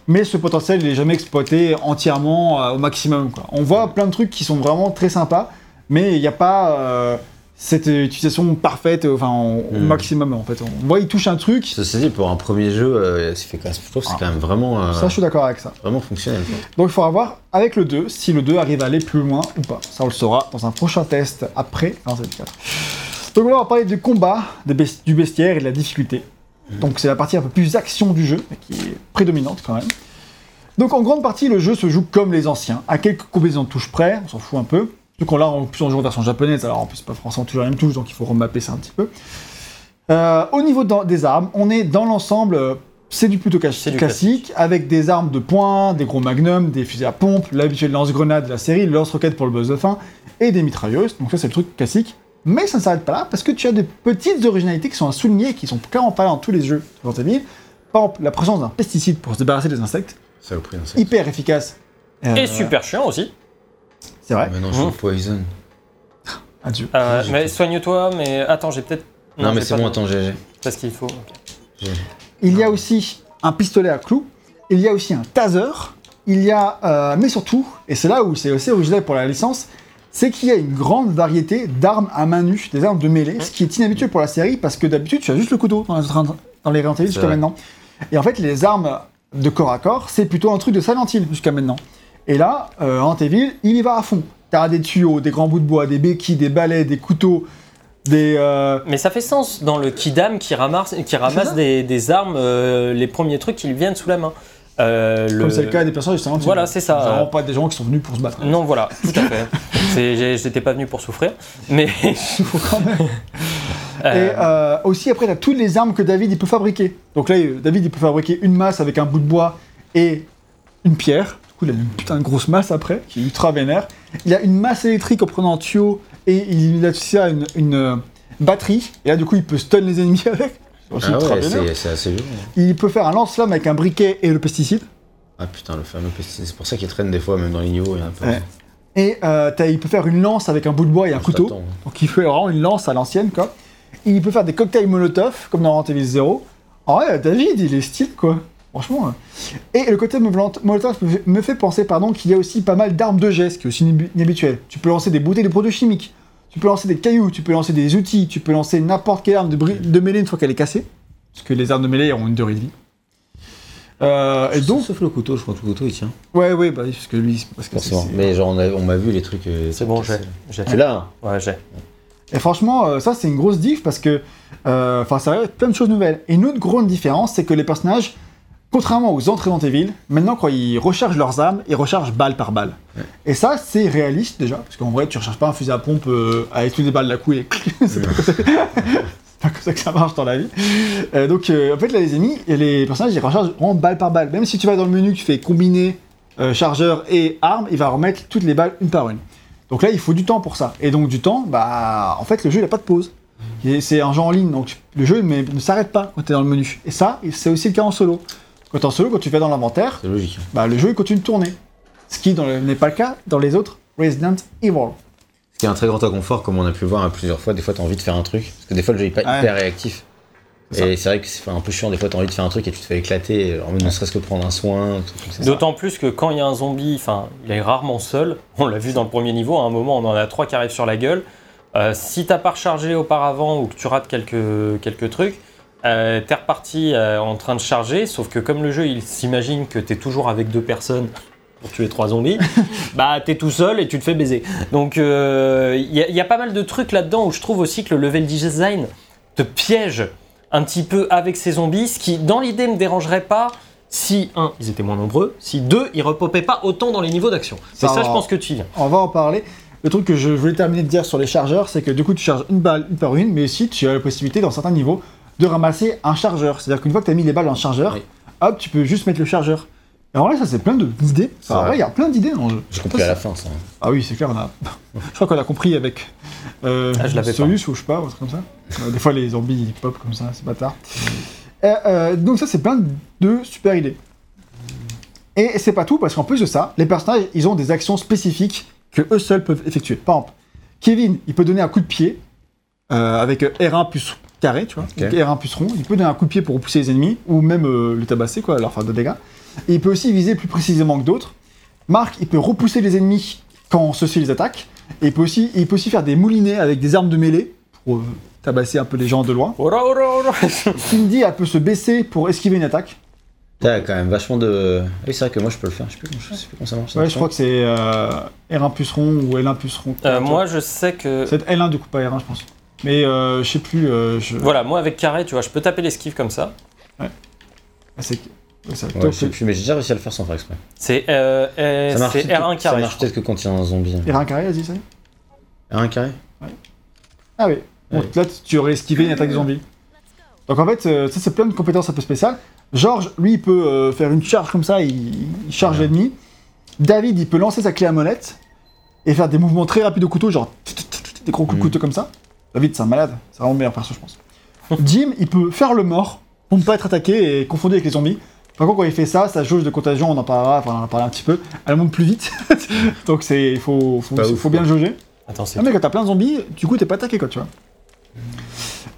mais ce potentiel, il est jamais exploité entièrement euh, au maximum. Quoi. On voit plein de trucs qui sont vraiment très sympas, mais il n'y a pas euh, cette utilisation parfaite, euh, enfin, au Hmm. maximum en fait. On voit, il touche un truc, Ceci dit, pour un premier jeu, euh, c'est fait quand même- je trouve que c'est quand même vraiment, euh, ça je suis d'accord avec ça. vraiment fonctionnel. Donc il faudra voir avec le 2 si le 2 arrive à aller plus loin ou pas. Ça on le saura dans un prochain test après dans cette 4. Donc là on va parler du combat, des du bestiaire et de la difficulté. Donc c'est la partie un peu plus action du jeu, mais qui est prédominante quand même. Donc en grande partie le jeu se joue comme les anciens, à quelques combinaisons de touches près, on s'en fout un peu. Donc là en plus on joue en version japonaise, alors en plus c'est pas français, on touche la même touche, donc il faut remapper ça un petit peu. Euh, au niveau des armes, on est dans l'ensemble, euh, c'est du plutôt du classique, avec des armes de poing, des gros magnums, des fusils à pompe, l'habituel lance-grenade de la série, le lance-roquette pour le boss de fin, et des mitrailleuses. Donc ça c'est le truc classique. Mais ça ne s'arrête pas là, parce que tu as des petites originalités qui sont à souligner, et qui sont clairement pas là dans tous les jeux Resident Evil. Par exemple, la présence d'un pesticide pour se débarrasser des insectes, Ça au prix d'un Adieu. Euh, J'ai mais soigne-toi, mais attends, j'ai peut-être. Non, mais j'ai c'est pas bon, de- attends, GG. Parce qu'il faut. ok. Il y a aussi un pistolet à clous, il y a aussi un taser, il y a, euh, mais surtout, et c'est là où c'est assez original pour la licence, c'est qu'il y a une grande variété d'armes à main nue, des armes de mêlée, ce qui est inhabituel pour la série parce que d'habitude tu as juste le couteau dans, les- dans les Resident Evil jusqu'à vrai. maintenant. Et en fait, les armes de corps à corps, c'est plutôt un truc de Silent Hill jusqu'à maintenant. Et là, euh, Evil, il y va à fond. T'as des tuyaux, des grands bouts de bois, des béquilles, des balais, des couteaux, des. euh, Mais ça fait sens dans le Kidam qui ramasse, qui ça. ramasse des, des armes, euh, les premiers trucs qui lui viennent sous la main. Euh, Comme le- c'est le cas des personnages Hill. Voilà, c'est ça. vraiment pas des gens qui sont venus pour se battre. Non, voilà, tout à fait. J'étais pas venu pour souffrir, mais. <laughs> quand même. Et aussi, après, tu as toutes les armes que David il peut fabriquer. Donc là, David il peut fabriquer une masse avec un bout de bois et une pierre. Du coup, il a une putain de grosse masse après, qui est ultra vénère. Il a une masse électrique en prenant un tuyau et il a aussi ça une, une, euh, batterie. Et là, du coup, il peut stun les ennemis <laughs> avec. C'est Ah ultra ouais, vénère. c'est c'est assez violent. Il peut faire un lance-flamme avec un briquet et le pesticide. Ah putain, le fameux pesticide. C'est pour ça qu'il traîne des fois, même dans les niveaux. Il y a un peu. Ouais. Et euh, t'as- il peut faire une lance avec un bout de bois et un Je couteau. t'attends. Donc il fait vraiment une lance à l'ancienne, quoi. Il peut faire des cocktails Molotov, comme dans Resident Evil 0. En vrai, David, il est stylé, quoi. Franchement. euh. Et le côté Molotov me fait- me fait penser, pardon, qu'il y a aussi pas mal d'armes de geste, qui est aussi inhabituel. Tu peux lancer des bouteilles de produits chimiques, tu peux lancer des cailloux, tu peux lancer des outils, tu peux lancer n'importe quelle arme de, bri- de mêlée une fois qu'elle est cassée. Parce que les armes de mêlée ont une durée de vie. Euh, et donc, Sauf le couteau, je crois que le couteau il tient. ouais, ouais, bah, parce que lui, c'est- parce que c'est- c'est- Mais genre, on a- on m'a vu les trucs. euh, c'est bon, j'ai. Tu l'as hein Ouais, j'ai. Et franchement, euh, ça c'est une grosse diff parce que, euh, enfin, ça va plein de choses nouvelles. Et une autre grande différence, c'est que les personnages, contrairement aux autres Resident Evil, maintenant quand ils rechargent leurs armes, ils rechargent balle par balle. Et ça, c'est réaliste déjà, parce qu'en vrai, tu recharges pas un fusil à pompe euh, avec toutes les balles d'un coup et <laughs> c'est pas, comme ça- c'est pas comme ça que ça marche dans la vie. Euh, donc, euh, en fait, là, les ennemis et les personnages, ils rechargent vraiment balle par balle. Même si tu vas dans le menu, tu fais combiner euh, chargeur et arme, il va remettre toutes les balles une par une. Donc là, il faut du temps pour ça. Et donc, du temps, bah, en fait, le jeu, il n'a pas de pause. Et C'est un jeu en ligne, donc le jeu mais, ne s'arrête pas quand tu es dans le menu. Et ça, c'est aussi le cas en solo. Quand tu en solo, quand tu fais dans l'inventaire, C'est logique. bah, le jeu, il continue de tourner. Ce qui n'est pas le cas dans les autres Resident Evil. Ce qui est un très grand inconfort, comme on a pu le voir hein, plusieurs fois. Des fois, t'as envie de faire un truc. Parce que des fois, le jeu est pas Ouais. hyper réactif. Et c'est vrai que c'est un peu chiant. Des fois, t'as envie de faire un truc et tu te fais éclater. Alors, ne serait-ce que prendre un soin. D'autant plus que quand il y a un zombie, enfin, il est rarement seul. <laughs> On l'a vu dans le premier niveau, à un moment, on en a trois qui arrivent sur la gueule. Euh, si t'as pas rechargé auparavant ou que tu rates quelques, quelques trucs, euh, t'es reparti euh, en train de charger, sauf que comme le jeu il s'imagine que t'es toujours avec deux personnes pour tuer trois zombies, <laughs> bah t'es tout seul et tu te fais baiser. Donc euh, il y, a- il y a pas mal de trucs là-dedans où je trouve aussi que le level design te piège un petit peu avec ces zombies, ce qui dans l'idée me dérangerait pas si, un, ils étaient moins nombreux, si deux, ils repopaient pas autant dans les niveaux d'action. C'est Ça ça, va. je pense que tu y viens. On va en parler. Le truc que je voulais terminer de dire sur les chargeurs, c'est que du coup, tu charges une balle une par une, mais aussi tu as la possibilité, dans certains niveaux, de ramasser un chargeur. C'est-à-dire qu'une fois que tu as mis les balles dans le chargeur, Oui. hop, tu peux juste mettre le chargeur. Et en vrai, ça, c'est plein d'idées. Enfin, en vrai. il y a plein d'idées dans le jeu. J'ai compris à la fin, ça. Ah oui, c'est clair, on a. <laughs> je crois qu'on a compris avec. Euh, Ah, je l'avais pas. Solus ou je sais pas, ou comme ça. Euh, des fois, les zombies ils pop comme ça, c'est bâtard. Euh, euh, donc, ça, c'est plein de super idées. Et c'est pas tout, parce qu'en plus de ça, les personnages, ils ont des actions spécifiques que eux seuls peuvent effectuer. Par exemple, Kevin, il peut donner un coup de pied euh, avec R1 plus carré, tu vois, Ok. donc R1 plus rond. Il peut donner un coup de pied pour repousser les ennemis, ou même euh, les tabasser, quoi, leur faire de dégâts. Et il peut aussi viser plus précisément que d'autres. Marc, il peut repousser les ennemis quand ceux-ci les attaquent. Et il peut aussi, il peut aussi faire des moulinets avec des armes de mêlée pour euh, tabasser un peu les gens de loin. Ora, ora, ora. <laughs> Cindy, elle peut se baisser pour esquiver une attaque. T'as quand même vachement de. Ah oui, c'est vrai que moi je peux le faire. Je sais plus, je sais plus comment ça marche. ça. Ouais, je crois que c'est euh, R1 plus rond ou L1 plus rond. Euh, moi, je sais que. C'est L1 du coup, pas R1, je pense. Mais euh, je sais plus. euh, je... Voilà, moi avec carré, tu vois, je peux taper l'esquive comme ça. Ah, C'est ouais, c'est Ouais, top. je sais plus, mais j'ai déjà réussi à le faire sans faire exprès. C'est euh, euh, Ça marche, c'est peut-être R1 que- ça carré. marche peut-être que quand il y a un zombie. R1 carré, vas-y, ça y est. R1 carré Ah oui. Donc Ouais. là, tu aurais esquivé une attaque de zombie. Donc en fait, euh, ça c'est plein de compétences un peu spéciales. Georges, lui, il peut euh, faire une charge comme ça, il, il charge Ouais. l'ennemi. David, il peut lancer sa clé à molette et faire des mouvements très rapides au couteau, genre des gros coups de Mm. couteau comme ça. David, c'est un malade, c'est vraiment le meilleur perso, je pense. <laughs> Jim, il peut faire le mort pour ne pas être attaqué et confondu avec les zombies. Par contre, quand il fait ça, sa jauge de contagion, on en parlera, enfin, on en parlera un petit peu, elle monte plus vite. <laughs> Donc c'est, il faut, faut, Pas faut ouf, bien le jauger. Attends, c'est Ah mais quand t'as plein de zombies, du coup t'es pas attaqué quoi, tu vois.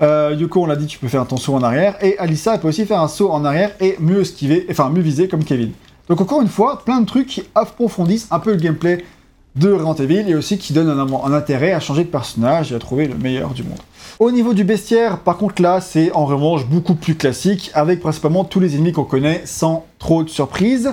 Euh, Yoko, on l'a dit, tu peux faire ton saut en arrière, et Alissa elle peut aussi faire un saut en arrière et mieux esquiver, enfin mieux viser comme Kevin. Donc encore une fois, plein de trucs qui approfondissent un peu le gameplay de Resident Evil et aussi qui donnent un, un intérêt à changer de personnage et à trouver le meilleur du monde. Au niveau du bestiaire, par contre là, c'est en revanche beaucoup plus classique, avec principalement tous les ennemis qu'on connaît sans trop de surprises.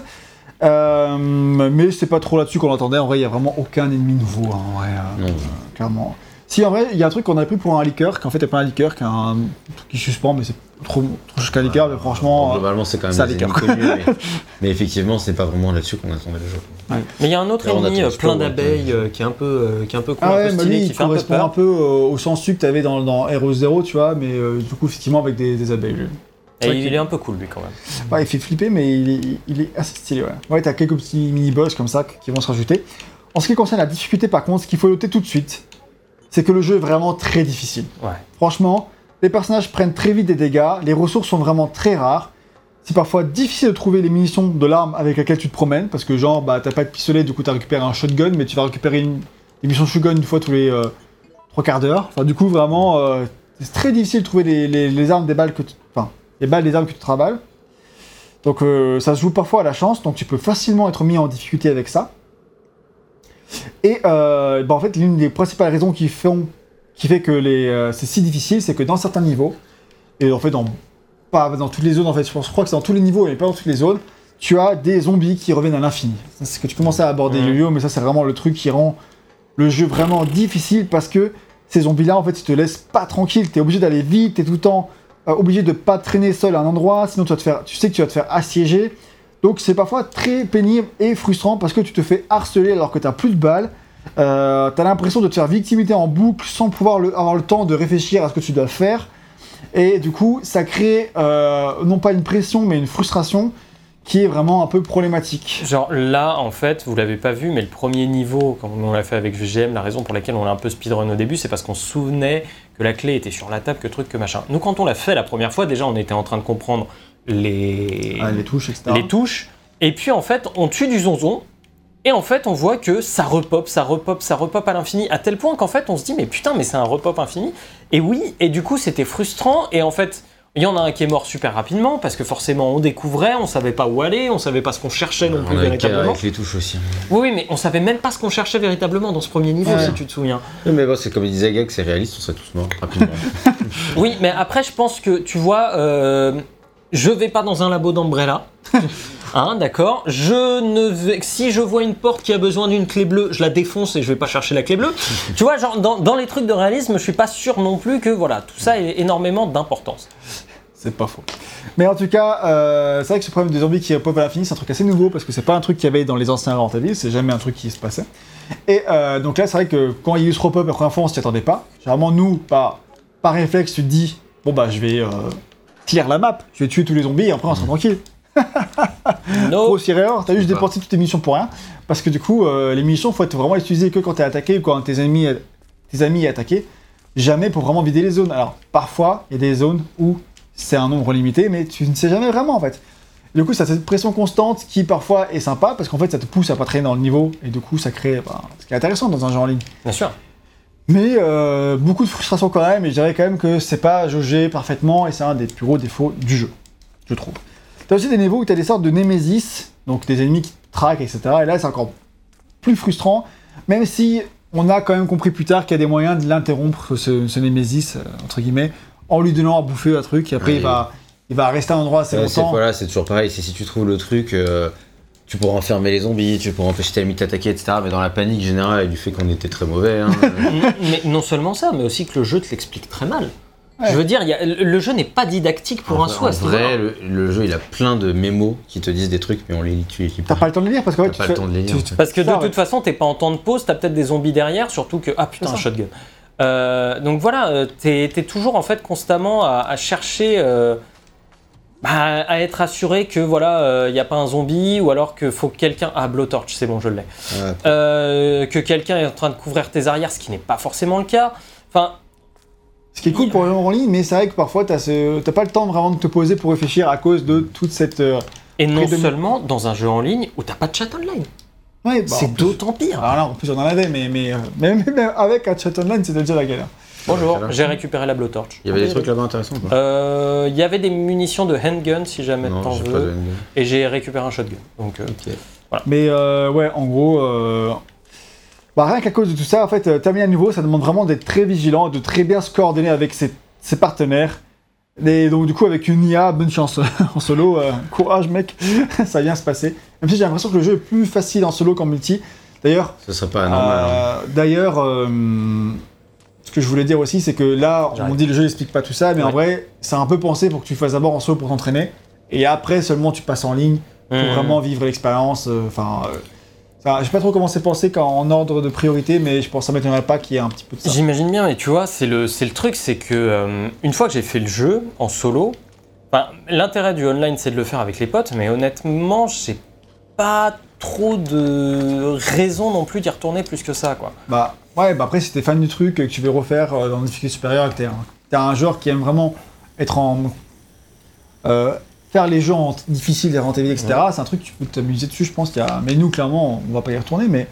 Euh, mais c'est pas trop là-dessus qu'on l'attendait. En vrai, il y a vraiment aucun ennemi nouveau. hein, en vrai, euh, Non. clairement. Si en vrai, il y a un truc qu'on a pris pour un liqueur, qu'en fait, c'est pas un liqueur, qu'un truc qui suspend, mais c'est trop, trop jusqu'à liqueur. Mais franchement, euh, Globalement, c'est quand même les ennemis connus, mais, <laughs> mais effectivement, c'est pas vraiment là-dessus qu'on attendait le jeu. Mais il y a un autre Là, ennemi euh, ce plein d'abeilles euh, qui est un peu, euh, qui est un peu cool, Ah un ouais, peu mais stylé, lui, qui il fait un peu peur. un peu euh, au sensu que t'avais dans, dans Hero Zero, tu vois, mais euh, du coup, effectivement, avec des, des abeilles. lui. Et il est un peu cool lui quand même. Ouais, il fait flipper, mais il est, il est assez stylé, ouais. Ouais, t'as quelques petits mini-boss comme ça qui vont se rajouter. En ce qui concerne la difficulté, par contre, ce qu'il faut noter tout de suite, c'est que le jeu est vraiment très difficile. Ouais. Franchement, les personnages prennent très vite des dégâts, les ressources sont vraiment très rares. C'est parfois difficile de trouver les munitions de l'arme avec laquelle tu te promènes, parce que genre, bah, t'as pas de pistolet, du coup t'as récupéré un shotgun, mais tu vas récupérer une, des munitions de shotgun une fois tous les euh, trois quarts d'heure. Enfin, du coup, vraiment, euh, c'est très difficile de trouver les, les- les armes des balles que tu... Enfin, les balles des armes que tu travailles. Donc euh, ça se joue parfois à la chance, donc tu peux facilement être mis en difficulté avec ça. Et euh, bah, en fait, l'une des principales raisons qui, font, qui fait que les, euh, c'est si difficile, c'est que dans certains niveaux, et en fait dans, pas dans toutes les zones, en fait, je, pense, je crois que c'est dans tous les niveaux, mais pas dans toutes les zones, tu as des zombies qui reviennent à l'infini. C'est ce que tu commençais à aborder. Yo-Yo, mais ça c'est vraiment le truc qui rend le jeu vraiment difficile parce que ces zombies-là, en fait, ils te laissent pas tranquille. T'es obligé d'aller vite, t'es tout le temps euh, obligé de pas traîner seul à un endroit, sinon tu, vas te faire, tu sais que tu vas te faire assiéger. Donc c'est parfois très pénible et frustrant parce que tu te fais harceler alors que t'as plus de balles. Euh, t'as l'impression de te faire victimiter en boucle sans pouvoir avoir le temps de réfléchir à ce que tu dois faire. Et du coup, ça crée euh, non pas une pression mais une frustration qui est vraiment un peu problématique. Genre là, en fait, vous l'avez pas vu, mais le premier niveau, quand on l'a fait avec VGM, la raison pour laquelle on l'a un peu speedrun au début, c'est parce qu'on se souvenait que la clé était sur la table, que truc, que machin. Nous, quand on l'a fait la première fois, déjà, on était en train de comprendre les, Ah, les touches, etc. les touches. Et puis, en fait, on tue du zonzon. Et en fait, on voit que ça repop, ça repop, ça repop à l'infini, à tel point qu'en fait, on se dit, mais putain, mais c'est un repop infini. Et oui, et du coup, c'était frustrant. Et en fait, il y en a un qui est mort super rapidement, parce que forcément, on découvrait, on savait pas où aller, on savait pas ce qu'on cherchait non plus On véritablement. avec les touches aussi. Oui, oui, mais on savait même pas ce qu'on cherchait véritablement dans ce premier niveau, Ouais. si tu te souviens. Oui, mais bon, c'est comme il disait Gag, c'est réaliste, on serait tous morts rapidement. <laughs> Oui, mais après, je pense que, tu vois, euh, je vais pas dans un labo d'Umbrella. <laughs> Hein, d'accord. Je ne vais, si je vois une porte qui a besoin d'une clé bleue, je la défonce et je vais pas chercher la clé bleue. <laughs> tu vois, genre dans, dans les trucs de réalisme, je suis pas sûr non plus que voilà, tout ça ait énormément d'importance. C'est pas faux. Mais en tout cas, euh, c'est vrai que ce problème des zombies qui pop à l'infini, c'est un truc assez nouveau parce que c'est pas un truc qu'il y avait dans les anciens Evil, c'est jamais un truc qui se passait. Et euh, donc là, c'est vrai que quand il y a eu ce repop la première fois, on s'y attendait pas. Généralement, nous, par, par réflexe, tu te dis, bon bah je vais euh, clear la map, je vais tuer tous les zombies et après on sera tranquille. <laughs> No. Grosse erreur, t'as juste Pas. dépensé toutes tes munitions pour rien. Parce que du coup, euh, les munitions, faut être vraiment les utiliser que quand t'es attaqué ou quand tes ennemis, tes amis est attaqué. Jamais pour vraiment vider les zones. Alors, parfois, il y a des zones où c'est un nombre limité, mais tu ne sais jamais vraiment en fait. Et du coup, ça a cette pression constante qui parfois est sympa parce qu'en fait, ça te pousse à pas traîner dans le niveau et du coup, ça crée bah, ce qui est intéressant dans un jeu en ligne. Bien sûr. Mais euh, beaucoup de frustration quand même, et je dirais quand même que c'est pas jaugé parfaitement, et c'est un des plus gros défauts du jeu, je trouve. T'as aussi des niveaux où t'as des sortes de némésis, donc des ennemis qui te traquent, etc. Et là, c'est encore plus frustrant, même si on a quand même compris plus tard qu'il y a des moyens de l'interrompre, ce, ce némésis, euh, entre guillemets, en lui donnant à bouffer un truc, et après il, va, il va rester à un endroit assez Ouais, c'est longtemps. voilà, c'est toujours pareil. C'est si tu trouves le truc, euh, tu pourras enfermer les zombies, tu pourras empêcher tes ennemis de t'attaquer, etc. Mais dans la panique générale et du fait qu'on était très mauvais, hein, <laughs> euh, mais non seulement ça, mais aussi que le jeu te l'explique très mal. Ouais. Je veux dire, il y a- le jeu n'est pas didactique pour en, un sou à en ce vrai, le, le jeu il a plein de mémos qui te disent des trucs, mais on les lit, tu T'as pas. le temps de les lire parce que ouais, T'as tu pas fais- le temps de les lire, tu-. Parce que de ouais. toute façon, t'es pas en temps de pause, t'as peut-être des zombies derrière, surtout que ah putain C'est un shotgun. Euh, donc voilà, euh, t'es es toujours en fait constamment à, à chercher, euh, bah, à être assuré que voilà, il n'y a pas un zombie ou alors que faut que quelqu'un ah blowtorch, c'est bon, je l'ai. Ouais. Euh, que quelqu'un est en train de couvrir tes arrières, ce qui n'est pas forcément le cas. Enfin, Ce qui est cool pour les en ligne, mais c'est vrai que parfois t'as ce... t'as pas le temps vraiment de te poser pour réfléchir à cause de toute cette. euh, et non de- seulement dans un jeu en ligne où t'as pas de chat online. Ouais, bah, c'est d'autant pire. Alors là, en plus, on en avait, mais, mais, euh, mais, mais- avec un chat online, c'était déjà la galère. Bonjour, j'ai récupéré la blowtorch. Il y avait des trucs là-bas intéressants quoi. Euh, Il y avait des munitions de handgun si jamais Non, t'en j'ai pas de veux. Et j'ai récupéré un shotgun. Donc, euh, Ok. Mais euh, ouais, en gros, euh, bah, rien qu'à cause de tout ça, en fait, euh, terminer un niveau, ça demande vraiment d'être très vigilant, de très bien se coordonner avec ses, ses partenaires. Et donc, du coup, avec une IA, bonne chance <laughs> en solo. euh, courage, mec, <laughs> ça vient se passer. Même si j'ai l'impression que le jeu est plus facile en solo qu'en multi. D'ailleurs, Ça serait pas normal. hein. euh, d'ailleurs, euh, ce que je voulais dire aussi, c'est que là, on dit le jeu n'explique pas tout ça, mais en vrai, c'est un peu pensé pour que tu fasses d'abord en solo pour t'entraîner, et après seulement tu passes en ligne pour hmm. vraiment vivre l'expérience. euh, Enfin, euh, je sais pas trop comment c'est pensé quand, en ordre de priorité, mais je pense que ça m'étonnerait pas qu'il y ait un petit peu de ça. J'imagine bien, et tu vois, c'est le, le truc, c'est que euh, une fois que j'ai fait le jeu en solo, l'intérêt du online c'est de le faire avec les potes, mais honnêtement, j'ai pas trop de raison non plus d'y retourner plus que ça, quoi. Bah ouais, bah après si t'es fan du truc, que tu veux refaire euh, dans une difficulté supérieure, que t'es un, un joueur qui aime vraiment être en... euh, faire les jeux en difficile et rentabilité, etc. C'est un truc que tu peux t'amuser dessus, je pense qu'il y a... Mais nous, clairement, on va pas y retourner, mais...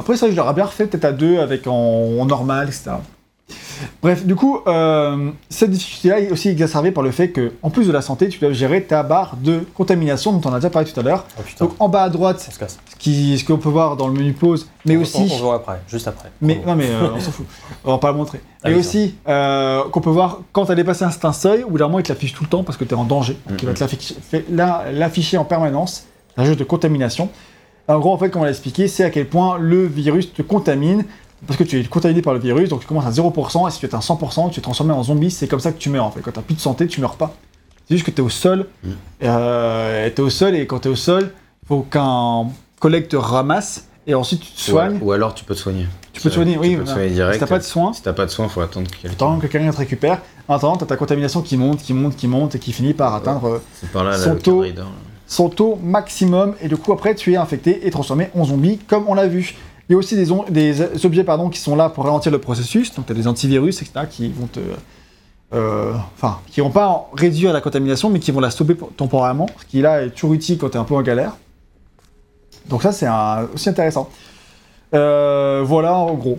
Après ça, je l'aurais bien refait peut-être à deux, avec en, en normal, etc. Bref, du coup, euh, cette difficulté-là est aussi exacerbée par le fait que, en plus de la santé, tu dois gérer ta barre de contamination dont on a déjà parlé tout à l'heure. Oh Donc en bas à droite, on se casse. ce qui- ce qu'on peut voir dans le menu pause, mais On- aussi... On, on voit après, juste après. Mais non, mais euh, on s'en fout. <laughs> On va pas le montrer. Ah et oui, aussi, euh, qu'on peut voir quand tu as dépassé un certain seuil, où normalement il te l'affiche tout le temps parce que tu es en danger. Donc il va te l'afficher- fait- la- l'afficher en permanence. Un jeu de contamination. En gros, en fait, comme on l'a expliqué, c'est à quel point le virus te contamine. Parce que tu es contaminé par le virus, donc tu commences à 0%, et si tu es à 100%, tu es transformé en zombie, c'est comme ça que tu meurs en fait. Quand tu plus de santé, tu meurs pas. C'est juste que tu es au sol, Mm. euh, tu es au sol, et quand tu es au sol, il faut qu'un collègue te ramasse, et ensuite tu te soignes. ou alors tu peux te soigner. Tu peux te soigner, tu oui. peux te soigner Si direct. t'as pas de soins, Si t'as pas de soins, faut attendre que quelqu'un. Attends que quelqu'un te récupère. En attendant, t'as ta contamination qui monte, qui monte, qui monte et qui finit par atteindre euh, par là, taux- son taux maximum. Et du coup, après, tu es infecté et transformé en zombie, comme on l'a vu. Il y a aussi des, on- des objets pardon, qui sont là pour ralentir le processus. Donc, tu as des antivirus, etc., qui vont te. euh, Enfin, qui vont pas réduire la contamination, mais qui vont la stopper temporairement. Ce qui, là, est toujours utile quand tu es un peu en galère. Donc, ça, c'est aussi intéressant. Euh, voilà, en gros.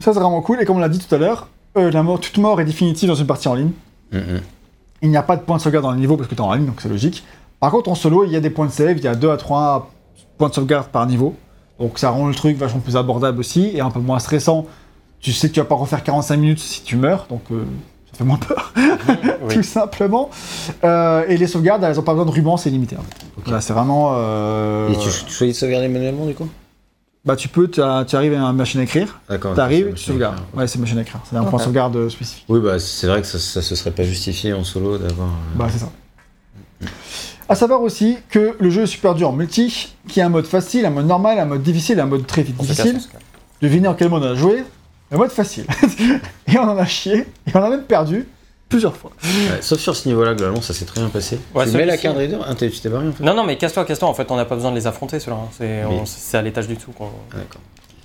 Ça, c'est vraiment cool. Et comme on l'a dit tout à l'heure, euh, la mort, toute mort est définitive dans une partie en ligne. Mm, mm. Il n'y a pas de point de sauvegarde dans le niveau parce que tu es en ligne, donc c'est logique. Par contre, en solo, il y a des points de save, il y a 2 à 3 points de sauvegarde par niveau. Donc ça rend le truc vachement plus abordable aussi et un peu moins stressant. Tu sais que tu vas pas refaire 45 minutes si tu meurs, donc euh, ça fait moins peur, Oui. <laughs> tout simplement. Euh, et les sauvegardes, elles ont pas besoin de ruban, c'est limité. en fait. Voilà, c'est vraiment. euh, Et tu, tu choisis de sauvegarder manuellement du coup? Bah, tu peux, tu arrives à une machine à écrire, D'accord. tu arrives, tu sauvegardes. Ouais, c'est machine à écrire. C'est un point Ok. de sauvegarde spécifique. Oui, bah c'est vrai que ça, ça se serait pas justifié en solo d'avoir. euh, Bah, c'est ça. À savoir aussi que le jeu est super dur en multi, qui a un mode facile, un mode normal, un mode difficile, un mode très difficile. Devinez en quel mode on a joué Le mode facile. <laughs> et on en a chié, et on a même perdu plusieurs fois. ouais, sauf sur ce niveau-là, globalement, ça s'est très bien passé. Ouais, tu mets la carte Rider Ah, t'es- tu t'es barré en fait Non, non, mais casse-toi, casse-toi. En fait, on n'a pas besoin de les affronter, ceux-là. hein. C'est à l'étage du dessous qu'on Ah, D'accord.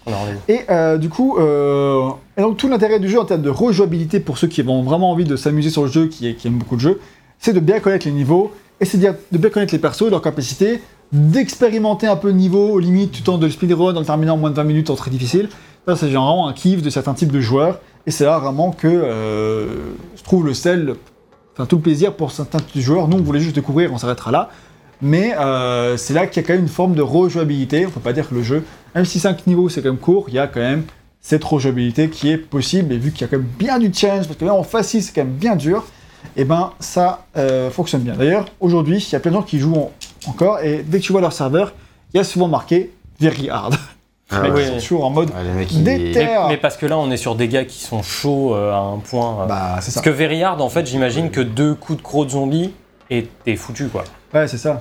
a. Et euh, du coup, euh, et donc tout l'intérêt du jeu en termes de rejouabilité pour ceux qui ont vraiment envie de s'amuser sur le jeu, qui, qui aiment beaucoup le jeu, c'est de bien connaître les niveaux, c'est de bien connaître les persos, leurs capacités, d'expérimenter un peu le niveau, limite tu tentes de le speedrun en terminant en moins de 20 minutes en très difficile. Ça, c'est vraiment un kiff de certains types de joueurs, et c'est là vraiment que euh, je trouve le sel, enfin tout plaisir pour certains joueurs. Nous, on voulait juste découvrir, on s'arrêtera là. Mais euh, c'est là qu'il y a quand même une forme de rejouabilité. On peut pas dire que le jeu, même si 5 niveaux c'est quand même court, il y a quand même cette rejouabilité qui est possible. Et vu qu'il y a quand même bien du challenge, parce que même en facile c'est quand même bien dur, et ben ça euh, fonctionne bien. D'ailleurs, aujourd'hui, il y a plein de gens qui jouent en- encore, et dès que tu vois leur serveur, il y a souvent marqué Very Hard. <laughs> Ah, ouais. sont toujours en mode. Les mecs, Déter- Mais, parce que là, on est sur des gars qui sont chauds euh, à un point. euh, Bah, c'est ça. Parce que Very Hard, en fait, j'imagine que deux coups de croc de zombie et t'es foutu, quoi. Ouais, c'est ça.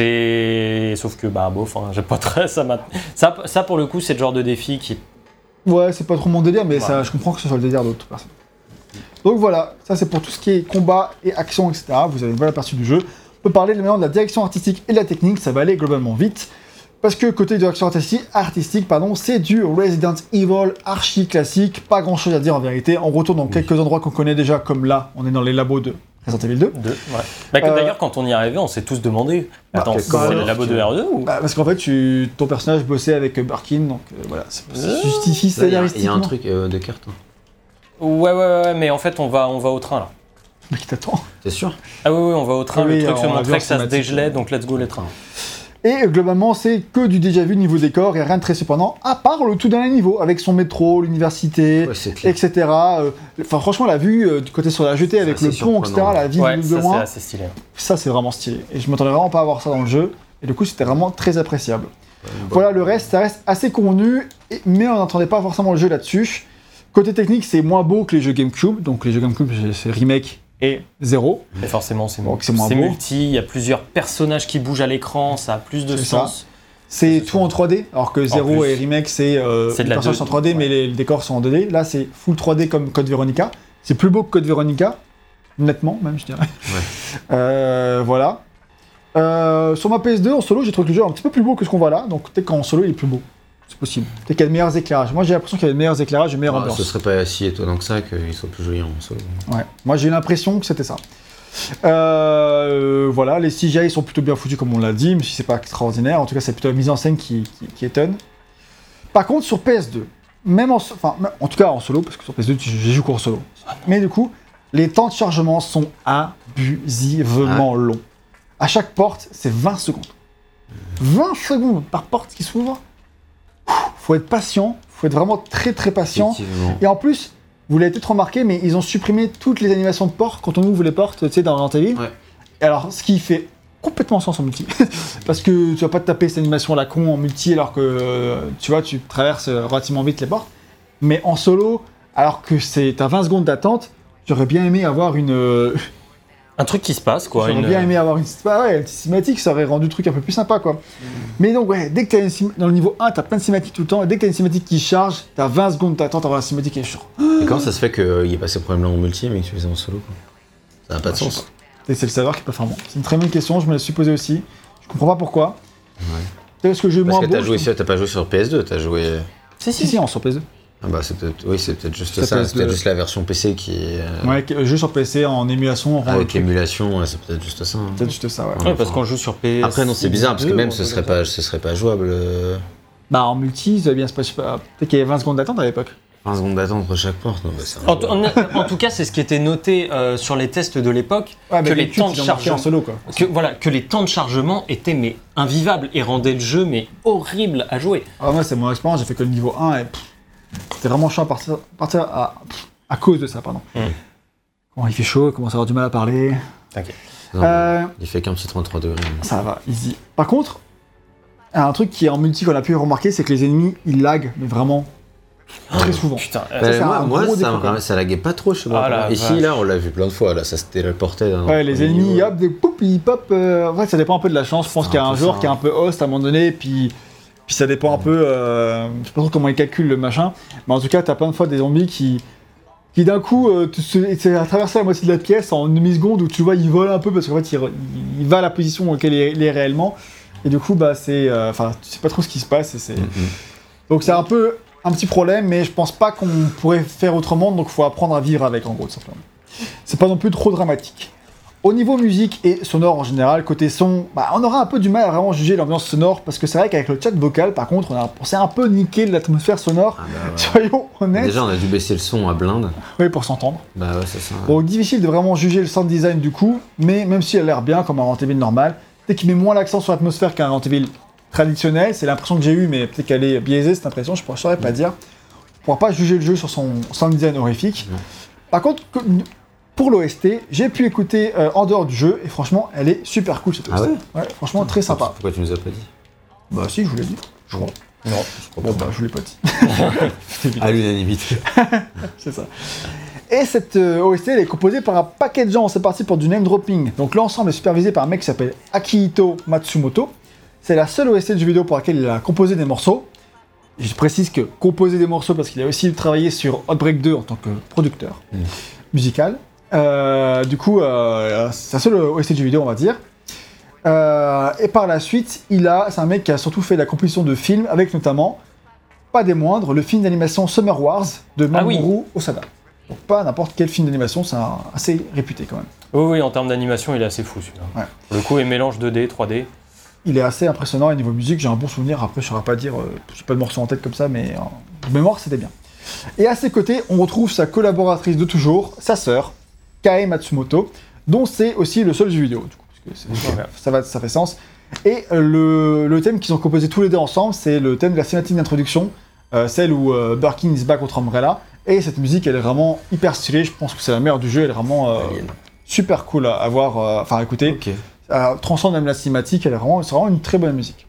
C'est. Sauf que, bah, bof, hein, j'ai pas très. <laughs> Ça, m'a- ça, ça, pour le coup, c'est le genre de défi qui. Ouais, c'est pas trop mon délire, mais Ouais. ça, je comprends que ce soit le délire d'autres personnes. Donc voilà, ça c'est pour tout ce qui est combat et action, etc. Vous avez une bonne aperçu du jeu. On peut parler maintenant de la direction artistique et de la technique, ça va aller globalement vite. Parce que côté direction artistique, artistique pardon, c'est du Resident Evil archi classique, pas grand chose à dire en vérité. On retourne dans quelques endroits qu'on connaît déjà, comme là, on est dans les labos de Resident Evil 2. Deux, ouais. Bah, Euh, D'ailleurs, quand on y est arrivé, on s'est tous demandé Bah, Attends, que- c'est le labo de R2 ou? Bah, parce qu'en fait, tu, ton personnage bossait avec Birkin, donc euh, voilà, c'est ça Euh, justifie Là, Il y, a- il y a scénaristiquement. un truc euh, de carte. Ouais, ouais, ouais, mais en fait, on va, on va au train là. Mais qui t'attend. T'es sûr? Ah oui, oui, on va au train. Oui, le truc se montrait que ça se dégelait, ouais. donc let's go les trains. Et euh, globalement, c'est que du déjà vu niveau décor et rien de très surprenant, à part le tout dernier niveau, avec son métro, l'université, Ouais, c'est etc. Euh, Enfin, franchement, la vue euh, du côté sur la jetée avec C'est le pont, etc., la ville Ouais, de ça c'est loin, assez stylé. ça c'est vraiment stylé. Et je m'attendais vraiment pas à voir ça dans le jeu. Et du coup, c'était vraiment très appréciable. Voilà, le reste, ça reste assez convenu, mais on n'entendait pas forcément le jeu là-dessus. Côté technique, c'est moins beau que les jeux GameCube, donc les jeux GameCube, c'est- remake et zéro. Mais forcément, c'est Donc, c'est moins beau. multi, il y a plusieurs personnages qui bougent à l'écran, ça a plus de sens. C'est tout en 3D, alors que 0 plus. et Remake, c'est euh, les personnages en 3D, mais les, les décors sont en 2D. Là, c'est full 3D comme Code Veronica. C'est plus beau que Code Veronica, nettement même, je dirais. <laughs> Euh, voilà. Euh, sur ma PS2, en solo, j'ai trouvé que le jeu est un petit peu plus beau que ce qu'on voit là. Donc, peut-être qu'en solo, il est plus beau. C'est possible. Peut-être qu'il y a de meilleurs éclairages. Moi, j'ai l'impression qu'il y a de meilleurs éclairages et meilleure Ah, ambiance. ce serait pas si étonnant que ça qu'il soit plus joli en solo. Ouais. Moi, j'ai eu l'impression que c'était ça. Euh, voilà, les CGI sont plutôt bien foutus, comme on l'a dit, même si c'est pas extraordinaire. En tout cas, c'est plutôt la mise en scène qui, qui- qui étonne. Par contre, sur PS2, même en, enfin, en tout cas en solo, parce que sur PS2, tu- j'ai joué qu'en solo. Mais du coup, les temps de chargement sont abusivement longs. À chaque porte, c'est 20 secondes. 20 secondes par porte qui s'ouvre. Faut être patient, faut être vraiment très très patient. Et en plus, vous l'avez peut-être remarqué, mais ils ont supprimé toutes les animations de porte quand on ouvre les portes, tu sais, dans Resident Evil. Ouais. Alors, ce qui fait complètement sens en multi. <laughs> Parce que tu vas pas te taper cette animation à la con en multi alors que, euh, tu vois, tu traverses euh, relativement vite les portes. Mais en solo, alors que c'est à 20 secondes d'attente, j'aurais bien aimé avoir une... euh, Un truc qui se passe, quoi. J'aurais une- bien aimé avoir une, ah ouais, une petite cinématique, ça aurait rendu le truc un peu plus sympa, quoi. Mais donc, ouais, dès que t'as une dans le niveau 1, t'as plein de cinématiques tout le temps, et dès que t'as une cinématique qui charge, t'as 20 secondes d'attente avant la cinématique et je Et comment ça se fait qu'il n'y ait pas ces problèmes-là en multi mais que tu faisais en solo quoi Ça n'a pas de sens. Et c'est le serveur qui est pas faire bon. C'est une très bonne question, je me la suis posée aussi. Je comprends pas pourquoi. Peut-être parce que j'ai Parce moins que beau. t'as joué, je- sur- t'as pas joué sur PS2, t'as joué. Si, si, si, on sur PS2. Ah bah c'est peut-être, oui c'est peut-être juste Ça ça, peut c'est peut-être être- juste la version PC qui est euh, Ouais, jeu sur PC en émulation, le avec émulation, ouais, c'est peut-être juste ça. hein. Peut-être juste ça, ouais. Ouais, parce qu'on joue sur PS. Après non c'est bizarre parce que même ce serait pas, ce serait pas jouable. euh, Bah, en multi, ça va bien se passer. Peut-être qu'il y avait 20 secondes d'attente à l'époque. 20 secondes d'attente entre chaque porte. Non, bah, c'est En, en- en tout cas, c'est ce qui était noté euh, sur les tests de l'époque, Ouais, mais que les temps de chargement, en solo, quoi. que voilà, que les temps de chargement étaient mais invivables et rendaient le jeu mais horrible à jouer. Ah, moi, c'est mon expérience, j'ai fait que le niveau 1 et pff, c'était vraiment chiant à partir, partir à, à cause de ça, pardon. Mm. Il fait chaud, il commence à avoir du mal à parler. Non, Euh, Il fait qu'un petit 33 degrés. Ça va, easy. Par contre, un truc qui est en multi qu'on a pu remarquer, c'est que les ennemis, ils lag, mais vraiment très souvent. Putain, Ça, Bah, c'est moi, ça, me- laguait pas trop chez moi. Ah Ici vache. là on l'a vu plein de fois là ça se téléportait. dans- Ouais, les ennemis, niveau. hop, des poup, ils pop. euh, En fait, ça dépend un peu de la chance. Je pense C'est qu'il y a un un joueur qui est hein. un peu host à un moment donné, puis, puis ça dépend un peu. euh, Je sais pas trop comment ils calculent le machin. Mais en tout cas, t'as plein de fois des zombies qui. Qui d'un coup, euh, c'est à traverser la moitié de la pièce en une demi-seconde où tu vois, il vole un peu parce qu'en fait, il, il va à la position auquel il est, il est réellement. Et du coup, bah, c'est. euh, Enfin, tu sais pas trop ce qui se passe. Et c'est... Mhm. Donc, c'est un peu un petit problème, mais je pense pas qu'on pourrait faire autrement, donc faut apprendre à vivre avec, en gros, tout simplement. C'est pas non plus trop dramatique. Au niveau musique et sonore en général, côté son, bah, on aura un peu du mal à vraiment juger l'ambiance sonore parce que c'est vrai qu'avec le chat vocal, par contre, on a pensé un peu niquer l'atmosphère sonore. Ah bah, ouais. Soyons honnêtes, Déjà on a dû baisser le son à blinde. oui, pour s'entendre. Bah ouais c'est ça. Bon, difficile de vraiment juger le sound design du coup, mais même si elle a l'air bien comme un Resident Evil normal, peut-être qu'il met moins l'accent sur l'atmosphère qu'un Resident Evil traditionnel, c'est l'impression que j'ai eue, mais peut-être qu'elle est biaisée cette impression, je ne saurais pas dire. On pourra pas juger le jeu sur son sound design horrifique. Par contre, pour l'OST, j'ai pu écouter euh, en dehors du jeu, et franchement, elle est super cool cette Ah OST. ouais Franchement, très sympa. Pourquoi tu nous as pas dit Bah si, je vous l'ai dit. Je crois. non. Bon bah, je vous l'ai pas dit. <laughs> À l'unanimité. <laughs> C'est ça. Et cette euh, OST, elle est composée par un paquet de gens. C'est parti pour du name dropping. Donc l'ensemble est supervisé par un mec qui s'appelle Akihito Matsumoto. C'est la seule OST du jeu vidéo pour laquelle il a composé des morceaux. Je précise que composer des morceaux parce qu'il a aussi travaillé sur Outbreak 2 en tant que producteur Mm. musical. Euh, du coup, euh, c'est la seule OST du vidéo, on va dire. Euh, et par la suite, il a, c'est un mec qui a surtout fait la composition de films, avec notamment, pas des moindres, le film d'animation Summer Wars de Ah oui. Mamoru Osada. Donc pas n'importe quel film d'animation, c'est assez réputé quand même. Oui, oui, en termes d'animation, il est assez fou celui-là. Ouais. Le coup, il mélange 2D, 3D. Il est assez impressionnant et niveau musique, j'ai un bon souvenir. Après, je ne saurais pas dire, euh, j'ai pas de morceau en tête comme ça, mais en mémoire, c'était bien. Et à ses côtés, on retrouve sa collaboratrice de toujours, sa sœur, Kae Matsumoto, dont c'est aussi le seul jeu vidéo. Du coup, parce que c'est- Ouais. ça, va, ça fait sens. Et euh, le, le thème qu'ils ont composé tous les deux ensemble, c'est le thème de la cinématique d'introduction, euh, celle où euh, Birkin is back contre Umbrella. Et cette musique, elle est vraiment hyper stylée. Je pense que c'est la meilleure du jeu. Elle est vraiment euh, super cool à, voir, enfin à écouter. Ok. Ça transcende même la cinématique, elle est vraiment, c'est vraiment une très bonne musique.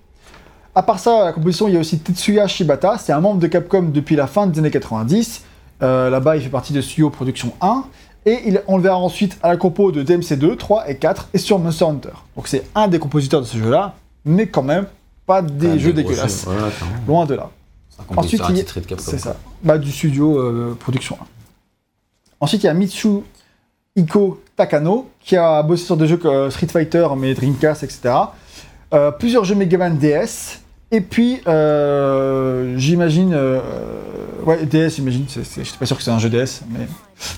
À part ça, à la composition, il y a aussi Tetsuya Shibata, c'est un membre de Capcom depuis la fin des années 90. Euh, Là-bas, il fait partie de Studio Production 1. Et il, on le verra ensuite à la compo de DMC2, 3 et 4, et sur Monster Hunter. Donc c'est un des compositeurs de ce jeu-là, mais quand même pas des jeux dégueulasses. jeux. Voilà, clairement. Loin de là. Un Ensuite, il y a-. C'est ça. Bah, du studio euh, Production 1. Ensuite, il y a Mitsu Iko Takano, qui a bossé sur des jeux comme Street Fighter, mais Dreamcast, etc. Euh, plusieurs jeux Mega Man DS. Et puis, euh, j'imagine... euh, ouais, DS, j'imagine. Je suis pas sûr que c'est un jeu DS, mais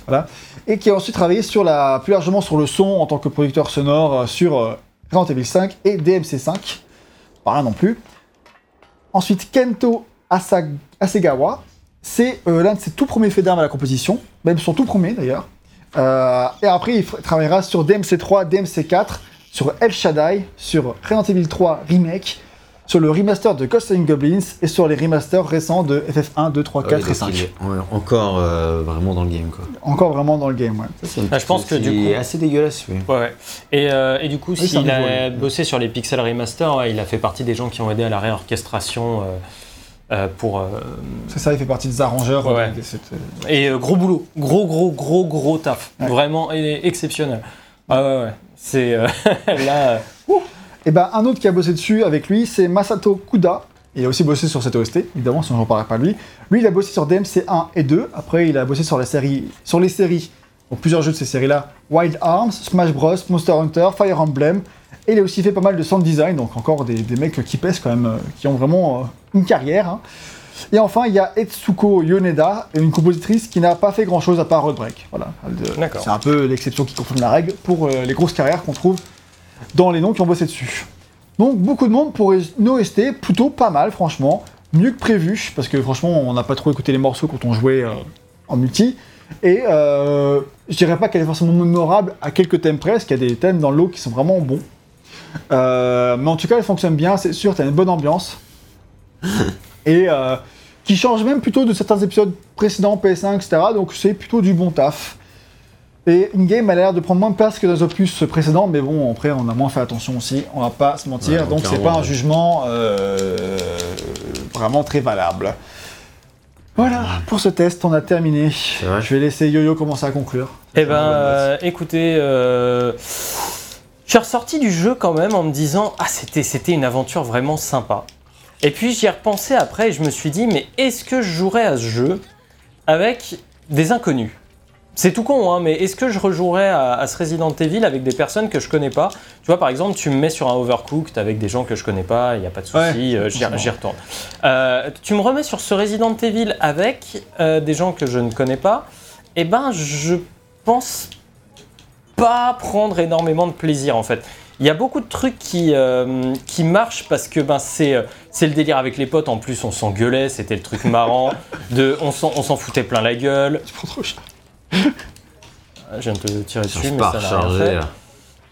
voilà. Et qui a ensuite travaillé plus largement sur le son en tant que producteur sonore euh, sur Resident Evil 5 et DMC5. Pas rien non plus. Ensuite, Kento Asa- Asegawa, c'est l'un de ses tout premiers faits d'armes à la composition, même son tout premier d'ailleurs. Et après, il travaillera sur DMC3, DMC4, sur El Shaddai, sur Resident Evil 3 Remake, sur le remaster de Ghost and Goblins et sur les remasters récents de FF1, 2, 3, 4 Ouais, et donc 5. il est en- encore euh, vraiment dans le game quoi. Encore vraiment dans le game, ouais. Ça, Ah, je pense que du il coup- est assez dégueulasse oui. Ouais, ouais. Et, euh, et du coup, s'il a bossé sur les Pixel Remaster, ouais, il a fait partie des gens qui ont aidé à la réorchestration euh, euh, pour. euh, C'est ça, il fait partie des arrangeurs. Ouais. euh, de cette, euh, Et euh, gros boulot, gros, gros, gros, gros taf. Ouais. Vraiment et- exceptionnel. Ah ouais, ouais. C'est euh, <laughs> là. Et ben un autre qui a bossé dessus avec lui, c'est Masato Kuda. Il a aussi bossé sur cette OST, évidemment, sinon j'en parlerai pas de lui. Lui, il a bossé sur DMC 1 et 2. Après, il a bossé sur, la série, sur les séries, donc plusieurs jeux de ces séries-là Wild Arms, Smash Bros, Monster Hunter, Fire Emblem. Et il a aussi fait pas mal de sound design, donc encore des, des mecs qui pèsent quand même, euh, qui ont vraiment euh, une carrière. hein. Et enfin, il y a Etsuko Yoneda, une compositrice qui n'a pas fait grand-chose à part Roadbreak. Voilà, euh, c'est un peu l'exception qui confirme la règle pour les grosses carrières qu'on trouve dans les noms qui ont bossé dessus. Donc beaucoup de monde pour une OST plutôt pas mal franchement, mieux que prévu parce que franchement on n'a pas trop écouté les morceaux quand on jouait euh, en multi et euh, je dirais pas qu'elle est forcément mémorable à quelques thèmes près, parce qu'il y a des thèmes dans l'eau qui sont vraiment bons. Euh, mais en tout cas elle fonctionne bien, c'est sûr, t'as une bonne ambiance <laughs> et euh, qui change même plutôt de certains épisodes précédents PS5 etc. Donc c'est plutôt du bon taf. Et in-game a l'air de prendre moins de place que dans les opus précédents, mais bon, après, on a moins fait attention aussi, on va pas se mentir, Ouais, donc c'est pas un jugement euh, vraiment très valable. Voilà, pour ce test, on a terminé. Je vais laisser Yo-Yo commencer à conclure. Eh ben, euh, écoutez, euh, je suis ressorti du jeu quand même en me disant ah c'était c'était une aventure vraiment sympa. Et puis j'y ai repensé après et je me suis dit mais est-ce que je jouerais à ce jeu avec des inconnus? C'est tout con hein, mais est-ce que je rejouerais à, à ce Resident Evil avec des personnes que je connais pas Tu vois par exemple tu me mets sur un Overcooked avec des gens que je connais pas, il n'y a pas de souci, Ouais, euh, j'y retourne. Euh, tu me remets sur ce Resident Evil avec euh, des gens que je ne connais pas, et ben je pense pas prendre énormément de plaisir en fait. Il y a beaucoup de trucs qui, euh, qui marchent parce que ben, c'est, c'est le délire avec les potes. En plus, on s'engueulait, c'était le truc marrant. <laughs> De, on, s'en, on s'en foutait plein la gueule. Tu prends trop cher. Ah, Je viens de te tirer dessus, mais pas ça n'a rien fait. là.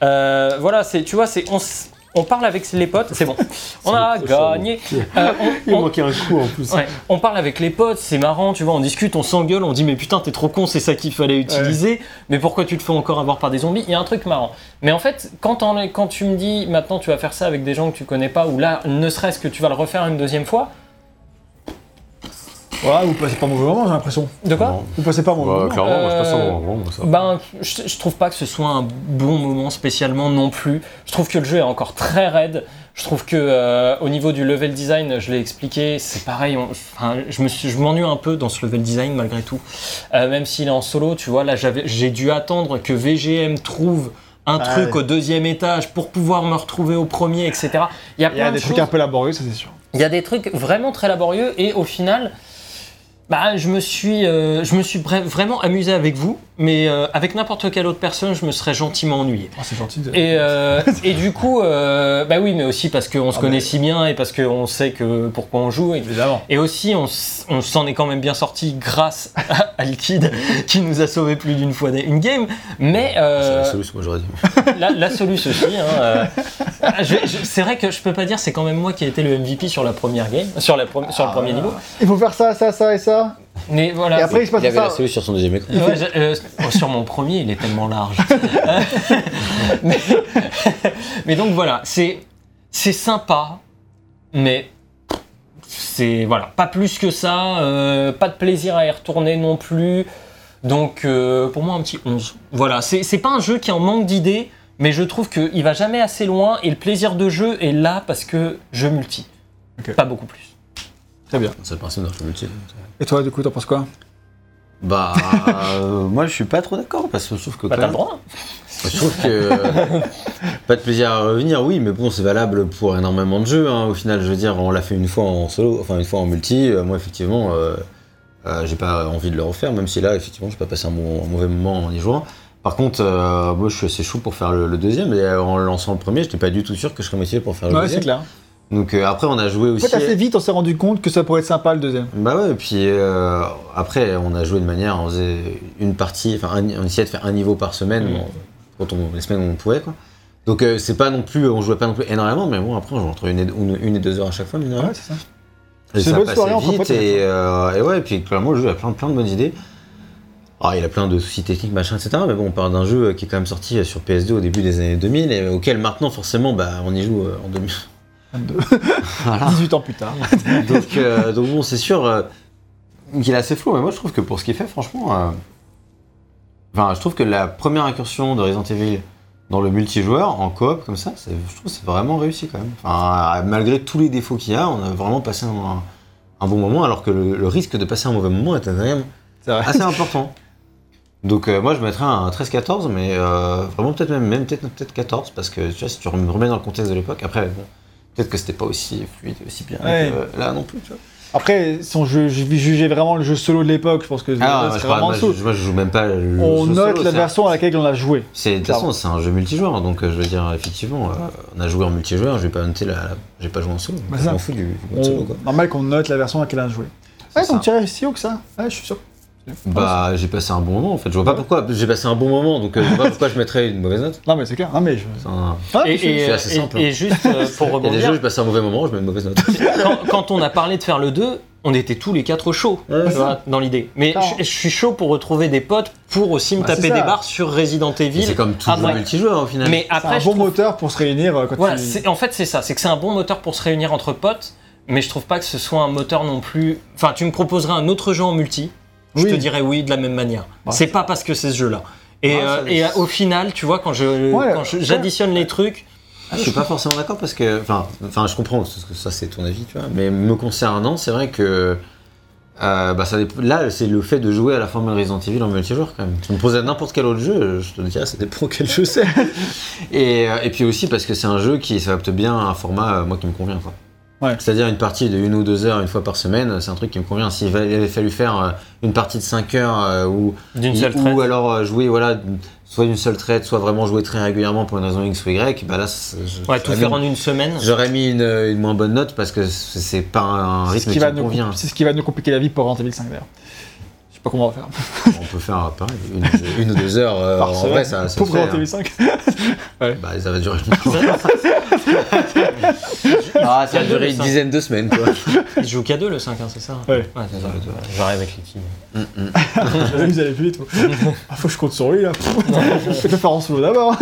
Euh, voilà, c'est, tu vois, c'est, on, s- on parle avec les potes, c'est bon. <laughs> On a gagné. Euh, on- <laughs> Il on- manquait un coup en plus. Ouais, on parle avec les potes, c'est marrant, tu vois, on discute, on s'engueule, on dit mais putain t'es trop con, c'est ça qu'il fallait utiliser, mais pourquoi tu te fais encore avoir par des zombies? Il y a un truc marrant. Mais en fait, quand, on est- quand tu me dis maintenant tu vas faire ça avec des gens que tu connais pas, ou là ne serait-ce que tu vas le refaire une deuxième fois, Voilà, vous passez pas un mauvais moment, j'ai l'impression. de quoi Non. Vous passez pas un mauvais Ouais, moment. clairement, moi je passe un bon moment, moi, ça. Ben, je, je trouve pas que ce soit un bon moment spécialement non plus. Je trouve que le jeu est encore très raide. Je trouve que euh, au niveau du level design, je l'ai expliqué, c'est pareil. on- enfin, je me suis- je m'ennuie un peu dans ce level design malgré tout. Euh, même s'il est en solo, tu vois, là j'avais, j'ai dû attendre que VGM trouve un Ah truc ouais. au deuxième étage pour pouvoir me retrouver au premier, etc. Il y a Il y plein a de des choses. trucs un peu laborieux, ça c'est sûr. Il y a des trucs vraiment très laborieux et au final, Bah, je me suis, euh, je me suis vra- vraiment amusé avec vous, mais euh, avec n'importe quelle autre personne, je me serais gentiment ennuyé. Oh, c'est gentil. de- Et, euh, et du coup, euh, bah oui, mais aussi parce qu'on se Ah, connaît mais- si bien et parce qu'on sait que pourquoi on joue. Et, Évidemment. et aussi, on, s'en est quand même bien sorti grâce à, <laughs> à Liquid qui nous a sauvé plus d'une fois une game. Mais C'est euh, la solution, moi j'aurais dit. <laughs> la, la solution aussi. hein, euh, c'est vrai que je peux pas dire, c'est quand même moi qui ai été le MVP sur la première game, sur, la pro- sur le premier niveau. Il faut faire ça, ça, ça et ça? Mais voilà. Et après, il se passe Il avait ça. la solution sur son deuxième écran. Ouais, euh, oh, sur mon premier, il est tellement large. <laughs> mais, mais donc voilà, c'est c'est sympa, mais c'est voilà, pas plus que ça. euh, pas de plaisir à y retourner non plus. Donc euh, pour moi, un petit 11. Voilà, c'est c'est pas un jeu qui en manque d'idées, mais je trouve qu'il va jamais assez loin et le plaisir de jeu est là parce que je multi. Ok. Pas beaucoup plus. Très bien. C'est le principe d'un jeu multi. Et toi, du coup, t'en penses quoi? Bah, euh, moi je suis pas trop d'accord parce que je trouve que. Bah, quand t'as le même- droit. Je trouve que pas de plaisir à revenir, oui, mais bon, c'est valable pour énormément de jeux. hein. Au final, je veux dire, on l'a fait une fois en solo, enfin une fois en multi. Euh, moi, effectivement, euh, euh, j'ai pas envie de le refaire, même si là, effectivement, j'ai pas passé un, bon- un mauvais moment en y jouant. Par contre, euh, moi, je suis assez chaud pour faire le, le deuxième. Et euh, en lançant le premier, j'étais pas du tout sûr que je serais motivé pour faire le Ouais, c'est deuxième. clair. Donc euh, après, on a joué En aussi. fait, assez vite, on s'est rendu compte que ça pourrait être sympa le deuxième. Bah ouais, et puis euh, après, on a joué de manière, on faisait une partie, enfin, on essayait de faire un niveau par semaine, Mm. quand on, les semaines où on pouvait, quoi. Donc euh, c'est pas non plus, on jouait pas non plus énormément, mais bon, après, on jouait entre une et, une, une et deux heures à chaque fois, rien. Ouais, c'est ça. Et C'est ça une bonne passait soirée vite, et, et ouais, et puis clairement, le jeu a plein, plein de bonnes idées. Alors, il a plein de soucis techniques, machin, etc. Mais bon, on parle d'un jeu qui est quand même sorti sur PS2 au début des années 2000 et auquel maintenant, forcément, bah, on y joue en 2000. 22. Voilà. <laughs> 18 ans plus tard. <laughs> donc, euh, donc bon, c'est sûr euh, qu'il est assez flou, mais moi je trouve que pour ce qu'il fait, franchement, euh, enfin, je trouve que la première incursion de Resident Evil dans le multijoueur en coop comme ça, je trouve c'est vraiment réussi quand même. Enfin, malgré tous les défauts qu'il y a, on a vraiment passé un, un bon moment, alors que le, le risque de passer un mauvais moment est quand même C'est vrai. assez important. Donc euh, moi je mettrais un 13-14, mais euh, vraiment peut-être même, même peut-être peut 14, parce que tu vois, si tu me remets dans le contexte de l'époque, après, bon, peut-être que c'était pas aussi fluide, aussi bien Ouais. que, euh, là non plus, tu vois. Après, si on ju- ju- jugeait vraiment le jeu solo de l'époque, je pense que Ah, ce moi, je, serait parle- vraiment moi, je, moi, je joue même pas le On jeu note solo, la c'est- version à laquelle on a joué. C'est, de toute façon, c'est un jeu multijoueur, donc euh, je veux dire, effectivement, euh, on a joué en multijoueur, je vais pas noter la. la- J'ai pas joué en solo, Bah, je m'en fous du, On- solo, quoi. Normal qu'on note la version à laquelle on a joué. C'est Ouais, donc tu irais si haut que ça. Ouais, je suis sûr. Bah, j'ai passé un bon moment en fait, je vois pas Ouais. pourquoi, j'ai passé un bon moment, donc euh, je vois pas pourquoi je mettrais une mauvaise note. Non, mais c'est clair. Non, mais je. Un- Ah, Et, mais c'est- et- c'est assez simple. et juste euh, <laughs> pour Il y a des rebondir, jeux, j'ai passé un mauvais moment, je mets une mauvaise note. <laughs> quand, quand on a parlé de faire le 2, on était tous les quatre chauds Ouais, vois, dans l'idée. Mais je, je suis chaud pour retrouver des potes pour aussi me Bah, taper des barres sur Resident Evil. c'est comme tout Après- multijoueur au final. Mais c'est après, un je bon trouve- moteur pour se réunir euh, quand voilà, tu. en fait c'est ça, c'est que c'est un bon moteur pour se réunir entre potes, mais je trouve pas que ce soit un moteur non plus. Enfin, tu me proposerais un autre jeu en multi, je Oui. te dirais oui de la même manière. C'est pas parce que c'est ce jeu-là. Et, Ouais, euh, et euh, au final, tu vois, quand je- ouais. j'additionne les trucs, Ah, je suis pas forcément d'accord parce que, enfin, enfin, je comprends parce que ça c'est ton avis, tu vois. Mais me concernant, c'est vrai que euh, bah, ça là c'est le fait de jouer à la formule Resident Evil en multijoueur quand même. Tu me posais n'importe quel autre jeu, je te dirais ça dépend <laughs> quel jeu c'est. et, et puis aussi parce que c'est un jeu qui s'adapte bien à un format moi qui me convient quoi. Ouais. C'est-à-dire une partie de une ou deux heures une fois par semaine, c'est un truc qui me convient. S'il va- il avait fallu faire euh, une partie de 5 heures euh, ou alors euh, jouer voilà soit d'une seule traite, soit vraiment jouer très régulièrement pour une raison X ou Y, bah là je- Ouais, tout faire en une semaine. J'aurais mis une, une moins bonne note parce que c'est pas un C'est ce, rythme qui qui, va me nous convient. c'est ce qui va nous compliquer la vie pour Resident Evil 5 d'ailleurs. Pas comment on va faire. On peut faire pareil, une, une ou deux heures. euh, Par en semaine. vrai, ça, ça fait, Resident hein. Evil <laughs> 5. Bah, ça va durer <laughs> ah, ça va durer une dizaine de semaines, quoi. Il joue qu'à deux le 5, hein, c'est ça Ouais. c'est ça. J'arrive avec les filles. <laughs> Vous allez plus vite. Ah, faut que je compte sur lui là. Je vais le faire en solo d'abord.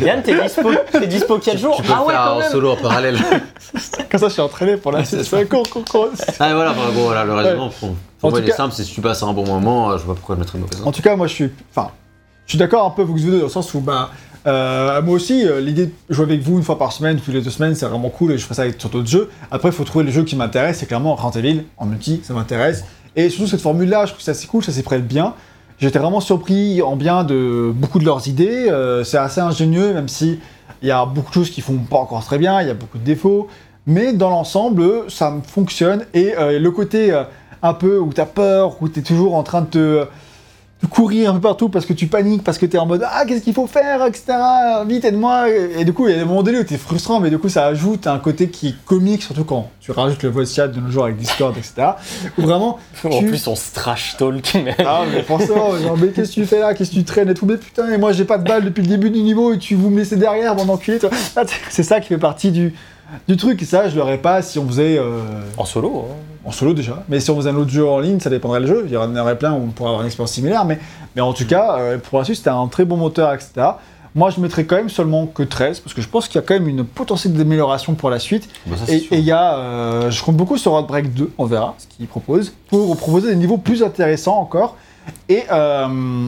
Yann, t'es dispo, t'es dispo quel jour Tu peux Ah ouais, faire quand en même solo en parallèle. Comme ça, je suis entraîné pour la c'est suite. Cours, cours, cours. ah, voilà, bah, bon, voilà, le raisonnement, pour, En moi, tout il est cas- simple, c'est si tu passes un bon moment, je vois pourquoi je mettrais une mauvaise En tout cas, moi, je suis, enfin, je suis d'accord un peu avec vous deux dans le sens où, bah, euh, moi aussi, euh, l'idée de jouer avec vous une fois par semaine, toutes les deux semaines, c'est vraiment cool et je ferai ça avec sur d'autres jeux. Après, il faut trouver les jeux qui m'intéressent. C'est clairement Resident Evil en multi, ça m'intéresse. Et surtout cette formule-là, je trouve ça assez cool, ça s'y prête bien. J'étais vraiment surpris en bien de beaucoup de leurs idées. euh, c'est assez ingénieux, même si il y a beaucoup de choses qui font pas encore très bien, il y a beaucoup de défauts. Mais dans l'ensemble, ça fonctionne. Et le côté un peu où t'as peur, où t'es toujours en train de te de courir un peu partout parce que tu paniques, parce que t'es en mode ah qu'est-ce qu'il faut faire, etc. Vite aide-moi. Et, et du coup il y a des moments donnés où t'es frustrant, mais du coup ça ajoute un côté qui est comique, surtout quand tu rajoutes le voice chat de nos jours avec Discord, etc. Où vraiment <laughs> En plus, on se trash talk. <laughs> mais- ah, mais forcément, genre, mais qu'est-ce que tu fais là? Qu'est-ce que tu traînes et tout? Mais putain, et moi j'ai pas de balle depuis le début du niveau et tu vous me laissez derrière, mon enculé. toi. Ah, C'est ça qui fait partie du, du truc. Ça, je l'aurais pas si on faisait euh, En solo. hein. en solo déjà. Mais si on faisait un autre jeu en ligne, ça dépendrait du jeu. Il y en aurait plein où on pourrait avoir une expérience similaire. Mais, mais en tout cas, euh, pour la suite, c'était un très bon moteur, etc. Moi, je mettrais quand même seulement que 13 parce que je pense qu'il y a quand même une potentielle d'amélioration pour la suite. Bah, ça, c'est Et sûr. et il y a, euh, je compte beaucoup sur Outbreak 2, on verra ce qu'il propose, pour proposer des niveaux plus intéressants encore. Et, euh,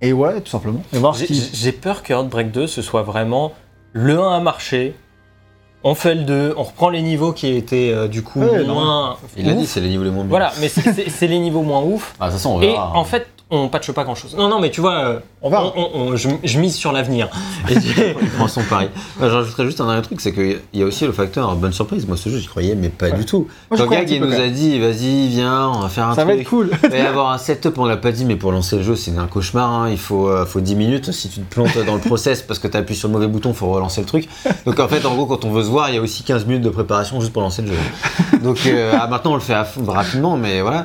et ouais, tout simplement. Et voir ce J'ai- peur que Outbreak 2 ce soit vraiment le 1 a marché. On fait le 2, on reprend les niveaux qui étaient euh, du coup Ouais, moins. Il a ouf. dit, c'est les niveaux les moins bien. Voilà, mais c'est- les niveaux moins ouf. <laughs> Ah, façon, on Et verra. en fait, on patche pas grand chose. Non, non, mais tu vois, euh, On verra. on- on- je, je mise sur l'avenir. <laughs> Prend son pari. Ouais, J'ajouterais juste un dernier truc, c'est qu'il y a aussi le facteur bonne surprise. Moi, ce jeu, j'y croyais, mais pas Ouais. du tout. Moi, Quand Gag, nous a dit, vas-y, viens, on va faire un Ça va truc. être cool. Il va y avoir un setup, on l'a pas dit, mais pour lancer le jeu, c'est un cauchemar. hein. Il faut, euh, faut 10 minutes. Si tu te plantes dans le process parce que tu appuies sur le mauvais bouton, il faut relancer le truc. Donc en fait, en gros, quand on veut se voir, il y a aussi 15 minutes de préparation juste pour lancer le jeu. Donc euh, ah, maintenant, on le fait à fond, rapidement, mais voilà.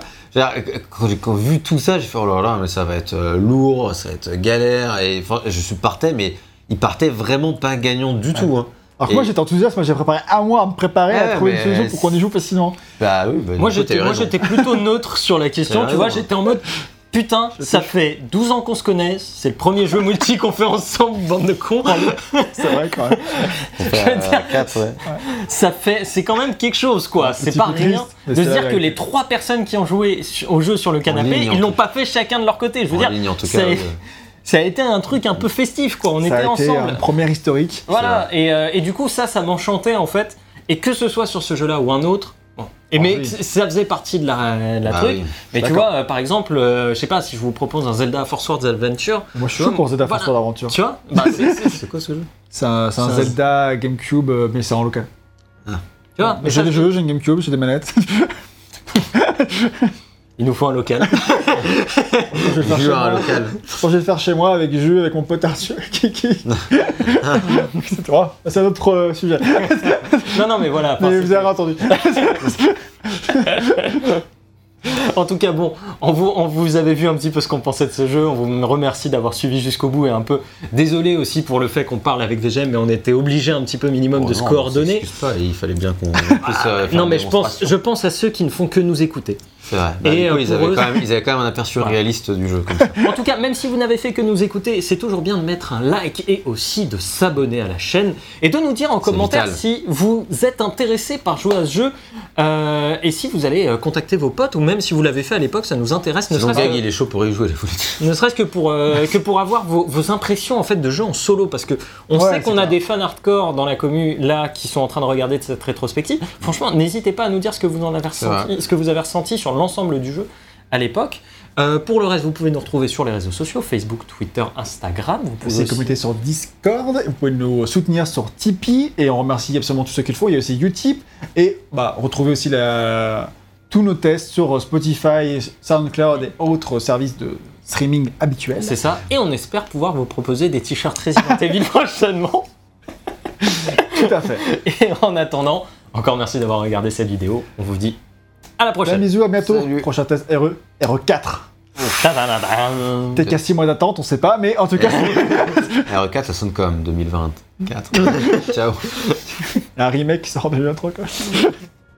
Quand j'ai vu tout ça, j'ai fait oh là là, mais ça va être euh, lourd, ça va être galère. Et enfin, je suis partais, mais il partait vraiment pas gagnant du tout. hein. Alors que Et- moi j'étais enthousiaste, moi j'ai préparé un mois à me préparer Ouais, à trouver une solution pour qu'on y joue facilement. Bah oui, bah, moi, j'étais plutôt neutre sur la <laughs> question. Tu vois, j'étais en mode. Putain, ça fait 12 ans qu'on se connaît, c'est le premier jeu multi qu'on fait ensemble, bande de cons. C'est vrai quand même. <laughs> On fait, Je veux euh, dire- quatre, ouais. ça fait, c'est quand même quelque chose, quoi. C'est pas rien de se dire que les trois personnes qui ont joué au jeu sur le canapé, ligne, ils l'ont pas fait chacun de leur côté. Je veux En dire, ligne, en tout ça, cas. a- ouais. <laughs> ça a été un truc un peu festif, quoi. On ça était a été ensemble. un premier historique. Voilà. Et, euh, et du coup, ça, ça m'enchantait en fait. Et que ce soit sur ce jeu-là ou un autre. Et Ah mais oui. ça faisait partie de la, de la Bah truc. oui. Mais tu vois, euh, par exemple, euh, je sais pas si je vous propose un Zelda Force Words Adventure. Moi je suis pour Zelda voilà. Force d'aventure. Tu vois bah, <laughs> c'est- quoi ce jeu C'est un, Zelda GameCube, euh, mais c'est en local. Tu vois mais J'ai des jeux, j'ai une GameCube, j'ai des manettes. <laughs> Il nous faut un local. <laughs> je vais le faire un moi. local. Je vais le faire chez moi avec jeu, avec mon pote Arthur. <laughs> <laughs> c'est toi. C'est un autre euh, sujet. non, non, mais voilà. Mais vous avez entendu. En tout cas, bon, on vous, on vous avait vu un petit peu ce qu'on pensait de ce jeu. On vous remercie d'avoir suivi jusqu'au bout et un peu désolé aussi pour le fait qu'on parle avec VGM, mais on était obligé un petit peu minimum de se Oh coordonner. pas, il fallait bien qu'on puisse faire Non, mais je pense, je pense à ceux qui ne font que nous écouter. C'est vrai. Bah, Et, coup, euh, ils, avaient eux- quand même, <laughs> ils avaient quand même un aperçu Voilà. réaliste du jeu. Comme ça. <laughs> En tout cas, même si vous n'avez fait que nous écouter, c'est toujours bien de mettre un like et aussi de s'abonner à la chaîne et de nous dire en commentaire vital. si vous êtes intéressé par jouer à ce jeu euh, et si vous allez euh, contacter vos potes ou même si vous l'avez fait à l'époque, ça nous intéresse. Ne serait-ce Gag, que- il est chaud pour y jouer. Ne serait-ce que pour, euh, que pour avoir vos, vos impressions en fait de jeu en solo parce que on Ouais, sait qu'on a des fans hardcore dans la commu là qui sont en train de regarder de cette rétrospective. Franchement, n'hésitez pas à nous dire ce que vous en avez ressenti, ce que vous avez ressenti sur l'ensemble du jeu à l'époque. Euh, pour le reste, vous pouvez nous retrouver sur les réseaux sociaux Facebook, Twitter, Instagram. Vous pouvez aussi- communauté sur Discord. Vous pouvez nous soutenir sur Tipeee et on remercie absolument tous ceux qui le font. Il y a aussi Utip et bah retrouvez aussi la... tous nos tests sur Spotify, SoundCloud et autres services de streaming habituels. C'est ça. Et on espère pouvoir vous proposer des t-shirts Resident Evil <laughs> prochainement. Tout à fait. Et en attendant, encore merci d'avoir regardé cette vidéo. On vous dit à la prochaine. bisou, à bientôt. Salut. Prochain test E, RE, RE4. Ta-da-da-da. Peut-être qu'à 6 mois d'attente, on sait pas, mais en tout cas, <laughs> R4, ça sonne comme 2024. <laughs> Ciao. un remake qui sort déjà trop quoi.